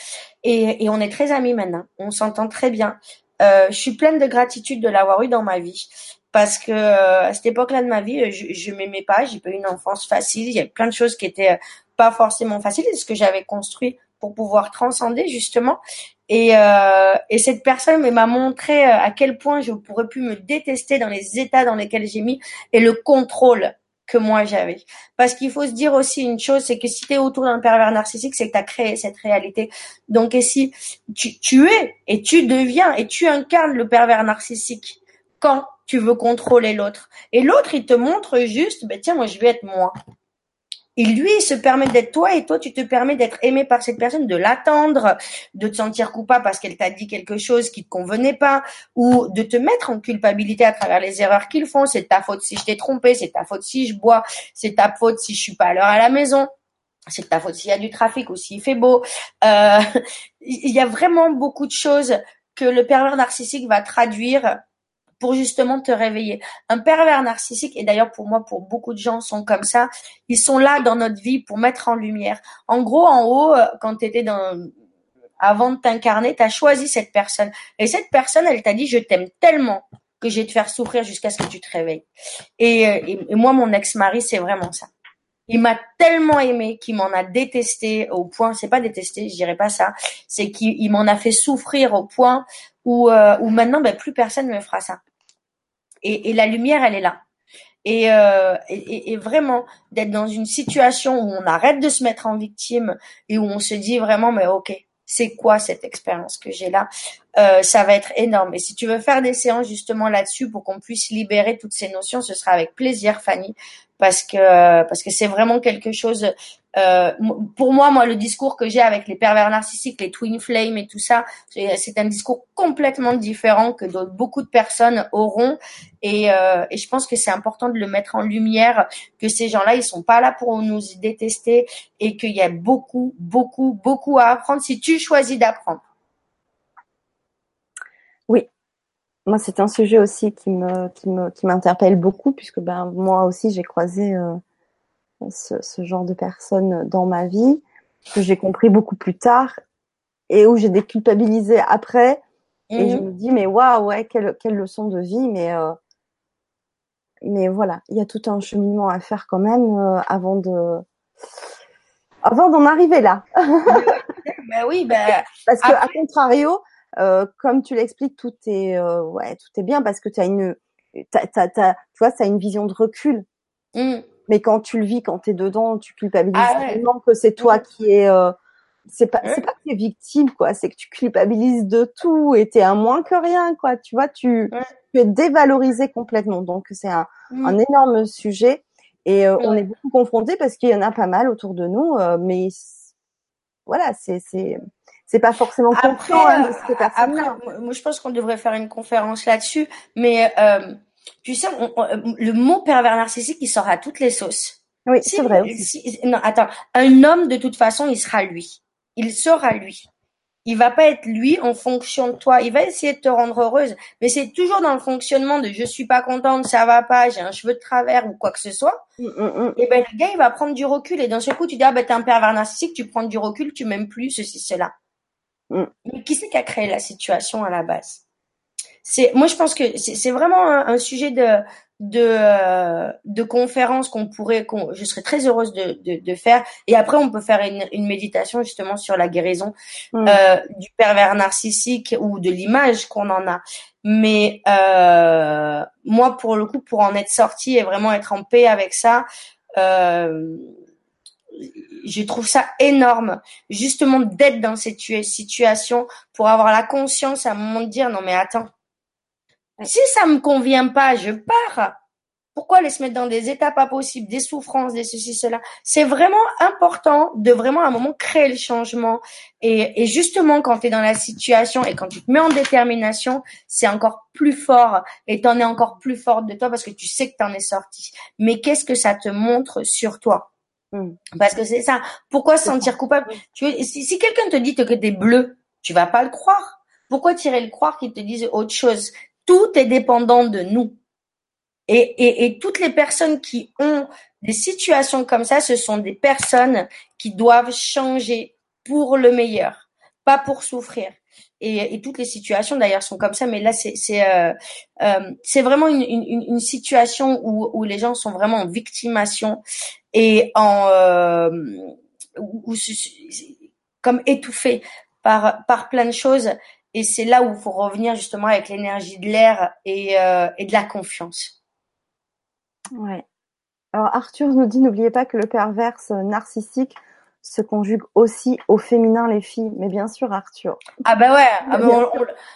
Et, et on est très amis maintenant. On s'entend très bien. Euh, je suis pleine de gratitude de l'avoir eu dans ma vie. Parce que euh, à cette époque-là de ma vie, je, je m'aimais pas, j'ai pas eu une enfance facile, il y avait plein de choses qui étaient pas forcément faciles, ce que j'avais construit pour pouvoir transcender justement. Et, euh, et cette personne m'a montré euh, à quel point je pourrais plus me détester dans les états dans lesquels j'ai mis et le contrôle que moi j'avais. Parce qu'il faut se dire aussi une chose, c'est que si tu es autour d'un pervers narcissique, c'est que tu as créé cette réalité. Donc et si tu, es et tu deviens et tu incarnes le pervers narcissique quand tu veux contrôler l'autre. Et l'autre, il te montre juste, ben tiens, moi je vais être moi. Et lui, se permet d'être toi et toi, tu te permets d'être aimé par cette personne, de l'attendre, de te sentir coupable parce qu'elle t'a dit quelque chose qui te convenait pas ou de te mettre en culpabilité à travers les erreurs qu'ils font. C'est ta faute si je t'ai trompé, c'est ta faute si je bois, c'est ta faute si je suis pas à l'heure à la maison. C'est ta faute s'il y a du trafic ou s'il fait beau. Euh, il y a vraiment beaucoup de choses que le pervers narcissique va traduire pour justement te réveiller. Un pervers narcissique, et d'ailleurs pour moi, pour beaucoup de gens sont comme ça, ils sont là dans notre vie pour mettre en lumière. En gros, en haut, euh, quand tu étais dans avant de t'incarner, tu as choisi cette personne. Et cette personne, elle t'a dit, je t'aime tellement que je vais te faire souffrir jusqu'à ce que tu te réveilles. Et, euh, et, et moi, mon ex-mari, c'est vraiment ça. Il m'a tellement aimé qu'il m'en a détesté au point, c'est pas détesté, je dirais pas ça, c'est qu'il m'en a fait souffrir au point où, euh, où maintenant, ben, plus personne ne me fera ça. Et, la lumière, elle est là. Et, euh, et, vraiment d'être dans une situation où on arrête de se mettre en victime et où on se dit vraiment mais ok c'est quoi cette expérience que j'ai là? Euh, ça va être énorme. Et si tu veux faire des séances justement là-dessus pour qu'on puisse libérer toutes ces notions ce sera avec plaisir Fanny parce que parce que c'est vraiment quelque chose euh, pour moi moi le discours que j'ai avec les pervers narcissiques les twin flames et tout ça c'est un discours complètement différent que beaucoup de personnes auront. Et, euh, et je pense que c'est important de le mettre en lumière que ces gens-là ils sont pas là pour nous détester et qu'il y a beaucoup beaucoup beaucoup à apprendre. Si tu choisis d'apprendre
oui moi, c'est un sujet aussi qui me qui me qui m'interpelle beaucoup puisque ben moi aussi j'ai croisé euh, ce, ce, genre de personnes dans ma vie que j'ai compris beaucoup plus tard et où j'ai déculpabilisé après et je mhm. me dis mais waouh ouais quelle quelle leçon de vie mais euh, mais voilà il y a tout un cheminement à faire quand même euh, avant de avant d'en arriver là.
ben oui, ben
parce que à contrario, euh, comme tu l'expliques, tout est euh, ouais, tout est bien parce que tu as une t'as, t'as, t'as, tu vois, ça une vision de recul. Mm. Mais quand tu le vis, quand tu es dedans, tu culpabilises ah tellement que c'est toi mm. qui est euh, c'est pas c'est pas que tu es victime quoi, c'est que tu culpabilises de tout et tu es un moins que rien quoi, tu vois, tu tu es dévalorisé complètement. Donc c'est un mm. un énorme sujet et euh, on est beaucoup confrontés parce qu'il y en a pas mal autour de nous mais voilà, c'est c'est c'est pas forcément après, hein,
euh, moi, je pense qu'on devrait faire une conférence là-dessus, mais euh, tu sais, le mot pervers narcissique, il sort à toutes les sauces.
Oui, c'est vrai.
non, attends, un homme de toute façon, il sera lui. Il sera lui. Il va pas être lui en fonction de toi. Il va essayer de te rendre heureuse, mais c'est toujours dans le fonctionnement de je suis pas contente, ça va pas, j'ai un cheveu de travers ou quoi que ce soit. Mm, mm, mm. Et ben le gars, il va prendre du recul et d'un seul coup, tu dis ah ben t'es un pervers narcissique, tu prends du recul, tu m'aimes plus ceci cela. Mm. Mais qui c'est qui a créé la situation à la base? C'est moi je pense que c'est vraiment un, sujet de de euh, de conférence qu'on pourrait qu'on je serais très heureuse de, de, de faire et après on peut faire une, une méditation justement sur la guérison mm. euh, du pervers narcissique ou de l'image qu'on en a mais euh, moi pour le coup pour en être sortie et vraiment être en paix avec ça euh, je trouve ça énorme, justement d'être dans cette situation pour avoir la conscience à un moment de dire non mais attends, si ça me convient pas, je pars. Pourquoi aller se mettre dans des états pas possibles, des souffrances, des ceci, cela? C'est vraiment important de vraiment à un moment créer le changement. Et, et justement, quand tu es dans la situation et quand tu te mets en détermination, c'est encore plus fort et t'en es encore plus forte de toi parce que tu sais que t'en es sorti. Mais qu'est-ce que ça te montre sur toi? Parce que c'est ça. Pourquoi se sentir coupable tu Si, si quelqu'un te dit que t'es bleu, tu vas pas le croire. Pourquoi tirer le croire qu'il te dise autre chose? Tout est dépendant de nous. Et, et, et toutes les personnes qui ont des situations comme ça, ce sont des personnes qui doivent changer pour le meilleur, pas pour souffrir. Et, et toutes les situations d'ailleurs sont comme ça, mais là c'est c'est euh, euh, c'est vraiment une, une, une situation où, où les gens sont vraiment en victimation et en euh, ou, comme étouffé par par plein de choses et c'est là où il faut revenir justement avec l'énergie de l'air et, euh, et de la confiance.
Ouais. Alors Arthur nous dit n'oubliez pas que le perverse narcissique se conjugue aussi au féminin les filles. Mais bien sûr, Arthur.
Ah bah ouais. Ah, bah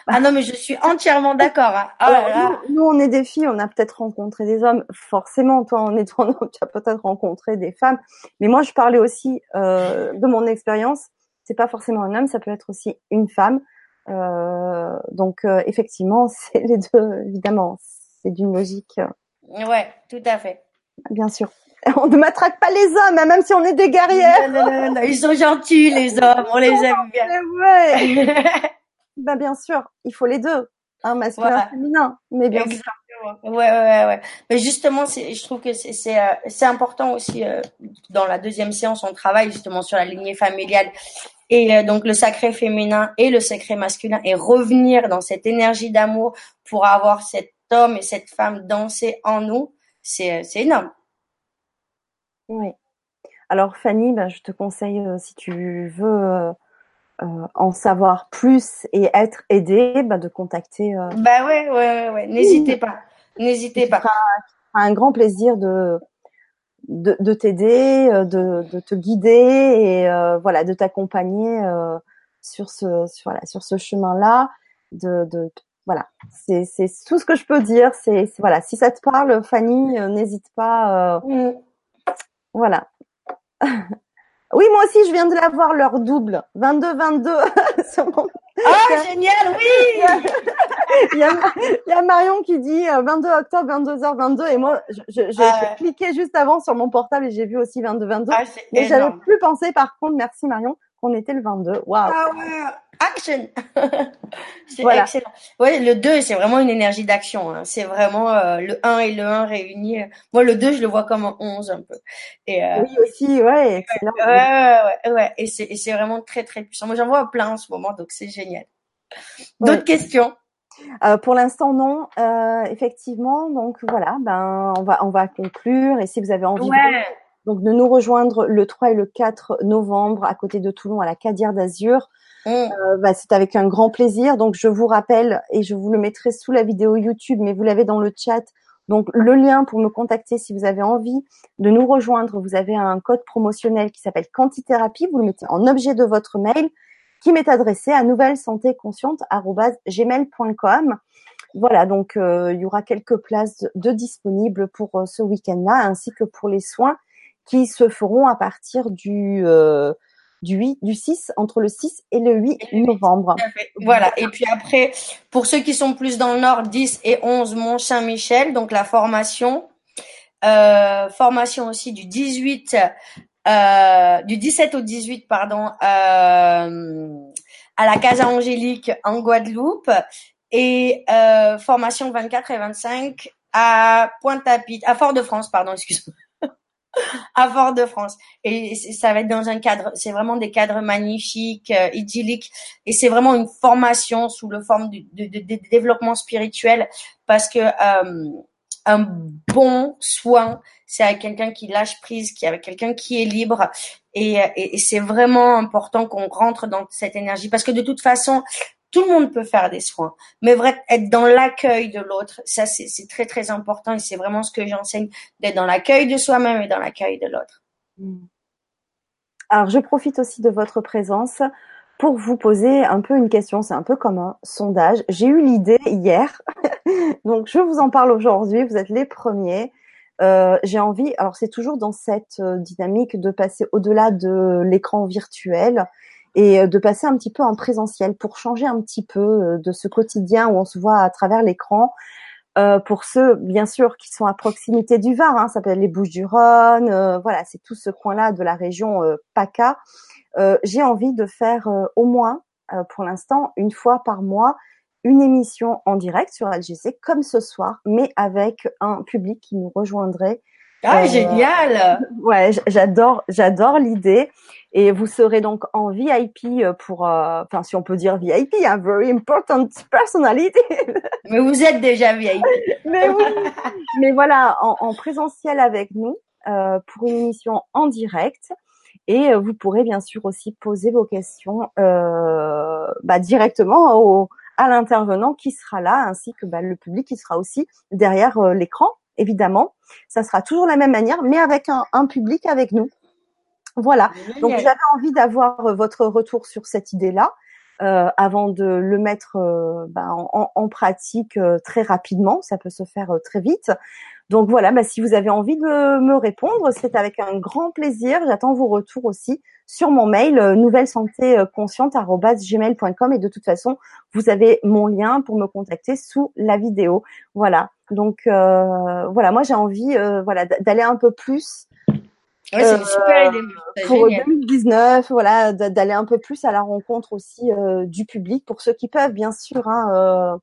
ah non, mais je suis entièrement d'accord. Hein.
Ah nous, on est des filles, on a peut-être rencontré des hommes. Forcément, toi, en étant tu as peut-être rencontré des femmes. Mais moi, je parlais aussi euh, de mon expérience. C'est pas forcément un homme, ça peut être aussi une femme. Euh, donc, euh, effectivement, c'est les deux, évidemment. C'est d'une logique.
Ouais, tout à fait.
Bien sûr. on ne matraque pas les hommes, hein, même si on est des guerrières.
Non, non, non, ils sont gentils, les hommes, on les aime bien.
Ouais. ben, bien sûr, il faut les deux, hein, masculin, et féminin, mais bien sûr.
Ouais, ouais, ouais. Mais justement, je trouve que c'est, euh, important aussi. Euh, dans la deuxième séance, on travaille justement sur la lignée familiale et euh, donc le sacré féminin et le sacré masculin et revenir dans cette énergie d'amour pour avoir cet homme et cette femme danser en nous. C'est énorme.
Oui. Alors Fanny, ben, je te conseille si tu veux en savoir plus et être aidée, ben, de contacter.
Bah ouais, ouais, ouais, N'hésitez pas, n'hésitez pas.
un grand plaisir de de, de t'aider, de, de, te guider et voilà, de t'accompagner sur ce sur, voilà, sur ce chemin-là. De, de voilà, c'est c'est tout ce que je peux dire. C'est voilà, si ça te parle, Fanny, n'hésite pas. Mm. Voilà. Oui, moi aussi, je viens de l'avoir leur double. 22-22.
Ah, génial, oui
il, y a, il, y a, Marion qui dit 22 euh, octobre, 22h22. Et moi, j'ai ah cliqué juste avant sur mon portable et j'ai vu aussi 22-22. Ah, mais j'avais plus pensé, par contre, merci Marion, qu'on était le 22. Waouh
Ah ouais action C'est excellent. Ouais, le 2, c'est vraiment une énergie d'action. Hein. C'est vraiment euh, le 1 et le 1 réunis. Moi, le 2, je le vois comme un 11 un peu.
Et, euh, oui, aussi, ouais,
excellent. Ouais, ouais, ouais. Et c'est vraiment très, très puissant. Moi, j'en vois plein en ce moment, donc c'est génial. D'autres questions?
Euh, pour l'instant non, euh, effectivement. Donc voilà, ben on va on va conclure. Et si vous avez envie de, donc de nous rejoindre le 3 et le 4 novembre à côté de Toulon à la Cadière d'Azur, Mm. Euh, bah, c'est avec un grand plaisir. Donc je vous rappelle et je vous le mettrai sous la vidéo YouTube, mais vous l'avez dans le chat. Donc le lien pour me contacter si vous avez envie de nous rejoindre, vous avez un code promotionnel qui s'appelle Quantithérapie. Vous le mettez en objet de votre mail qui m'est adressé à nouvelle santé consciente@gmail.com. Voilà, donc euh, il y aura quelques places de disponibles pour euh, ce week-end-là, ainsi que pour les soins qui se feront à partir du du 8, du 6, entre le 6 et le 8 novembre.
Voilà. Et puis après, pour ceux qui sont plus dans le nord, 10 et 11 Mont-Saint-Michel, donc la formation. Euh, formation aussi du 18, euh, du 17 au 18, pardon, euh, à la Casa Angélique en Guadeloupe et euh, formation 24 et 25 à Pointe-à-Pitre, à Fort-de-France, pardon, excuse-moi à Fort-de-France. Et ça va être dans un cadre, c'est vraiment des cadres magnifiques, euh, idylliques, et c'est vraiment une formation sous le forme de, développement spirituel, parce que euh, un bon soin, c'est avec quelqu'un qui lâche prise, qui avec quelqu'un qui est libre, et, et c'est vraiment important qu'on rentre dans cette énergie, parce que de toute façon, tout le monde peut faire des soins, mais être dans l'accueil de l'autre, ça c'est très très important et c'est vraiment ce que j'enseigne, d'être dans l'accueil de soi-même et dans l'accueil de l'autre. Hmm.
Alors je profite aussi de votre présence pour vous poser un peu une question, c'est un peu comme un sondage. J'ai eu l'idée hier, donc je vous en parle aujourd'hui, vous êtes les premiers. Euh, j'ai envie, alors c'est toujours dans cette euh, dynamique de passer au-delà de l'écran virtuel et euh, de passer un petit peu en présentiel pour changer un petit peu euh, de ce quotidien où on se voit à travers l'écran. Euh, pour ceux, bien sûr, qui sont à proximité du Var, hein, ça s'appelle les Bouches-du-Rhône, euh, voilà, c'est tout ce coin-là de la région PACA. J'ai envie de faire au moins, pour l'instant, une fois par mois, une émission en direct sur LGC, comme ce soir, mais avec un public qui nous rejoindrait
ah, euh, génial
Ouais, j'adore, j'adore l'idée. Et vous serez donc en VIP euh, pour, euh, enfin, si on peut dire VIP, un hein, very important personality.
Mais vous êtes déjà VIP.
mais oui. Mais voilà, en, en présentiel avec nous euh, pour une émission en direct. Et vous pourrez bien sûr aussi poser vos questions euh, bah, directement au, à l'intervenant qui sera là, ainsi que bah, le public qui sera aussi derrière l'écran évidemment. Ça sera toujours la même manière, mais avec un, public avec nous. Voilà. Donc j'avais envie d'avoir euh, votre retour sur cette idée-là. Euh, avant de le mettre euh, ben, en, pratique très rapidement, ça peut se faire très vite. Donc voilà, bah, si vous avez envie de me répondre, c'est avec un grand plaisir. J'attends vos retours aussi sur mon mail nouvelle santé et de toute façon, vous avez mon lien pour me contacter sous la vidéo. Voilà. Donc euh, voilà, moi j'ai envie euh, voilà d'aller un peu plus
Ouais, c'est une super idée.
Pour 2019, voilà, d'aller un peu plus à la rencontre aussi du public pour ceux qui peuvent, bien sûr. Hein,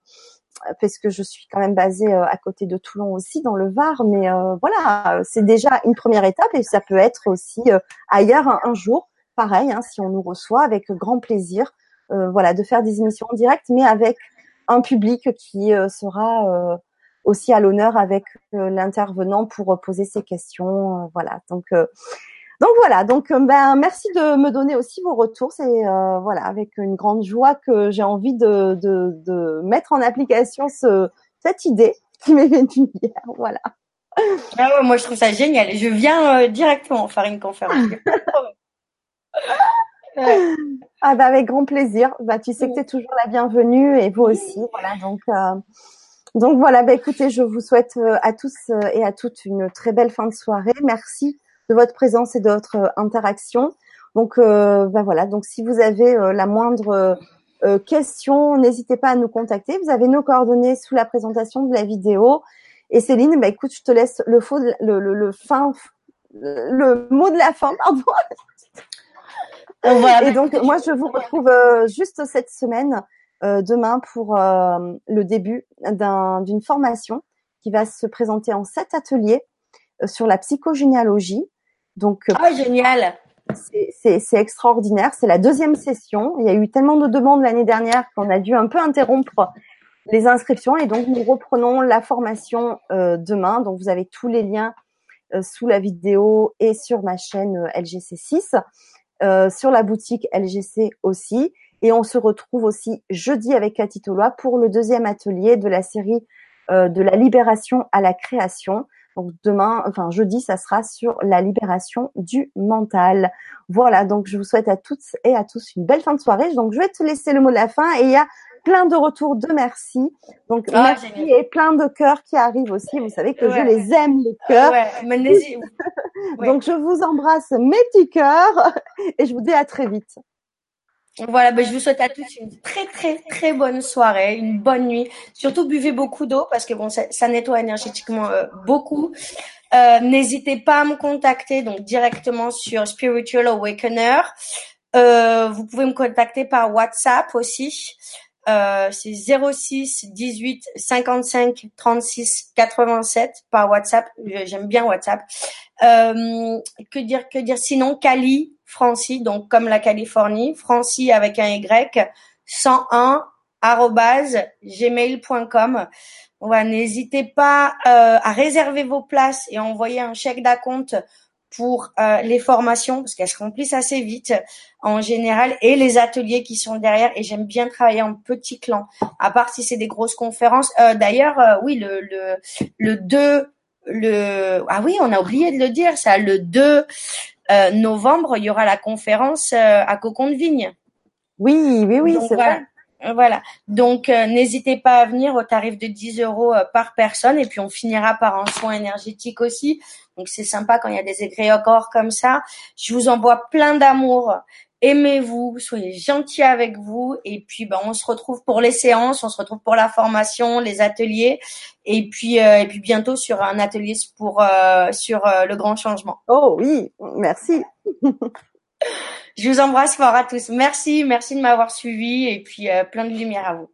parce que je suis quand même basée à côté de Toulon aussi, dans le Var. Mais voilà, c'est déjà une première étape et ça peut être aussi ailleurs un jour pareil, hein, si on nous reçoit, avec grand plaisir, euh, voilà, de faire des émissions en direct, mais avec un public qui euh, sera euh, aussi à l'honneur avec l'intervenant pour poser ses questions, voilà. Donc donc voilà, donc ben merci de me donner aussi vos retours. C'est voilà avec une grande joie que j'ai envie de, de, de, mettre en application ce, cette idée qui m'est venue hier. Voilà.
Ah ouais, moi je trouve ça génial. Je viens directement faire une conférence.
Ah bah avec grand plaisir. Bah tu sais que tu es toujours la bienvenue et vous aussi. Voilà donc euh, donc voilà. Bah écoutez, je vous souhaite euh, à tous euh, et à toutes une très belle fin de soirée. Merci de votre présence et de votre interaction. Donc bah voilà. Donc si vous avez la moindre question, n'hésitez pas à nous contacter. Vous avez nos coordonnées sous la présentation de la vidéo. Et Céline, bah écoute, je te laisse le faux, le, le, le fin, le mot de la fin, pardon. Et donc, moi, je vous retrouve euh, juste cette semaine, euh, demain, pour euh, le début d'une formation qui va se présenter en sept ateliers sur la psychogénéalogie.
Donc, ah, génial
c'est extraordinaire. C'est la deuxième session. Il y a eu tellement de demandes l'année dernière qu'on a dû un peu interrompre les inscriptions et donc nous reprenons la formation demain. Donc vous avez tous les liens sous la vidéo et sur ma chaîne LGC6. Euh, sur la boutique LGC aussi. Et on se retrouve aussi jeudi avec Cathy Tolois pour le deuxième atelier de la série euh, de la libération à la création. Donc demain, enfin jeudi, ça sera sur la libération du mental. Voilà, donc je vous souhaite à toutes et à tous une belle fin de soirée. Donc je vais te laisser le mot de la fin et il y a plein de retours de merci. Donc ah, merci et plein de cœurs qui arrivent aussi. Vous savez que je les aime les cœurs. Ouais, Donc je vous embrasse mes petits cœurs et je vous dis à très vite.
Voilà, ben, je vous souhaite à tous une très très très bonne soirée, une bonne nuit. Surtout buvez beaucoup d'eau parce que bon, ça, ça nettoie énergétiquement euh, beaucoup. Euh, N'hésitez pas à me contacter donc directement sur Spiritual Awakener. Euh, vous pouvez me contacter par WhatsApp aussi. Euh, c'est 06 18 55 36 87 par WhatsApp. J'aime bien WhatsApp. Euh, que dire, que dire? Sinon, Cali, Francie, donc comme la Californie, Francie avec un Y, 101 gmail.com. Voilà, n'hésitez pas euh, à réserver vos places et envoyer un chèque d'acompte pour euh, les formations parce qu'elles se remplissent assez vite en général et les ateliers qui sont derrière et j'aime bien travailler en petit clan à part si c'est des grosses conférences euh, d'ailleurs oui le le le 2 le ah oui on a oublié de le dire ça le 2 novembre il y aura la conférence à Cocon de Vigne
oui oui oui c'est vrai
voilà. Donc, n'hésitez pas à venir au tarif de 10 euros par personne. Et puis, on finira par un soin énergétique aussi. Donc c'est sympa quand il y a des égrégores comme ça. Je vous envoie plein d'amour. Aimez-vous, soyez gentils avec vous et puis ben, on se retrouve pour les séances, on se retrouve pour la formation, les ateliers et puis euh, et puis bientôt sur un atelier pour euh, sur euh, le grand changement.
Oh oui, merci.
Je vous embrasse fort à tous. Merci, merci de m'avoir suivi et puis plein de lumière à vous.